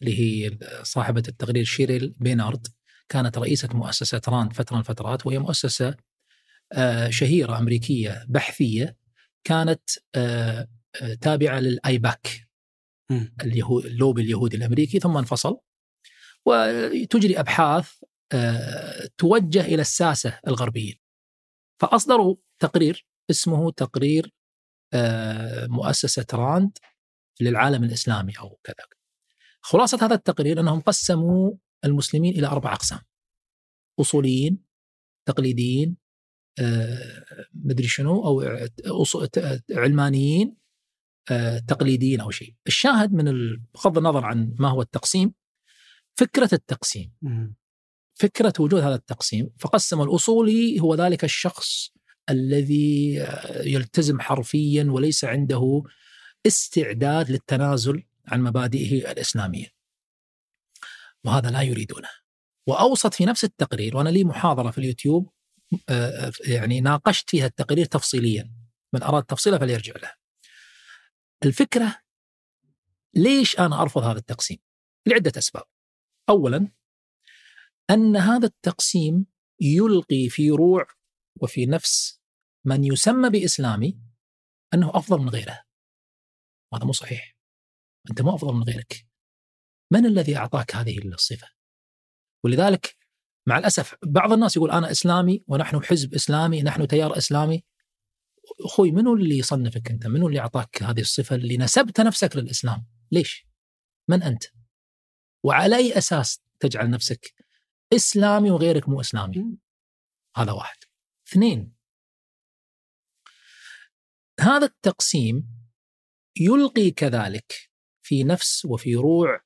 اللي هي صاحبة التقرير شيريل بينارد كانت رئيسة مؤسسة راند فترة من الفترات وهي مؤسسة آه، شهيرة أمريكية بحثية كانت آه، تابعة للآيباك اللوبي اليهودي الأمريكي ثم انفصل. وتجري أبحاث توجه إلى الساسة الغربيين فأصدروا تقرير اسمه تقرير آه، مؤسسة راند للعالم الإسلامي أو كذا. خلاصة هذا التقرير أنهم قسموا المسلمين إلى أربع أقسام. أصوليين، تقليديين، آه، مدري شنو أو علمانيين، آه، تقليديين أو شيء. الشاهد من بغض النظر عن ما هو التقسيم فكرة التقسيم فكرة وجود هذا التقسيم فقسم الأصولي هو ذلك الشخص الذي يلتزم حرفيا وليس عنده استعداد للتنازل عن مبادئه الإسلامية. وهذا لا يريدونه. وأوصت في نفس التقرير وأنا لي محاضرة في اليوتيوب آه، يعني ناقشت فيها التقرير تفصيليا. من أراد تفصيله فليرجع له. الفكرة ليش أنا أرفض هذا التقسيم؟ لعدة أسباب. أولا أن هذا التقسيم يلقي في روع وفي نفس من يسمى بإسلامي أنه أفضل من غيره. وهذا مو صحيح. أنت مو أفضل من غيرك. من الذي أعطاك هذه الصفة؟ ولذلك مع الأسف بعض الناس يقول أنا إسلامي ونحن حزب إسلامي نحن تيار إسلامي أخوي منو اللي يصنفك أنت؟ منو اللي أعطاك هذه الصفة اللي نسبت نفسك للإسلام؟ ليش؟ من أنت؟ وعلى أي أساس تجعل نفسك إسلامي وغيرك مو إسلامي. هذا واحد. اثنين هذا التقسيم يلقي كذلك في نفس وفي روع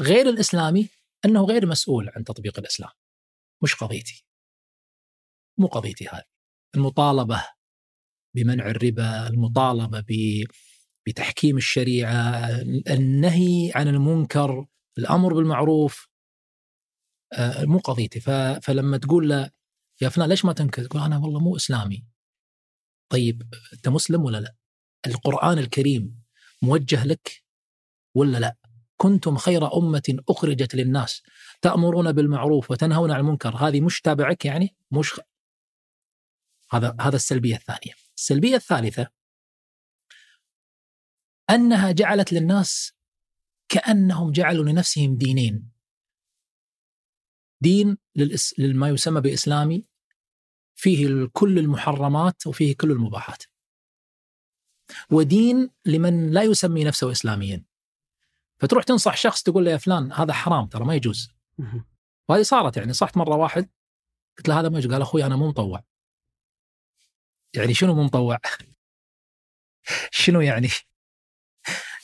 غير الإسلامي أنه غير مسؤول عن تطبيق الإسلام. مش قضيتي. مو قضيتي هذه. المطالبة بمنع الربا، المطالبة بتحكيم الشريعة، النهي عن المنكر، الأمر بالمعروف مو قضيتي فلما تقول له يا فلان ليش ما تنكر؟ تقول أنا والله مو إسلامي. طيب أنت مسلم ولا لا؟ القرآن الكريم موجه لك ولا لا؟ كنتم خير أمة أخرجت للناس تأمرون بالمعروف وتنهون عن المنكر، هذه مش تابعك يعني؟ مش هذا هذا السلبية الثانية. السلبية الثالثة أنها جعلت للناس كأنهم جعلوا لنفسهم دينين. دين للإس... لما يسمى بإسلامي فيه كل المحرمات وفيه كل المباحات. ودين لمن لا يسمي نفسه اسلاميا. فتروح تنصح شخص تقول له يا فلان هذا حرام ترى ما يجوز. وهذه صارت يعني صحت مرة واحد قلت له هذا ما يجوز قال أخوي أنا مو مطوع. يعني شنو مو مطوع؟ شنو يعني؟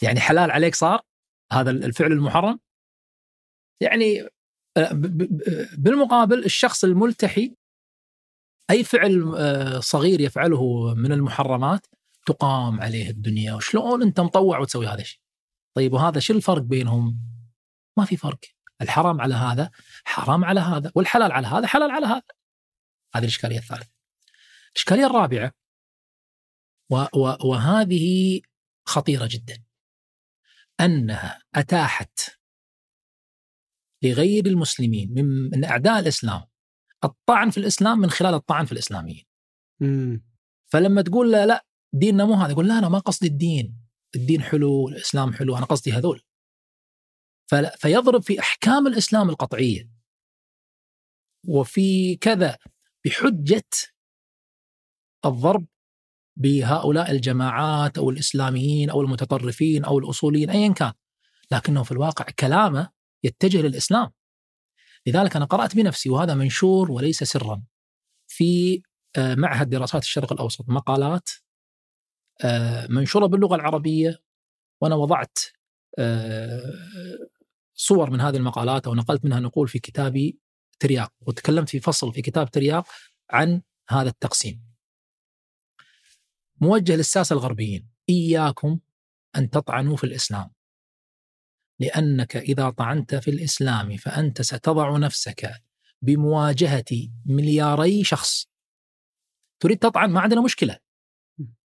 يعني حلال عليك صار هذا الفعل المحرم؟ يعني بالمقابل الشخص الملتحي أي فعل آه، صغير يفعله من المحرمات تقام عليه الدنيا. وشلون أنت مطوع وتسوي هذا الشيء؟ طيب وهذا شو الفرق بينهم؟ ما في فرق. الحرام على هذا حرام على هذا والحلال على هذا حلال على هذا. هذه الإشكالية الثالثة. الإشكالية الرابعة و و وهذه خطيرة جدا. أنها أتاحت لغير المسلمين من أعداء الإسلام الطعن في الإسلام من خلال الطعن في الإسلاميين. مم. فلما تقول لا لا ديننا مو هذا يقول لا أنا ما قصدي الدين، الدين حلو، الإسلام حلو، أنا قصدي هذول. فيضرب في أحكام الإسلام القطعية. وفي كذا بحجة الضرب بهؤلاء الجماعات أو الإسلاميين أو المتطرفين أو الأصوليين ايا كان. لكنه في الواقع كلامه يتجه للإسلام. لذلك أنا قرأت بنفسي وهذا منشور وليس سرا في آه، معهد دراسات الشرق الأوسط مقالات آه، منشورة باللغة العربية وأنا وضعت آه، صور من هذه المقالات أو نقلت منها نقول في كتابي ترياق وتكلمت في فصل في كتاب ترياق عن هذا التقسيم. موجه للساسة الغربيين إياكم أن تطعنوا في الإسلام لأنك إذا طعنت في الإسلام فأنت ستضع نفسك بمواجهة ملياري شخص. تريد تطعن؟ ما عندنا مشكلة.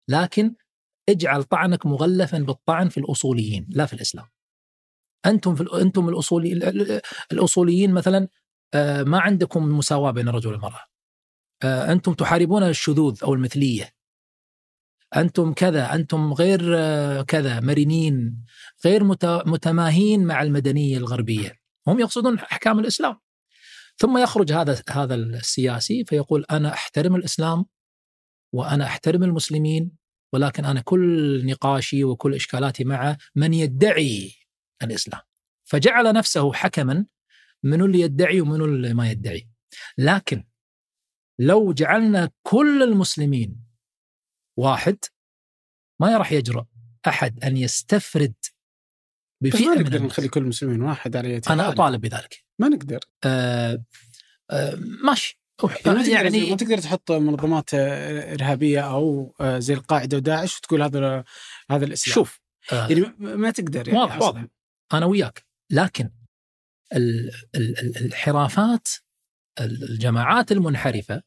لكن اجعل طعنك مغلفا بالطعن في الأصوليين لا في الإسلام. أنتم في أنتم الأصولي الأصوليين مثلا آه، ما عندكم مساواة بين الرجل والمرأة. آه، أنتم تحاربون الشذوذ أو المثلية. أنتم كذا أنتم غير كذا مرنين غير متماهين مع المدنية الغربية. هم يقصدون أحكام الإسلام. ثم يخرج هذا هذا السياسي فيقول أنا أحترم الإسلام وأنا أحترم المسلمين ولكن أنا كل نقاشي وكل إشكالاتي مع من يدعي الإسلام. فجعل نفسه حكما من اللي يدعي ومن اللي ما يدعي. لكن لو جعلنا كل المسلمين واحد ما راح يجرؤ أحد أن يستفرد بفئة ما نقدر نخلي كل المسلمين واحد على أنا أطالب بذلك. ما نقدر. آه آه ماشي. يعني, يعني ما تقدر تحط منظمات إرهابية أو آه، زي القاعدة وداعش وتقول هذا هذا الإسلام. شوف آه يعني ما تقدر يعني واضح واضح. أنا وياك. لكن الانحرافات الجماعات المنحرفة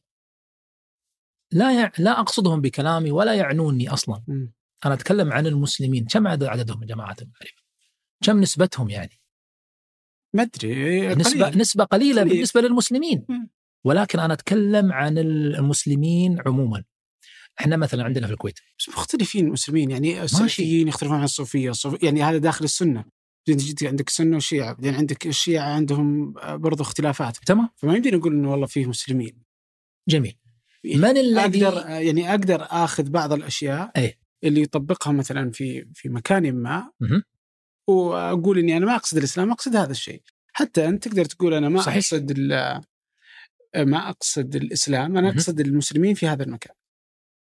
لا يع... لا أقصدهم بكلامي ولا يعنوني أصلا. م. أنا أتكلم عن المسلمين. كم عددهم من جماعات المعرفه كم نسبتهم يعني؟ ما أدري نسبه قليل. نسبة قليلة قليل. بالنسبة للمسلمين. م. ولكن أنا أتكلم عن المسلمين عموما. إحنا مثلا عندنا في الكويت. بس مختلفين المسلمين. يعني السلفيين يختلفون عن الصوفية. يعني هذا داخل السنة. بعدين عندك سنة وشيعة. بعدين عندك الشيعة عندهم برضو اختلافات. تمام. فما يمدينا نقول إنه والله فيه مسلمين. جميل. من الذي أقدر يعني أقدر آخذ بعض الأشياء أي. اللي يطبقها مثلا في في مكان ما م- وأقول إني أنا ما أقصد الإسلام أقصد هذا الشيء. حتى أنت تقدر تقول أنا ما صحيح. أقصد ما أقصد الإسلام أنا أقصد المسلمين في هذا المكان.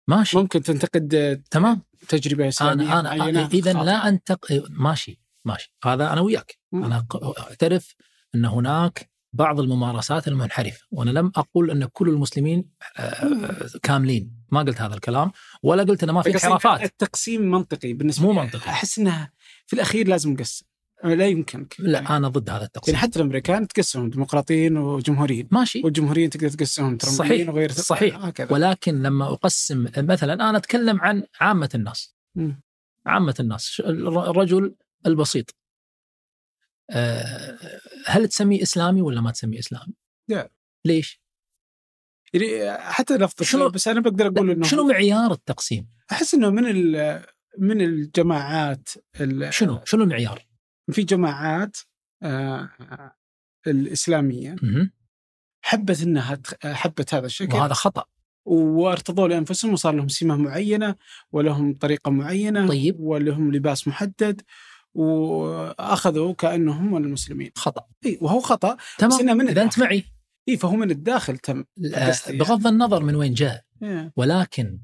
ماشي. ممكن تنتقد تمام. تجربة إسلامية أنا أنا اذا لا انتق ماشي ماشي. هذا أنا وياك. م. أنا أعترف أن هناك بعض الممارسات المنحرفة، وأنا لم أقول أن كل المسلمين آه، كاملين، ما قلت هذا الكلام ولا قلت إنه ما في انحرافات. التقسيم منطقي بالنسبة مو منطقي. أحس إنه في الأخير لازم نقسم. لا يمكن لا أنا ضد هذا التقسيم. يعني حتى الأمريكان تقسمهم ديمقراطيين وجمهوريين. ماشي. والجمهوريين تقدر تقسمهم صحيح وغير صحيح. هكذا. ولكن لما أقسم مثلا أنا أتكلم عن عامة الناس. م. عامة الناس. الرجل البسيط. هل تسميه إسلامي ولا ما تسميه إسلامي؟ لا ليش؟ يعني حتى لفظ شنو بس أنا بقدر أقول إنه شنو معيار التقسيم؟ أحس إنه من من الجماعات شنو شنو المعيار؟ في جماعات آه الإسلامية حبت إنها حبت هذا الشكل وهذا خطأ وارتضوا لأنفسهم وصار لهم سمة معينة ولهم طريقة معينة طيب ولهم لباس محدد وأخذوا كأنهم المسلمين. خطأ. إي وهو خطأ. تمام. من إذا أنت معي. إي فهو من الداخل تم بغض النظر من وين جاء. yeah. ولكن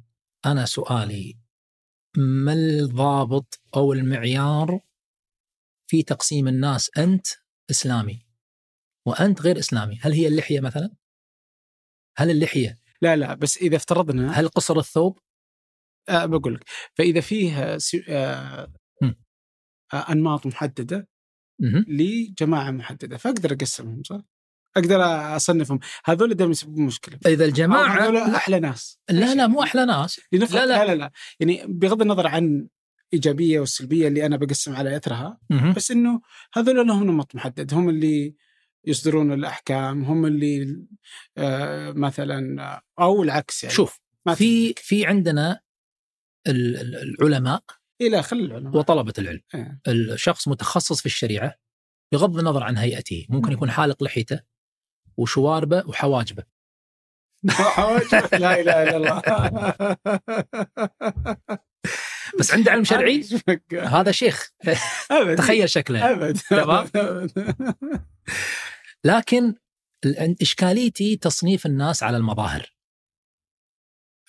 أنا سؤالي ما الضابط أو المعيار في تقسيم الناس أنت إسلامي وأنت غير إسلامي، هل هي اللحية مثلا؟ هل اللحية؟ لا لا بس إذا افترضنا هل قصر الثوب؟ أه بقول لك. فإذا فيه أه أه أنماط محددة لجماعة محددة فأقدر أقسمهم صح؟ أقدر أصنفهم. هذول دائما يسببون مشكلة. إذا الجماعة هذول أحلى ناس. لا لا مو أحلى ناس. لا لا. لا لا لا. يعني بغض النظر عن الايجابيه والسلبيه اللي أنا بقسم على أثرها بس إنه هذول لهم نمط محدد. هم اللي يصدرون الأحكام هم اللي آه مثلا أو العكس يعني. شوف في في عندنا العلماء إلى خل العلماء. وطلبة العلم. آه. الشخص متخصص في الشريعة بغض النظر عن هيئته. ممكن يكون حالق لحيته وشواربه وحواجبه. حواجبه. لا إله إلا الله. بس عنده علم شرعي؟ هذا شيخ. أبد. تخيل شكله. ابد تمام؟ لكن إشكاليتي تصنيف الناس على المظاهر.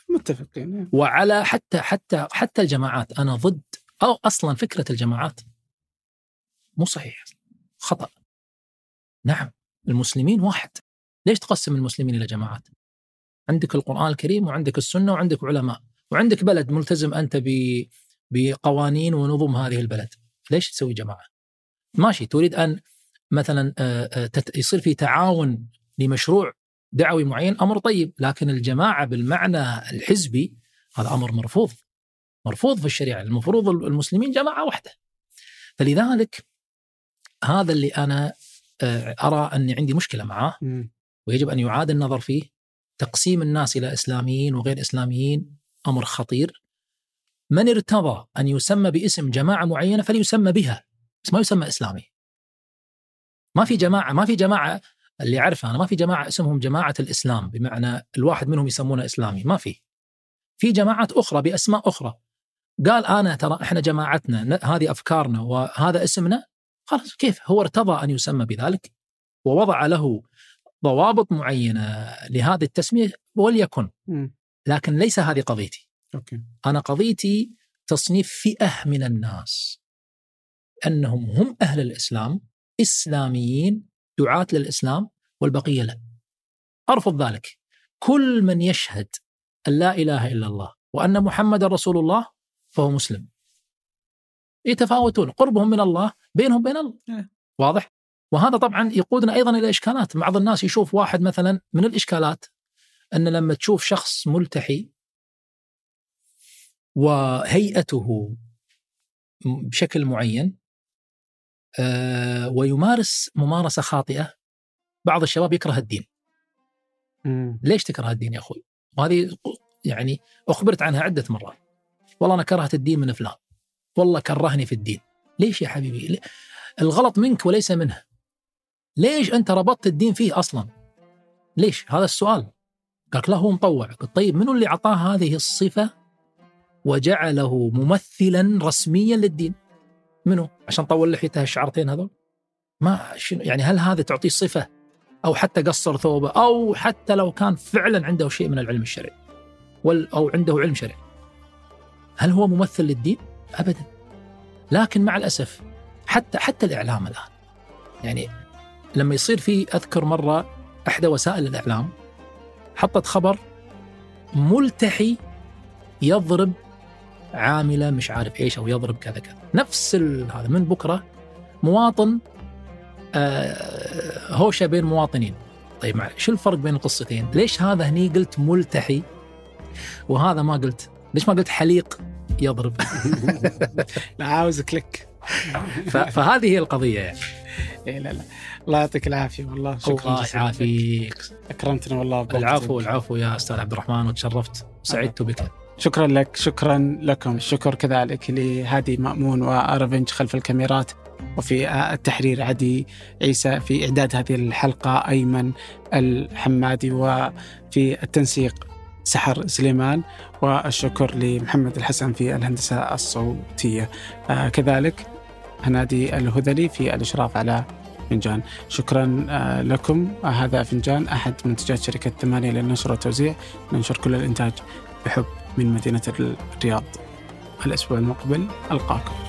متفقين وعلى حتى حتى حتى الجماعات. أنا ضد أو أصلا فكرة الجماعات مو صحيح خطأ. نعم المسلمين واحد. ليش تقسم المسلمين إلى جماعات؟ عندك القرآن الكريم وعندك السنة وعندك علماء. وعندك بلد ملتزم أنت بقوانين ونظم هذه البلد. ليش تسوي جماعة؟ ماشي تريد أن مثلا يصير في تعاون لمشروع دعوي معين أمر طيب لكن الجماعة بالمعنى الحزبي هذا أمر مرفوض مرفوض في الشريعة المفروض المسلمين جماعة واحدة. فلذلك هذا اللي أنا أرى أني عندي مشكلة معاه. ويجب أن يعاد النظر فيه. تقسيم الناس إلى إسلاميين وغير إسلاميين أمر خطير. من ارتضى أن يسمى باسم جماعة معينة فليسمى بها بس ما يسمى إسلامي. ما في جماعة ما في جماعة اللي اعرفه أنا ما في جماعة اسمهم جماعة الإسلام بمعنى الواحد منهم يسمونه إسلامي ما في. في جماعات أخرى بأسماء أخرى. قال آنا ترى إحنا جماعتنا هذه أفكارنا وهذا اسمنا خلاص كيف؟ هو ارتضى أن يسمى بذلك ووضع له ضوابط معينة لهذه التسمية وليكن. لكن ليس هذه قضيتي. أوكي. أنا قضيتي تصنيف فئة من الناس. أنهم هم أهل الإسلام إسلاميين دعاة للإسلام والبقية لا أرفض ذلك. كل من يشهد أن لا إله إلا الله وأن محمد رسول الله فهو مسلم. يتفاوتون قربهم من الله بينهم بين الله. إيه. واضح؟ وهذا طبعا يقودنا أيضا إلى إشكالات. بعض الناس يشوف واحد مثلا من الإشكالات أن لما تشوف شخص ملتحي وهيئته بشكل معين ويمارس ممارسة خاطئة بعض الشباب يكره الدين. ليش تكره الدين يا أخوي؟ وهذه يعني أخبرت عنها عدة مرات. والله أنا كرهت الدين من فلان. والله كرهني في الدين. ليش يا حبيبي؟ الغلط منك وليس منه. ليش أنت ربطت الدين فيه أصلا؟ ليش؟ هذا السؤال. قال لا هو مطوع قلت طيب منو اللي أعطاه هذه الصفة وجعله ممثلا رسميا للدين منو؟ عشان طول لحيته الشعرتين هذول؟ ما شنو يعني هل هذا تعطيه صفة؟ أو حتى قصر ثوبه؟ أو حتى لو كان فعلا عنده شيء من العلم الشرعي. أو عنده علم شرعي. هل هو ممثل للدين؟ أبدا. لكن مع الأسف حتى حتى الإعلام الآن. يعني لما يصير في أذكر مرة إحدى وسائل الإعلام حطت خبر ملتحي يضرب عاملة مش عارف إيش أو يضرب كذا كذا. نفس هذا من بكرة مواطن آه هوشة بين مواطنين. طيب شو الفرق بين القصتين ليش هذا هني قلت ملتحي وهذا ما قلت؟ ليش ما قلت حليق يضرب؟ لا عاوزك لك فهذه هي القضية. يعني إيه لا لا. الله يعطيك العافية والله شكرا الله يعافيك. أكرمتنا والله العفو العفو يا أستاذ عبد الرحمن وتشرفت. سعدت بك. شكرا لك شكرا لكم. الشكر كذلك لهادي مأمون وأرفنج خلف الكاميرات. وفي التحرير عدي عيسى في إعداد هذه الحلقة أيمن الحمادي وفي التنسيق سحر سليمان. والشكر لمحمد الحسن في الهندسة الصوتية. كذلك هنادي الهذلي في الإشراف على فنجان. شكرا آه لكم. هذا فنجان أحد منتجات شركة ثمانية للنشر والتوزيع. ننشر كل الإنتاج بحب. من مدينة الرياض. الأسبوع المقبل ألقاكم.